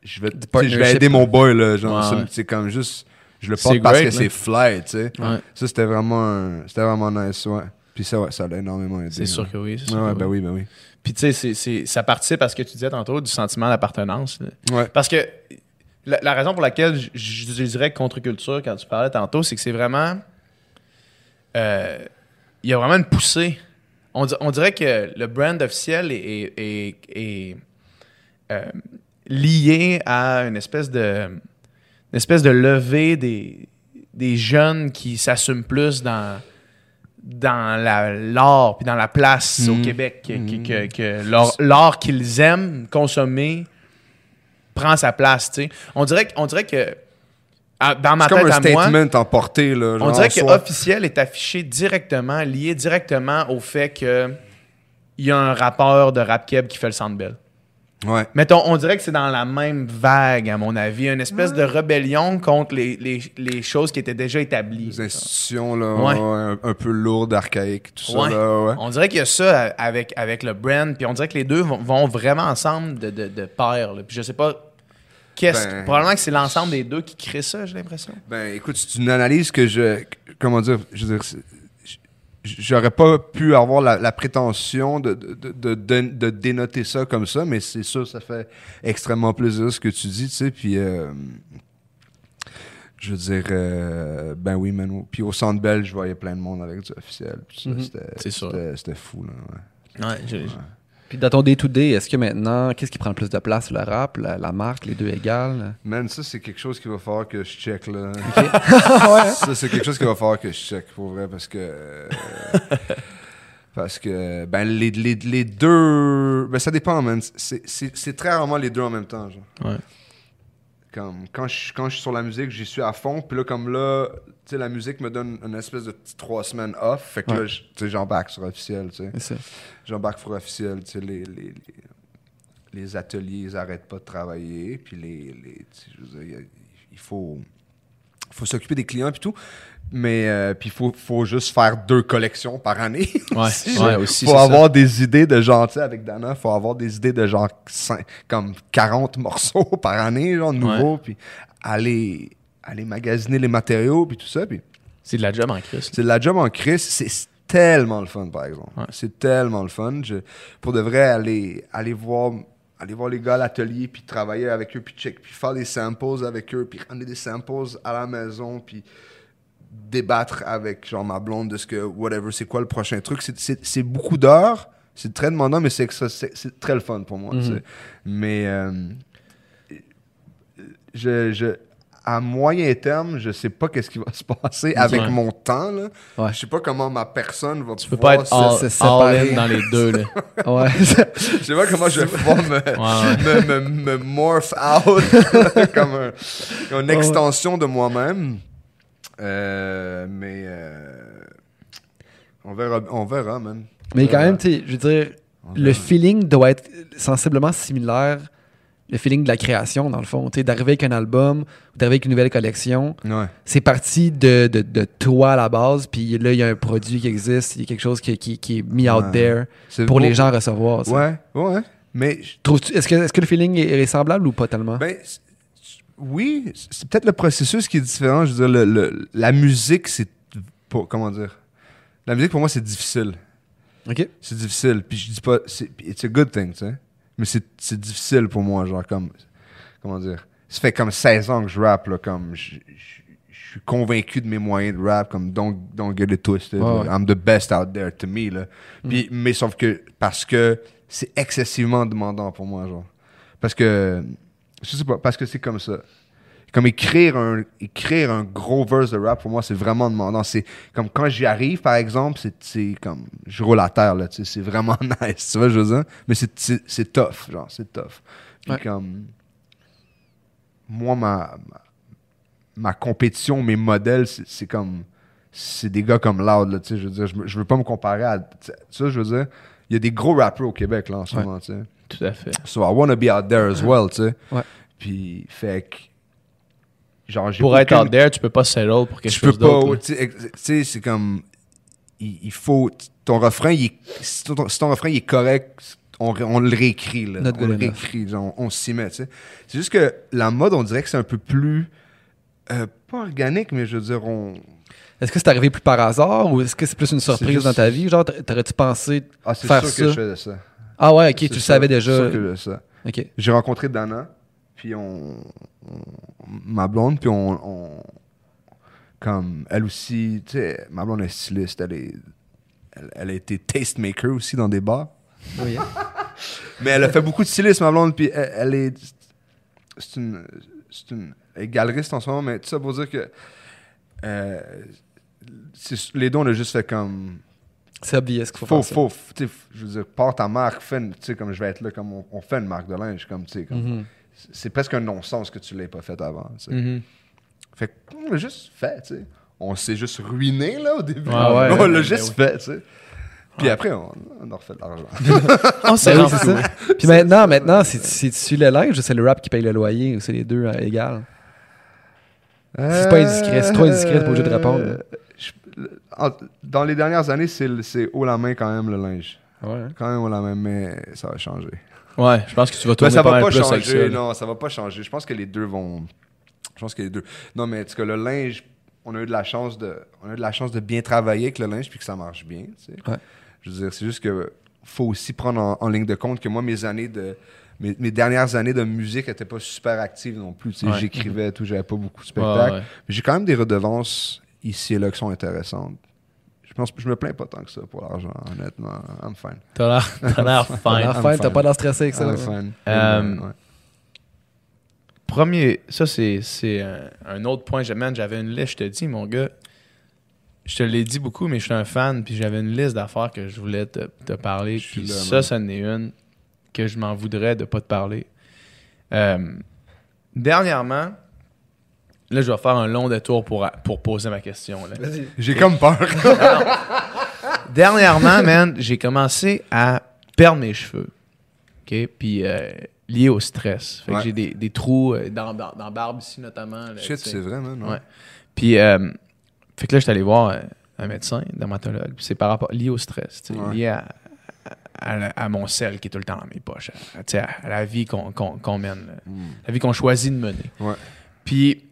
Je vais, sais, je vais aider mon boy. Là, genre, Ouais, c'est- ouais. comme juste. Je le porte parce great, que c'est fly. Tu sais. Ouais. Ça, c'était vraiment, un- c'était vraiment nice. Ouais. Puis ça, ouais, ça l'a énormément aidé. C'est sûr que oui. c'est Ouais, sûr que ben oui. oui, ben oui. Puis tu sais, c'est- c'est- ça participe à ce que tu disais tantôt du sentiment d'appartenance. Parce que la, la raison pour laquelle je, je- je dirais contre-culture quand tu parlais tantôt, c'est que c'est vraiment. euh, Il y a vraiment une poussée. On, di- on dirait que le brand officiel est, est- est- est, euh, lié à une espèce de. Une espèce de levée des, des jeunes qui s'assument plus dans dans la- l'art puis dans la place au Mhm. Québec que, que- que- que leur- l'art qu'ils aiment consommer prend sa place tu sais on dirait que- on dirait que à- dans ma C'est comme tête un à moi statement emporté. Là, on dirait que officiel est affiché directement lié directement au fait que il y a un rappeur de rap keb qui fait le Sandbell Ouais. Mettons, on dirait que c'est dans la même vague, à mon avis. Une espèce de rébellion contre les, les- les choses qui étaient déjà établies. Les institutions, là, Ouais. ouais, un, un peu lourdes, archaïques, tout ça, Ouais. là, ouais. On dirait qu'il y a ça avec, avec le brand, puis on dirait que les deux vont, vont vraiment ensemble de, de, de pair. là. Puis je sais pas. Qu'est-ce, Ben, probablement que c'est l'ensemble des deux qui crée ça, j'ai l'impression. Ben, écoute, c'est une analyse que je... Comment dire? Je veux dire, j'aurais pas pu avoir la, la prétention de, de, de, de, de dénoter ça comme ça, mais c'est sûr, ça fait extrêmement plaisir ce que tu dis, tu sais, puis... euh, je veux dire, euh, ben oui, man. Puis au Centre Bell, je voyais plein de monde avec du officiel. Mhm. c'était- fou, là, ouais. Ouais, Puis dans ton day-to-day, est-ce que maintenant, qu'est-ce qui prend le plus de place? Le rap, la, la marque, les deux égales? Man, ça, c'est quelque chose qu'il va falloir que je check, là. ouais. Ça, c'est quelque chose qu'il va falloir que je check, pour vrai, parce que... euh, parce que, ben, les, les, les deux... Ben, ça dépend, man. C'est- C'est c'est très rarement les deux en même temps, genre. Ouais. Comme, quand je, quand je suis sur la musique, j'y suis à fond, puis là, comme là, tu sais, la musique me donne une espèce de trois semaines off, fait que là, Ouais. tu sais, j'embarque sur officiel, tu sais. J'embarque sur officiel, tu sais, les, les, les, les ateliers, ils arrêtent pas de travailler, puis les, les tu sais, je veux dire, il faut, faut s'occuper des clients puis tout, mais euh, puis il faut, faut juste faire deux collections par année. Ouais, aussi, ouais, aussi, faut avoir des idées de genre, tu sais, avec Dana, faut avoir des idées de genre comme 40 morceaux par année, genre nouveaux, puis aller, aller magasiner les matériaux, puis tout ça, puis C'est de la job en crise. c'est de la job en crise, c'est tellement le fun, par exemple. Ouais. C'est tellement le fun. Je- pour de vrai, aller, aller, voir, aller voir les gars à l'atelier, puis travailler avec eux, puis check, puis faire des samples avec eux, puis ramener des samples à la maison, puis débattre avec genre ma blonde de ce que, whatever, c'est quoi le prochain truc. C'est- C'est c'est beaucoup d'heures, c'est très demandant, mais c'est c'est c'est très le fun pour moi. sais. Mais euh, je, je, à moyen terme, je sais pas qu'est-ce qui va se passer avec Ouais. mon temps. Là. Ouais. Je sais pas comment ma personne va Tu peux pas être all, se all séparer. in dans les deux. Là. Ouais. Je sais pas comment je vais pouvoir me, Ouais, me, me, me morph out comme un- une extension de moi-même. Euh, mais euh, on verra, on verra, man. Mais quand Euh, même, tu sais, je veux dire, le feeling doit être sensiblement similaire le feeling de la création, dans le fond. Tu d'arriver avec un album, d'arriver avec une nouvelle collection. Ouais. C'est parti de, de, de toi à la base, puis là, il y a un produit qui existe, il y a quelque chose qui, qui, qui est mis out there pour beau. les gens à recevoir. Ouais, ouais. Mais je- Est-ce que, est-ce que le feeling est, est semblable ou pas tellement? Ben, oui, c'est peut-être le processus qui est différent. Je veux dire, le- le- la musique, c'est. Comment dire? La musique, pour moi, c'est difficile. OK. C'est difficile. Puis je dis pas. It's a good thing, tu sais. Mais c'est difficile pour moi, genre, comme. Comment dire? Ça fait comme 16 ans que je rappe, là, comme. Je je- je suis convaincu de mes moyens de rap, comme don't, don't get it twisted. Ouais. I'm the best out there to me, là. Puis, Mais sauf que. Parce que c'est excessivement demandant pour moi, genre. Parce que. Je sais pas, parce que c'est comme ça. Comme écrire un, écrire un gros verse de rap, pour moi, c'est vraiment demandant. C'est comme quand j'y arrive, par exemple, c'est- comme. Je roule à terre, là, c'est vraiment nice, tu vois, je veux dire? Mais c'est- tough, genre, c'est tough. Puis Ouais. comme. Moi, ma, ma, ma compétition, mes modèles, c'est comme. C'est des gars comme Loud, là, tu sais, je veux dire. Je, veux pas me comparer à. tu sais, je veux dire? Il y a des gros rappers au Québec, là, en ce Ouais. moment, tu sais. Tout à fait. So I wanna be out there as well, tu sais. Ouais. Puis, fait que. Genre, Pour être out there, tu peux pas settle pour quelque tu peux chose d'autre. pas. Tu sais, ex- tu sais, c'est comme. Il, il faut. Ton refrain, il si, ton, si ton refrain il est correct, on, on le réécrit. Là. Not on le réécrit. genre, on s'y met. tu sais. C'est juste que la mode, on dirait que c'est un peu plus. euh, pas organique, mais je veux dire, on. Est-ce que c'est arrivé plus par hasard ou est-ce que c'est plus une surprise juste- dans ta vie? Genre, t'a- t'aurais-tu pensé Ah, c'est faire sûr ça? que je faisais ça. Ah ouais, ok, C'est tu le savais c'est déjà. sûr que je faisais ça. Ok. J'ai rencontré Dana, puis on, on- ma blonde, puis on, on- comme elle aussi, tu sais, ma blonde est styliste, elle est, elle, elle a été tastemaker aussi dans des bars, Oui, mais elle a fait beaucoup de stylisme, ma blonde, puis elle, elle est, c'est une, c'est une, elle est galeriste en ce moment, mais tout ça pour dire que euh, c'est- les deux on a juste fait comme C'est obvious qu'il faut, faut, faire faut, sais, je veux dire, porte ta marque, fais une- tu sais, comme je vais être là, comme on, on fait une marque de linge, comme, tu sais, comme, Mhm. c'est- c'est presque un non-sens que tu l'aies pas fait avant, tu sais. Mhm. Fait qu'on l'a juste fait, tu sais. On s'est juste ruiné, là, au début. Ouais, ouais, on l'a juste fait, tu sais. Puis après, on, on a refait de l'argent. On s'est Ben ça. Puis maintenant, maintenant, c'est tu le linge ou c'est le rap qui paye le loyer ou c'est les deux euh, égal? c'est pas indiscret, c'est trop indiscret, pas obligé de répondre, là. En- dans les dernières années, c'est haut la main quand même, le linge. Ouais. Quand même haut la main, mais ça va changer. Ouais, je pense que tu vas tourner ça pas va pas ça. changer, non, ça va pas changer. Je pense que les deux vont. Je pense que les deux. Non, mais en tout cas, le linge, on a eu de la chance de, on a eu de la chance de bien travailler avec le linge puis que ça marche bien. Tu sais. Ouais. Je veux dire, c'est juste que faut aussi prendre en, en ligne de compte que moi, mes années de, mes, mes dernières années de musique n'étaient pas super actives non plus. tu sais. Ouais. J'écrivais tout, j'avais pas beaucoup de spectacles. ouais. Mais J'ai quand même des redevances ici et là qui sont intéressantes. Je me plains pas tant que ça pour l'argent, honnêtement. I'm fine. T'as l'air t'as fine. t'as fine. pas l'air stressé avec ça. I'm ouais. fine. Euh, Ouais. Premier, ça c'est c'est un, un autre point. J'avais une liste, je te dis, mon gars. Je te l'ai dit beaucoup, mais je suis un fan, puis j'avais une liste d'affaires que je voulais te, te parler. Je Puis là, ça, man. ça en est une que je m'en voudrais de pas te parler. Euh, dernièrement, là, je vais faire un long détour pour, pour poser ma question. là. J'ai comme peur. Dernièrement, man, j'ai commencé à perdre mes cheveux. OK? Puis euh, lié au stress. Fait Ouais. que j'ai des, des trous euh, dans, dans, barbe ici, notamment. là, Shit, c'est vrai, man. Ouais. Puis, euh, fait que là, j'étais allé voir un médecin, dermatologue. Puis c'est par rapport, lié au stress, tu sais, Ouais. lié à, à, mon sel qui est tout le temps dans mes poches, à, tu sais, à, à la vie qu'on qu'on- qu'on mène, là. Mm. la vie qu'on choisit de mener. Ouais. Puis,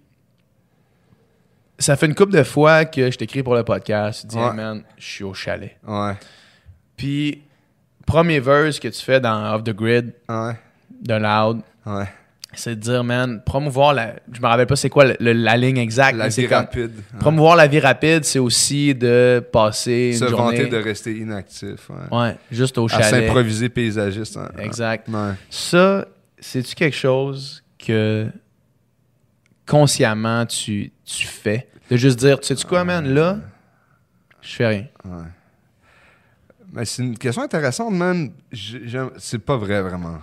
ça fait une couple de fois que je t'écris pour le podcast. Tu dis, Ouais. Hey, man, je suis au chalet. Ouais. Puis, premier verse que tu fais dans Off the Grid Ouais. de Loud, Ouais. c'est de dire, man, promouvoir la. Je me rappelle pas c'est quoi le- la ligne exacte, La vie rapide. Promouvoir la vie rapide, c'est aussi de passer une Se journée. vanter de rester inactif. Ouais. Ouais, juste au À chalet. s'improviser paysagiste. hein. Exact. Ça, c'est-tu quelque chose que consciemment tu, tu fais? De juste dire, tu sais-tu quoi, man, là, je fais rien. Ouais. Mais c'est une question intéressante, man. C'est pas vrai, vraiment.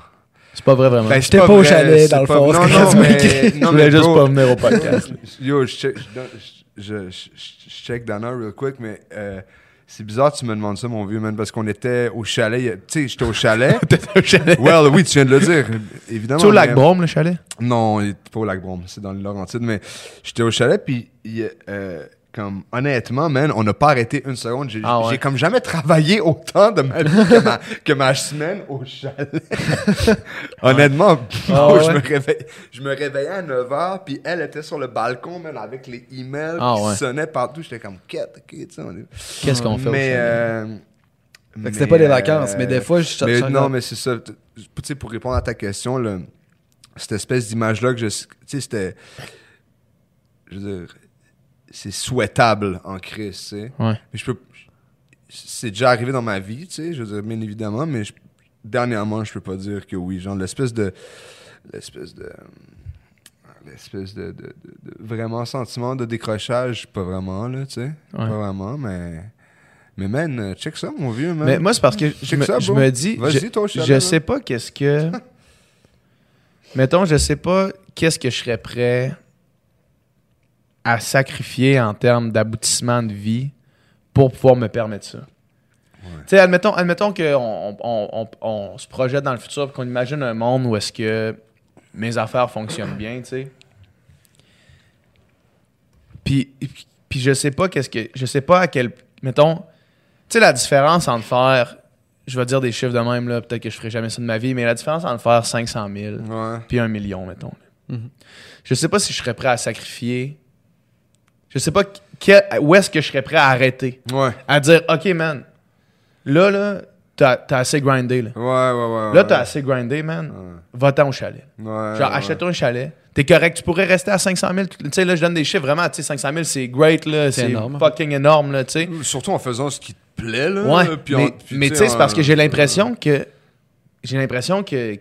C'est pas vrai, vraiment. Ben, J'étais pas au chalet, dans le pas- fond, Non, non, mais... non, juste pas venir au podcast. Yo, je check, je, je, je- je check Dana real quick, mais euh, C'est bizarre que tu me demandes ça, mon vieux, man, parce qu'on était au chalet. Tu sais, j'étais au chalet. T'étais au chalet. well, oui, tu viens de le dire, évidemment. Es au lac Brome, le chalet? Non, il est pas au lac Brome, c'est dans le Laurentide, mais j'étais au chalet, puis il y a, euh, comme, honnêtement, man, on n'a pas arrêté une seconde. J'ai Ah ouais. comme jamais travaillé autant de ma vie que ma, que ma semaine au chalet. honnêtement, Ah ouais. je, me réveillais, je me réveillais à 9h, puis elle était sur le balcon, man, avec les emails Ah qui ouais. sonnaient partout. J'étais comme, quête. Qu'est-ce qu'on fait Mais, euh, mais, c'était pas des euh, vacances, mais des fois, je mais non, mais c'est ça. Tu sais, pour répondre à ta question, là, cette espèce d'image-là que je. Tu sais, c'était. Je veux dire, c'est souhaitable en crise, tu sais. Ouais. Mais je peux. C'est déjà arrivé dans ma vie, tu sais, je veux dire, bien évidemment, mais je- dernièrement, je peux pas dire que oui. Genre, l'espèce de. L'espèce de. L'espèce de, de, de- de vraiment sentiment de décrochage, pas vraiment, là, tu sais. Pas vraiment, mais. Mais man, check ça, mon vieux, man. Mais moi, c'est parce que je me, ça, je me dis, Vas-y, je, toi, je là. sais pas qu'est-ce que. Mettons, je sais pas qu'est-ce que je serais prêt à sacrifier en termes d'aboutissement de vie pour pouvoir me permettre ça. Tu sais, admettons, admettons qu'on on, on- on- on se projette dans le futur et qu'on imagine un monde où est-ce que mes affaires fonctionnent bien, tu sais. Puis, puis je sais pas qu'est-ce que. Je sais pas à quel. Mettons. Tu sais, la différence entre faire. Je vais dire des chiffres de même, là. Peut-être que je ferai jamais ça de ma vie, mais la différence entre faire 500 000 Ouais. puis un million, mettons. là. Mhm. Je sais pas si je serais prêt à sacrifier. Je sais pas que- où est-ce que je serais prêt à arrêter. Ouais. À dire, OK, man, là, là, t'as t'as assez grindé, là. Ouais, ouais, ouais. Là, ouais. t'as assez grindé, man. Ouais. Va-t'en au chalet. Ouais, Genre, ouais. achète-toi un chalet. T'es correct. Tu pourrais rester à 500 000. Tu sais, là, je donne des chiffres. Vraiment, tu sais, 500 000, c'est great, là. C'est fucking énorme, là, tu sais. Surtout en faisant ce qui te plaît, là. Ouais, puis mais, en- puis mais tu sais, c'est parce que j'ai l'impression que j'ai l'impression que,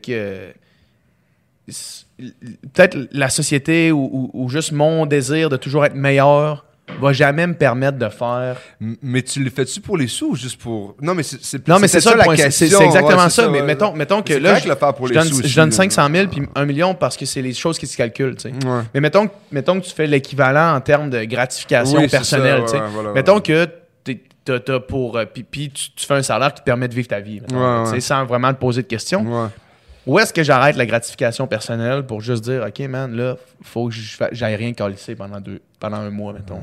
peut-être la société ou, ou- ou juste mon désir de toujours être meilleur va jamais me permettre de faire. Mais tu le fais-tu pour les sous ou juste pour. Non, mais c'est Non, mais c'est ça, la point. Question. c'est exactement Ouais, ça. mais ouais. mettons, mettons que là, je, le faire pour je les donne, sous je aussi, donne là. 500 000 puis 1 million parce que c'est les choses qui se calculent. tu sais. Ouais. Mais mettons, que- mettons que tu fais l'équivalent en termes de gratification Oui, personnelle. ça, tu sais. ouais, voilà, mettons voilà. que t'as pour. euh, puis tu, tu fais un salaire qui te permet de vivre ta vie. mettons, tu sais. Sans vraiment te poser de questions. Où est-ce que j'arrête la gratification personnelle pour juste dire, OK, man, là, faut que j'aille rien calisser pendant, deux, pendant un mois, mettons?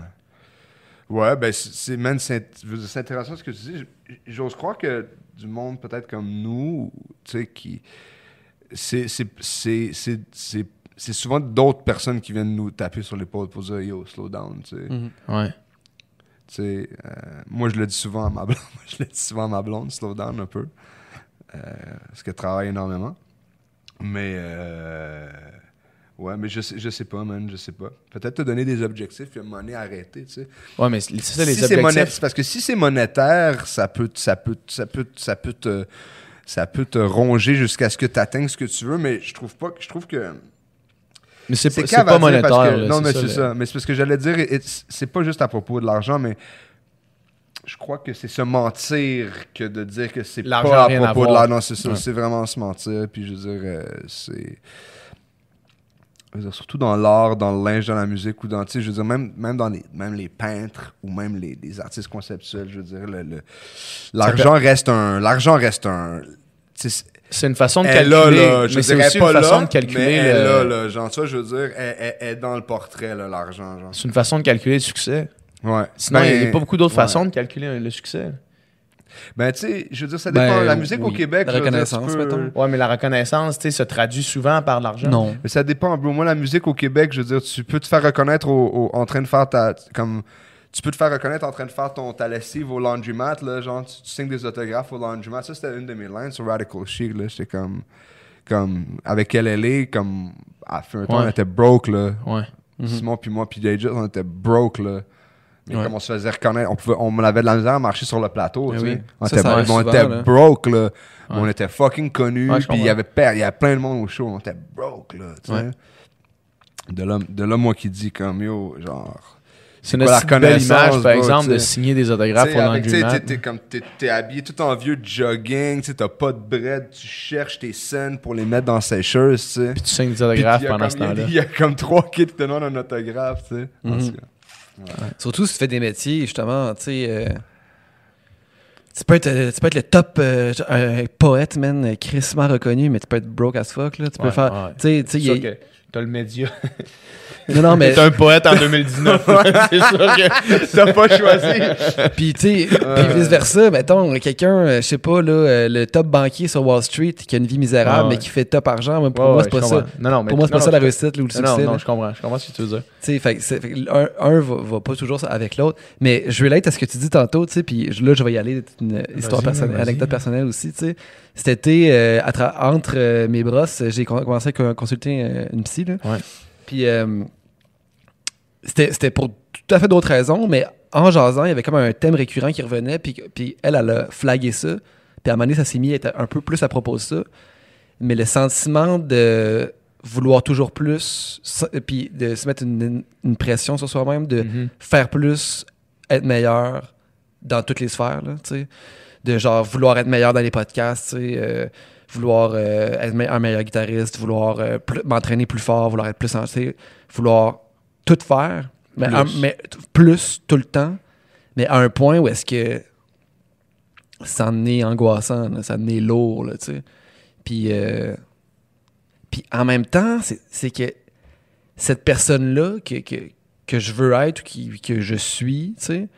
Ouais, ben, c'est- man, c'est intéressant ce que tu dis. J'ose croire que du monde peut-être comme nous, tu sais, qui. C'est c'est- c'est- c'est- c'est- c'est souvent d'autres personnes qui viennent nous taper sur l'épaule pour dire yo, slow down, tu sais. Mhm. Ouais. Tu sais, euh, moi, je le dis souvent à ma blonde. je le dis souvent à ma blonde, slow down un peu. Euh, parce qu'elle travaille énormément. Mais, euh, ouais, mais je sais, je sais pas, man, je sais pas. Peut-être te donner des objectifs puis à un moment donné arrêter, tu sais. Ouais, mais c'est ça les Si c'est monétaire, objectifs. c'est parce que si c'est monétaire, ça peut, te- ça peut, ça peut, ça peut te, ça peut te ronger jusqu'à ce que tu atteignes ce que tu veux, mais je trouve pas que, je trouve que Mais c'est pas, pas monétaire. parce que- là, non, mais c'est ça. Mais c'est parce que j'allais dire, c'est pas juste à propos de l'argent, mais je crois que c'est se mentir que de dire que c'est pas à propos de l'argent. Non, c'est ça. Ouais. C'est vraiment se mentir. Puis je veux dire, euh, c'est. je veux dire, surtout dans l'art, dans le linge, dans la musique, ou dans, tu sais, je veux dire, même, même dans les, même les peintres ou même les, les artistes conceptuels, je veux dire, le- le- l'argent reste un, l'argent reste un, C'est une façon de calculer. là, là, je mais c'est aussi pas une façon là, de calculer. mais elle le- est là, là, genre, ça, je veux dire, elle, elle- elle est dans le portrait, là, l'argent, genre. C'est une façon de calculer le succès. Ouais. Sinon, il n'y a Ben, pas beaucoup d'autres ouais. façons de calculer le succès. Ben, tu sais, je veux dire, ça Ben, dépend. la musique au. Québec, La dire, reconnaissance, tu peux- mettons. Ouais, mais la reconnaissance, tu sais, se traduit souvent par de l'argent. Non. Mais ça dépend, bro. Moi, la musique au Québec, je veux dire, tu peux te faire reconnaître au- au- en train de faire ta. Comme. Tu peux te faire reconnaître en train de faire ton, ta lessive au laundromat, là. Genre, tu, tu signes des autographes au laundromat. Ça, c'était une de mes lines sur Radical Chic, là. J'étais comme. Comme. Avec elle, elle est, comme. À fait un temps, Ouais. on était broke, là. Ouais. Simon, puis moi, puis Jay on était broke, là. Mais Ouais. comme on se faisait reconnaître, on, pouvait, on avait de la misère à marcher sur le plateau, Eh tu sais. oui. On Ça, était, ça on était broke, là. Ouais. On était fucking connus, puis il y avait per- il y avait plein de monde au show. On était broke, là, tu sais. De là, de là, moi qui dis comme, yo, genre... C'est une quoi belle image, par exemple, de signer des autographes sais, laundromat. t'es- t'es comme t'es, t'es habillé tout en vieux jogging, t'as pas de bread, tu cherches tes scènes pour les mettre dans sécheuse, tu sais. Puis tu signes des autographes pendant ce temps-là. Il y a comme trois kids qui te demandent un autographe, tu sais. Mhm. Surtout si tu fais des métiers, justement, tu sais, euh, Tu peux être, euh, tu peux être le top euh, un poète, man, crissement reconnu, mais tu peux être broke as fuck, là. Tu peux faire. Tu sais, tu sais, C'est il t'as le média. Non, non, mais. T'es un poète en 2019. c'est sûr que t'as pas choisi. Puis, tu sais, puis vice-versa, mettons, quelqu'un, euh, je sais pas, là, euh, le top banquier sur Wall Street qui a une vie misérable, Ah ouais. mais qui fait top argent, pour Ouais, moi, c'est pas ça. Non, non, mais Pour moi, c'est pas ça la réussite ou le Non, succès. non, là. non, je comprends. Je comprends ce que tu veux dire. Tu sais, fait un, un va, va pas toujours avec l'autre. Mais je relate à ce que tu dis tantôt, tu sais, puis là, je vais y aller, une histoire personnelle, anecdote personnelle aussi, tu sais. Cet été, euh, entre euh, mes brosses, j'ai con- commencé à co- consulter euh, une psy, là. Ouais. Puis euh, c'était pour tout à fait d'autres raisons, mais en jasant, il y avait comme un thème récurrent qui revenait, puis, puis elle, elle a flagué ça. Puis à un moment donné, ça s'est mis un peu plus à propos de ça. Mais le sentiment de vouloir toujours plus, puis de se mettre une, une pression sur soi-même, de Mhm. faire plus, être meilleur dans toutes les sphères, là, tu sais. De genre vouloir être meilleur dans les podcasts, euh, vouloir euh, être un meilleur guitariste, vouloir euh, m'entraîner plus fort, vouloir être plus sais, vouloir tout faire, mais, Plus. mais tout le temps, mais à un point où est-ce que ça en est angoissant, là, ça en est lourd, tu sais. Puis, euh, puis en même temps, c'est c'est que cette personne-là que, que, que je veux être ou qui, que je suis, tu sais,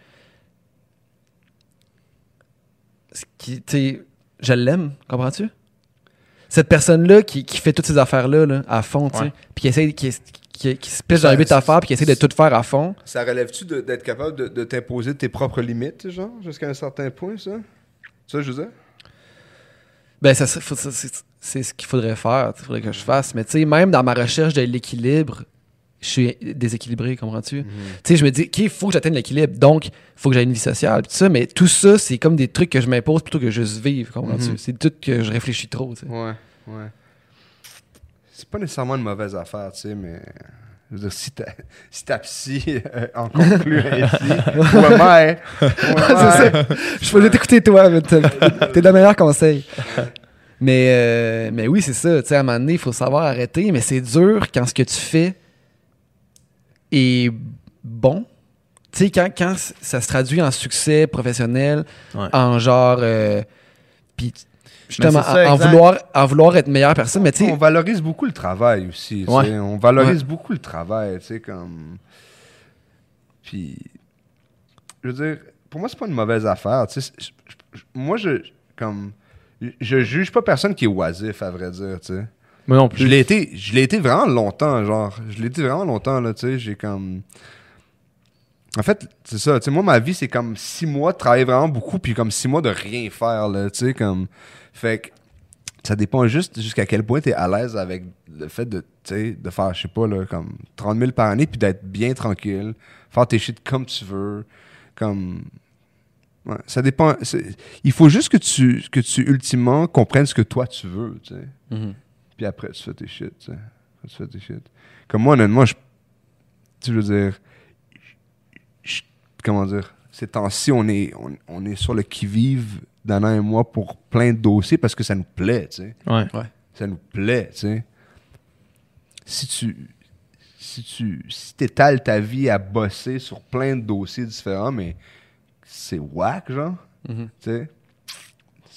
ce qui, tu sais, je l'aime, comprends-tu? Cette personne-là qui, qui fait toutes ces affaires-là là, à fond, tu sais, puis qui essaie, qui, qui, qui se pêche Ça, dans les à faire, puis qui essaie de tout faire à fond. Ça relève-tu d'être capable de, de t'imposer tes propres limites, genre, jusqu'à un certain point, ça? Ça, je veux dire? Ben, ça, ça, c'est c'est ce qu'il faudrait faire, il faudrait que je fasse. Mais tu sais, même dans ma recherche de l'équilibre, je suis déséquilibré, comprends-tu? Tu sais, je me dis, OK, il faut que j'atteigne l'équilibre, donc il faut que j'aie une vie sociale, tout ça, mais tout ça, c'est comme des trucs que je m'impose plutôt que juste vivre, comprends-tu? Mhm. C'est tout que je réfléchis trop, tu sais. Ouais, ouais. C'est pas nécessairement une mauvaise affaire, tu sais, mais. Je veux dire, si ta, si ta psy euh, en conclut ainsi, ouais, mais. c'est ça. Je peux t'écouter toi, mais t'es t'es le meilleur conseil. Mais, euh, mais oui, c'est ça. Tu sais, à un moment donné, il faut savoir arrêter, mais c'est dur quand ce que tu fais est bon. Tu sais, quand, quand ça se traduit en succès professionnel, Ouais. en genre. euh, Puis justement, ça, en, vouloir, en vouloir être meilleure personne, mais tu sais. On valorise beaucoup le travail aussi. Ouais. sais. On valorise beaucoup le travail, tu sais, comme. Puis. Je veux dire, pour moi, c'est pas une mauvaise affaire. Sais, je- je- moi, je. Comme. Je juge pas personne qui est oisif, à vrai dire, tu sais. Moi non Je plus. l'ai été, je l'ai été vraiment longtemps, genre. Je l'ai été vraiment longtemps, là, tu sais. J'ai comme. En fait, c'est ça. Tu sais, moi, ma vie, c'est comme six mois de travailler vraiment beaucoup, puis comme six mois de rien faire, là, tu sais, comme. Fait que. Ça dépend juste jusqu'à quel point tu es à l'aise avec le fait de, tu sais, de faire, je sais pas, là, comme 30 000 par année, puis d'être bien tranquille, faire tes shit comme tu veux, comme. Ouais, ça dépend. Il faut juste que tu, que tu, ultimement, comprennes ce que toi tu veux, tu sais. Mhm. Puis après, tu fais tes shit, tu sais. Tu fais tes shit. Comme moi, honnêtement, je. Tu veux dire. je- comment dire Ces temps-ci, on est, on, on est sur le qui-vive d'Anna et moi pour plein de dossiers parce que ça nous plaît, tu sais. Ouais. Ça nous plaît, tu sais. Si tu. Si tu. Si t'étales ta vie à bosser sur plein de dossiers différents, mais c'est whack, genre. Mhm. Tu sais.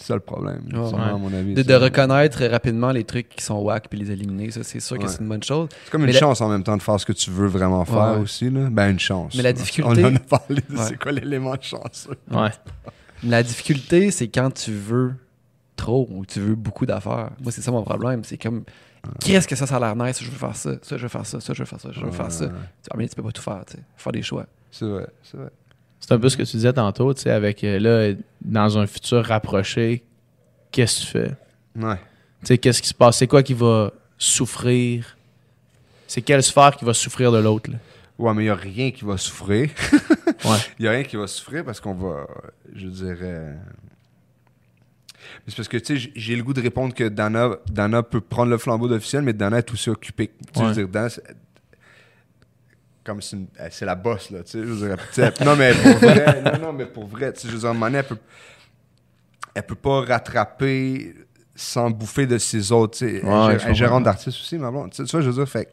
C'est ça le problème, sûrement, à mon avis. De, de reconnaître rapidement les trucs qui sont whack puis les éliminer, ça c'est sûr que c'est une bonne chose. C'est comme une Mais la- chance en même temps de faire ce que tu veux vraiment faire Ouais, aussi. Là. Ben, une chance. Mais la On difficulté- en a parlé de Ouais. c'est quoi l'élément de chance. Ouais. La difficulté, c'est quand tu veux trop ou tu veux beaucoup d'affaires. Moi, c'est ça mon problème. C'est comme, qu'est-ce que ça, ça a l'air nice? Je veux faire ça, ça, je veux faire ça, ça, je veux faire ça, je veux faire ça. Ah, mais tu peux pas tout faire, tu sais. Faut faire des choix. C'est vrai, c'est vrai. C'est un peu ce que tu disais tantôt, tu sais, avec euh, là, dans un futur rapproché, qu'est-ce que tu fais? Ouais. Tu sais, qu'est-ce qui se passe? C'est quoi qui va souffrir? C'est quelle sphère qui va souffrir de l'autre? Ouais, mais il n'y a rien qui va souffrir. Ouais. Il n'y a rien qui va souffrir parce qu'on va, je dirais... C'est parce que, tu sais, j'ai le goût de répondre que Dana, Dana peut prendre le flambeau d'officiel, mais Dana est aussi occupée. Tu Ouais. veux dire, Dana, comme c'est une- elle- c'est la bosse, là, tu sais, je veux dire, non, mais pour vrai, non, non, mais pour vrai, tu sais, je veux dire, à un moment donné, elle peut, elle peut pas rattraper sans bouffer de ses autres, tu sais, Ouais, elle gérante d'artiste aussi, ma blonde, tu sais, je veux dire, fait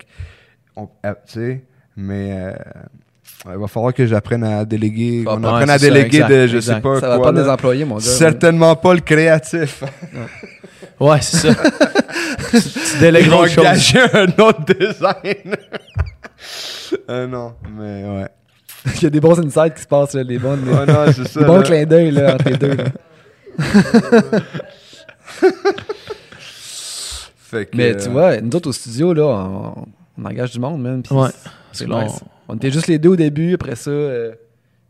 on- elle- tu sais, mais... euh, il va falloir que j'apprenne à déléguer. Ah, On ouais, apprenne à ça, déléguer exact, de je exact. sais pas Ça va quoi. là. des employés, mon gars. Certainement pas le créatif. Ouais, c'est ça. tu, Ils vont un autre design. Euh, non, mais ouais. Il y a des bons insights qui se passent, là, des bonnes, Ouais, non, c'est ça. des bons là. clins d'œil là, entre les deux. là. Fait que, Mais euh, tu vois, nous autres au studio, là, on, on engage du monde, même. puis Ouais. C'est nice. On était juste les deux au début. Après ça, euh,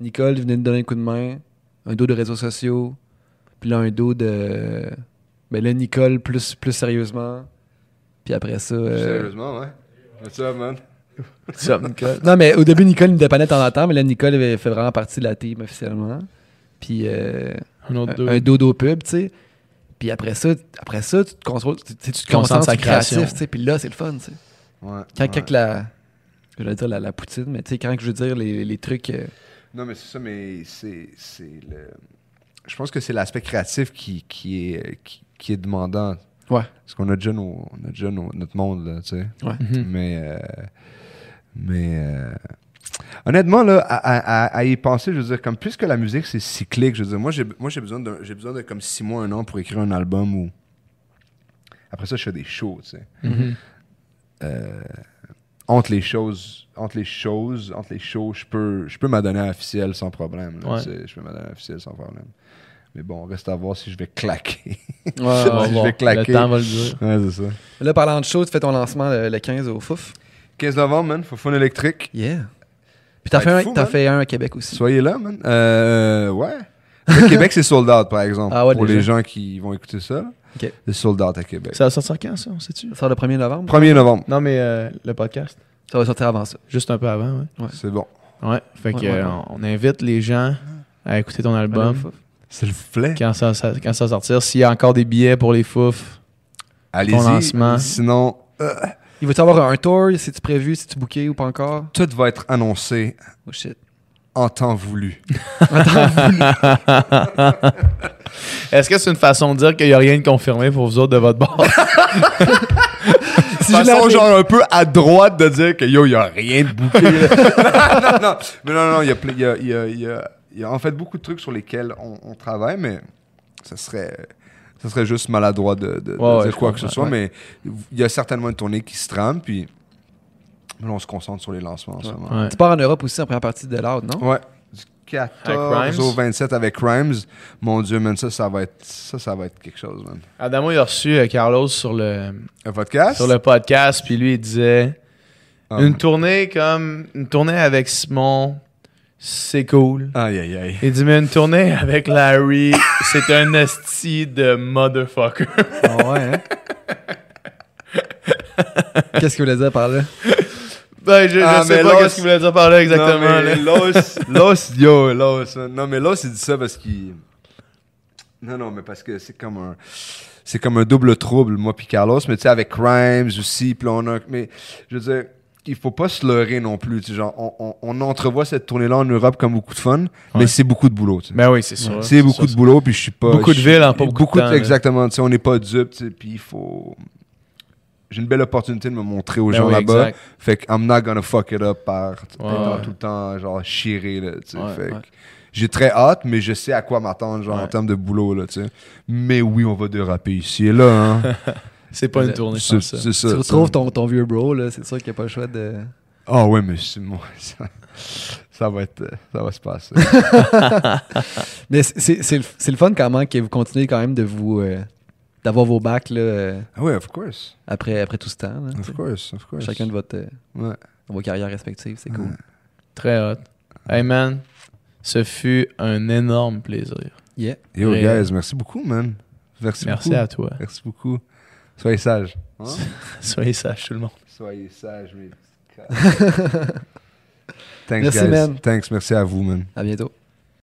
Nicole venait nous donner un coup de main. Un dos de réseaux sociaux. Puis là, un dos de. Ben là, Nicole plus, plus sérieusement. Puis après ça. euh, Sérieusement, ouais. What's up, man? Ça, Nicole. Non, mais au début, Nicole nous dépannait de temps en temps. Mais là, Nicole avait fait vraiment partie de la team officiellement. Puis euh, Un autre deux. un, un dodo pub, tu sais. Puis après ça, après ça, tu te contrôles, tu, te concentres sur créatif, tu sais. Puis là, c'est le fun, tu sais. Ouais. Quand, ouais. quand que la. Je vais dire la, la poutine, mais tu sais, quand que je veux dire les, les trucs. euh, Non, mais c'est ça, mais c'est c'est le. Je pense que c'est l'aspect créatif qui, qui, est, qui, qui est demandant. Ouais. Parce qu'on a déjà, nos- on a déjà nos- notre monde, là, tu sais. Mhm. Mais. euh, mais. euh, honnêtement, là, à, à- à- y penser, je veux dire, comme plus que la musique, c'est cyclique, je veux dire, moi, j'ai moi, j'ai besoin, de, j'ai besoin de comme six mois, un an pour écrire un album ou. Après ça, je fais des shows, tu sais. Mhm. Euh, entre les choses, entre les choses, entre les shows, je peux, je peux m'adonner à officiel sans problème. là, Ouais. tu sais, Je peux m'adonner à officiel sans problème. Mais bon, reste à voir si je vais claquer. Si je vais claquer. Le temps va le dire. ouais, c'est ça. Là, parlant de show, tu fais ton lancement le, le 15 au Fouf. 15 novembre, man, faut fun électrique. Yeah. Puis t'as fait, un, fou, t'as fait un à Québec aussi. Soyez là, man. Euh, ouais. Le Québec, c'est sold out, par exemple. Ah ouais, pour déjà. les gens qui vont écouter ça. là. Ok. C'est sold out à Québec. Ça va sortir quand, ça, on sait-tu? Ça sort le 1er novembre? 1er novembre. Non, mais euh, le podcast. Ça va sortir avant ça. Juste un peu avant, ouais. Ouais. C'est bon. Ouais. Fait que Ouais, euh, ouais. on invite les gens à écouter ton album C'est le flait. quand ça, ça- quand ça va sortir. S'il y a encore des billets pour les fouf, Allez-y. lancement. Sinon, Il va-tu avoir un tour? C'est-tu prévu? C'est-tu booké ou pas encore? tout va être annoncé Oh shit. en temps voulu. est-ce que c'est une façon de dire qu'il n'y a rien de confirmé pour vous autres de votre bord? Si façon genre un peu à droite de dire que yo, il y a rien de bouqué. non, non, mais non, non, il y a, y a, il y a- il y a- il y a en fait beaucoup de trucs sur lesquels on, on travaille, mais ça serait, ça serait juste maladroit de, de- de Ouais, ouais, dire quoi que ce soit, ouais. mais il y a certainement une tournée qui se trame, puis là, on se concentre sur les lancements en ce moment. Ouais. Tu pars en Europe aussi en première partie de Loud, non? Ouais. Du 14 Avec Rhymes. au 27 avec Rhymes. Mon Dieu, man, ça, ça va être, ça, ça va être quelque chose, man. Adamo, il a reçu euh, Carlos sur le, Un podcast? sur le podcast, puis lui, il disait Ah, une tournée comme une tournée avec Simon, c'est cool. Aïe, aïe, aïe. Il dit, mais une tournée avec Larry, c'est un esti de motherfucker. Ah ouais, hein? Qu'est-ce qu'il voulait dire par là? ben, je, je Ah, sais mais pas qu'est-ce qu'il voulait dire par là exactement. Non, mais. Los, Los, yo, Los. Non, mais Los, il dit ça parce qu'il. Non, non, mais parce que c'est comme un. C'est comme un double trouble, moi puis Carlos. Mais tu sais, avec Rhymes aussi, puis on a. Mais je veux dire, il faut pas se leurrer non plus. tu sais, Genre, on, on, on entrevoit cette tournée-là en Europe comme beaucoup de fun, mais c'est beaucoup de boulot. tu sais. Ben oui, c'est sûr. C'est beaucoup de boulot, puis je suis pas. Beaucoup de villes en pas beaucoup de temps. Exactement, tu sais, on n'est pas dupes, tu sais, puis il faut. J'ai une belle opportunité de me montrer aux Ben gens oui, là-bas. Fait que I'm not gonna fuck it up par étant ouais. tout le temps genre chiré là, tu sais. Ouais, fait que ouais. j'ai très hâte, mais je sais à quoi m'attendre genre en termes de boulot là, tu sais. Mais oui, on va déraper ici et là, hein. C'est pas une tournée c'est comme ça. ça. tu retrouves ton, ton vieux bro, là, c'est sûr qu'il n'y a pas le choix de. Ah ouais, mais c'est moi. Ça, ça va être, ça va se passer. Mais c'est- le, c'est le fun quand même que vous continuez quand même de vous. euh, d'avoir vos bacs là, ah ouais, of course, après, après tout ce temps. là, of course, of course. Chacun de votre, euh, Ouais. vos carrières respectives, c'est cool. Très hot. Hey man, ce fut un énorme plaisir. Yeah. Yo guys, merci beaucoup, man. Merci, Merci beaucoup. à toi. Merci beaucoup. Soyez sages. Hein? Soyez sages tout le monde. Soyez sages, mes petits gars. Thanks, Merci, guys. man. Thanks, merci à vous, man. À bientôt.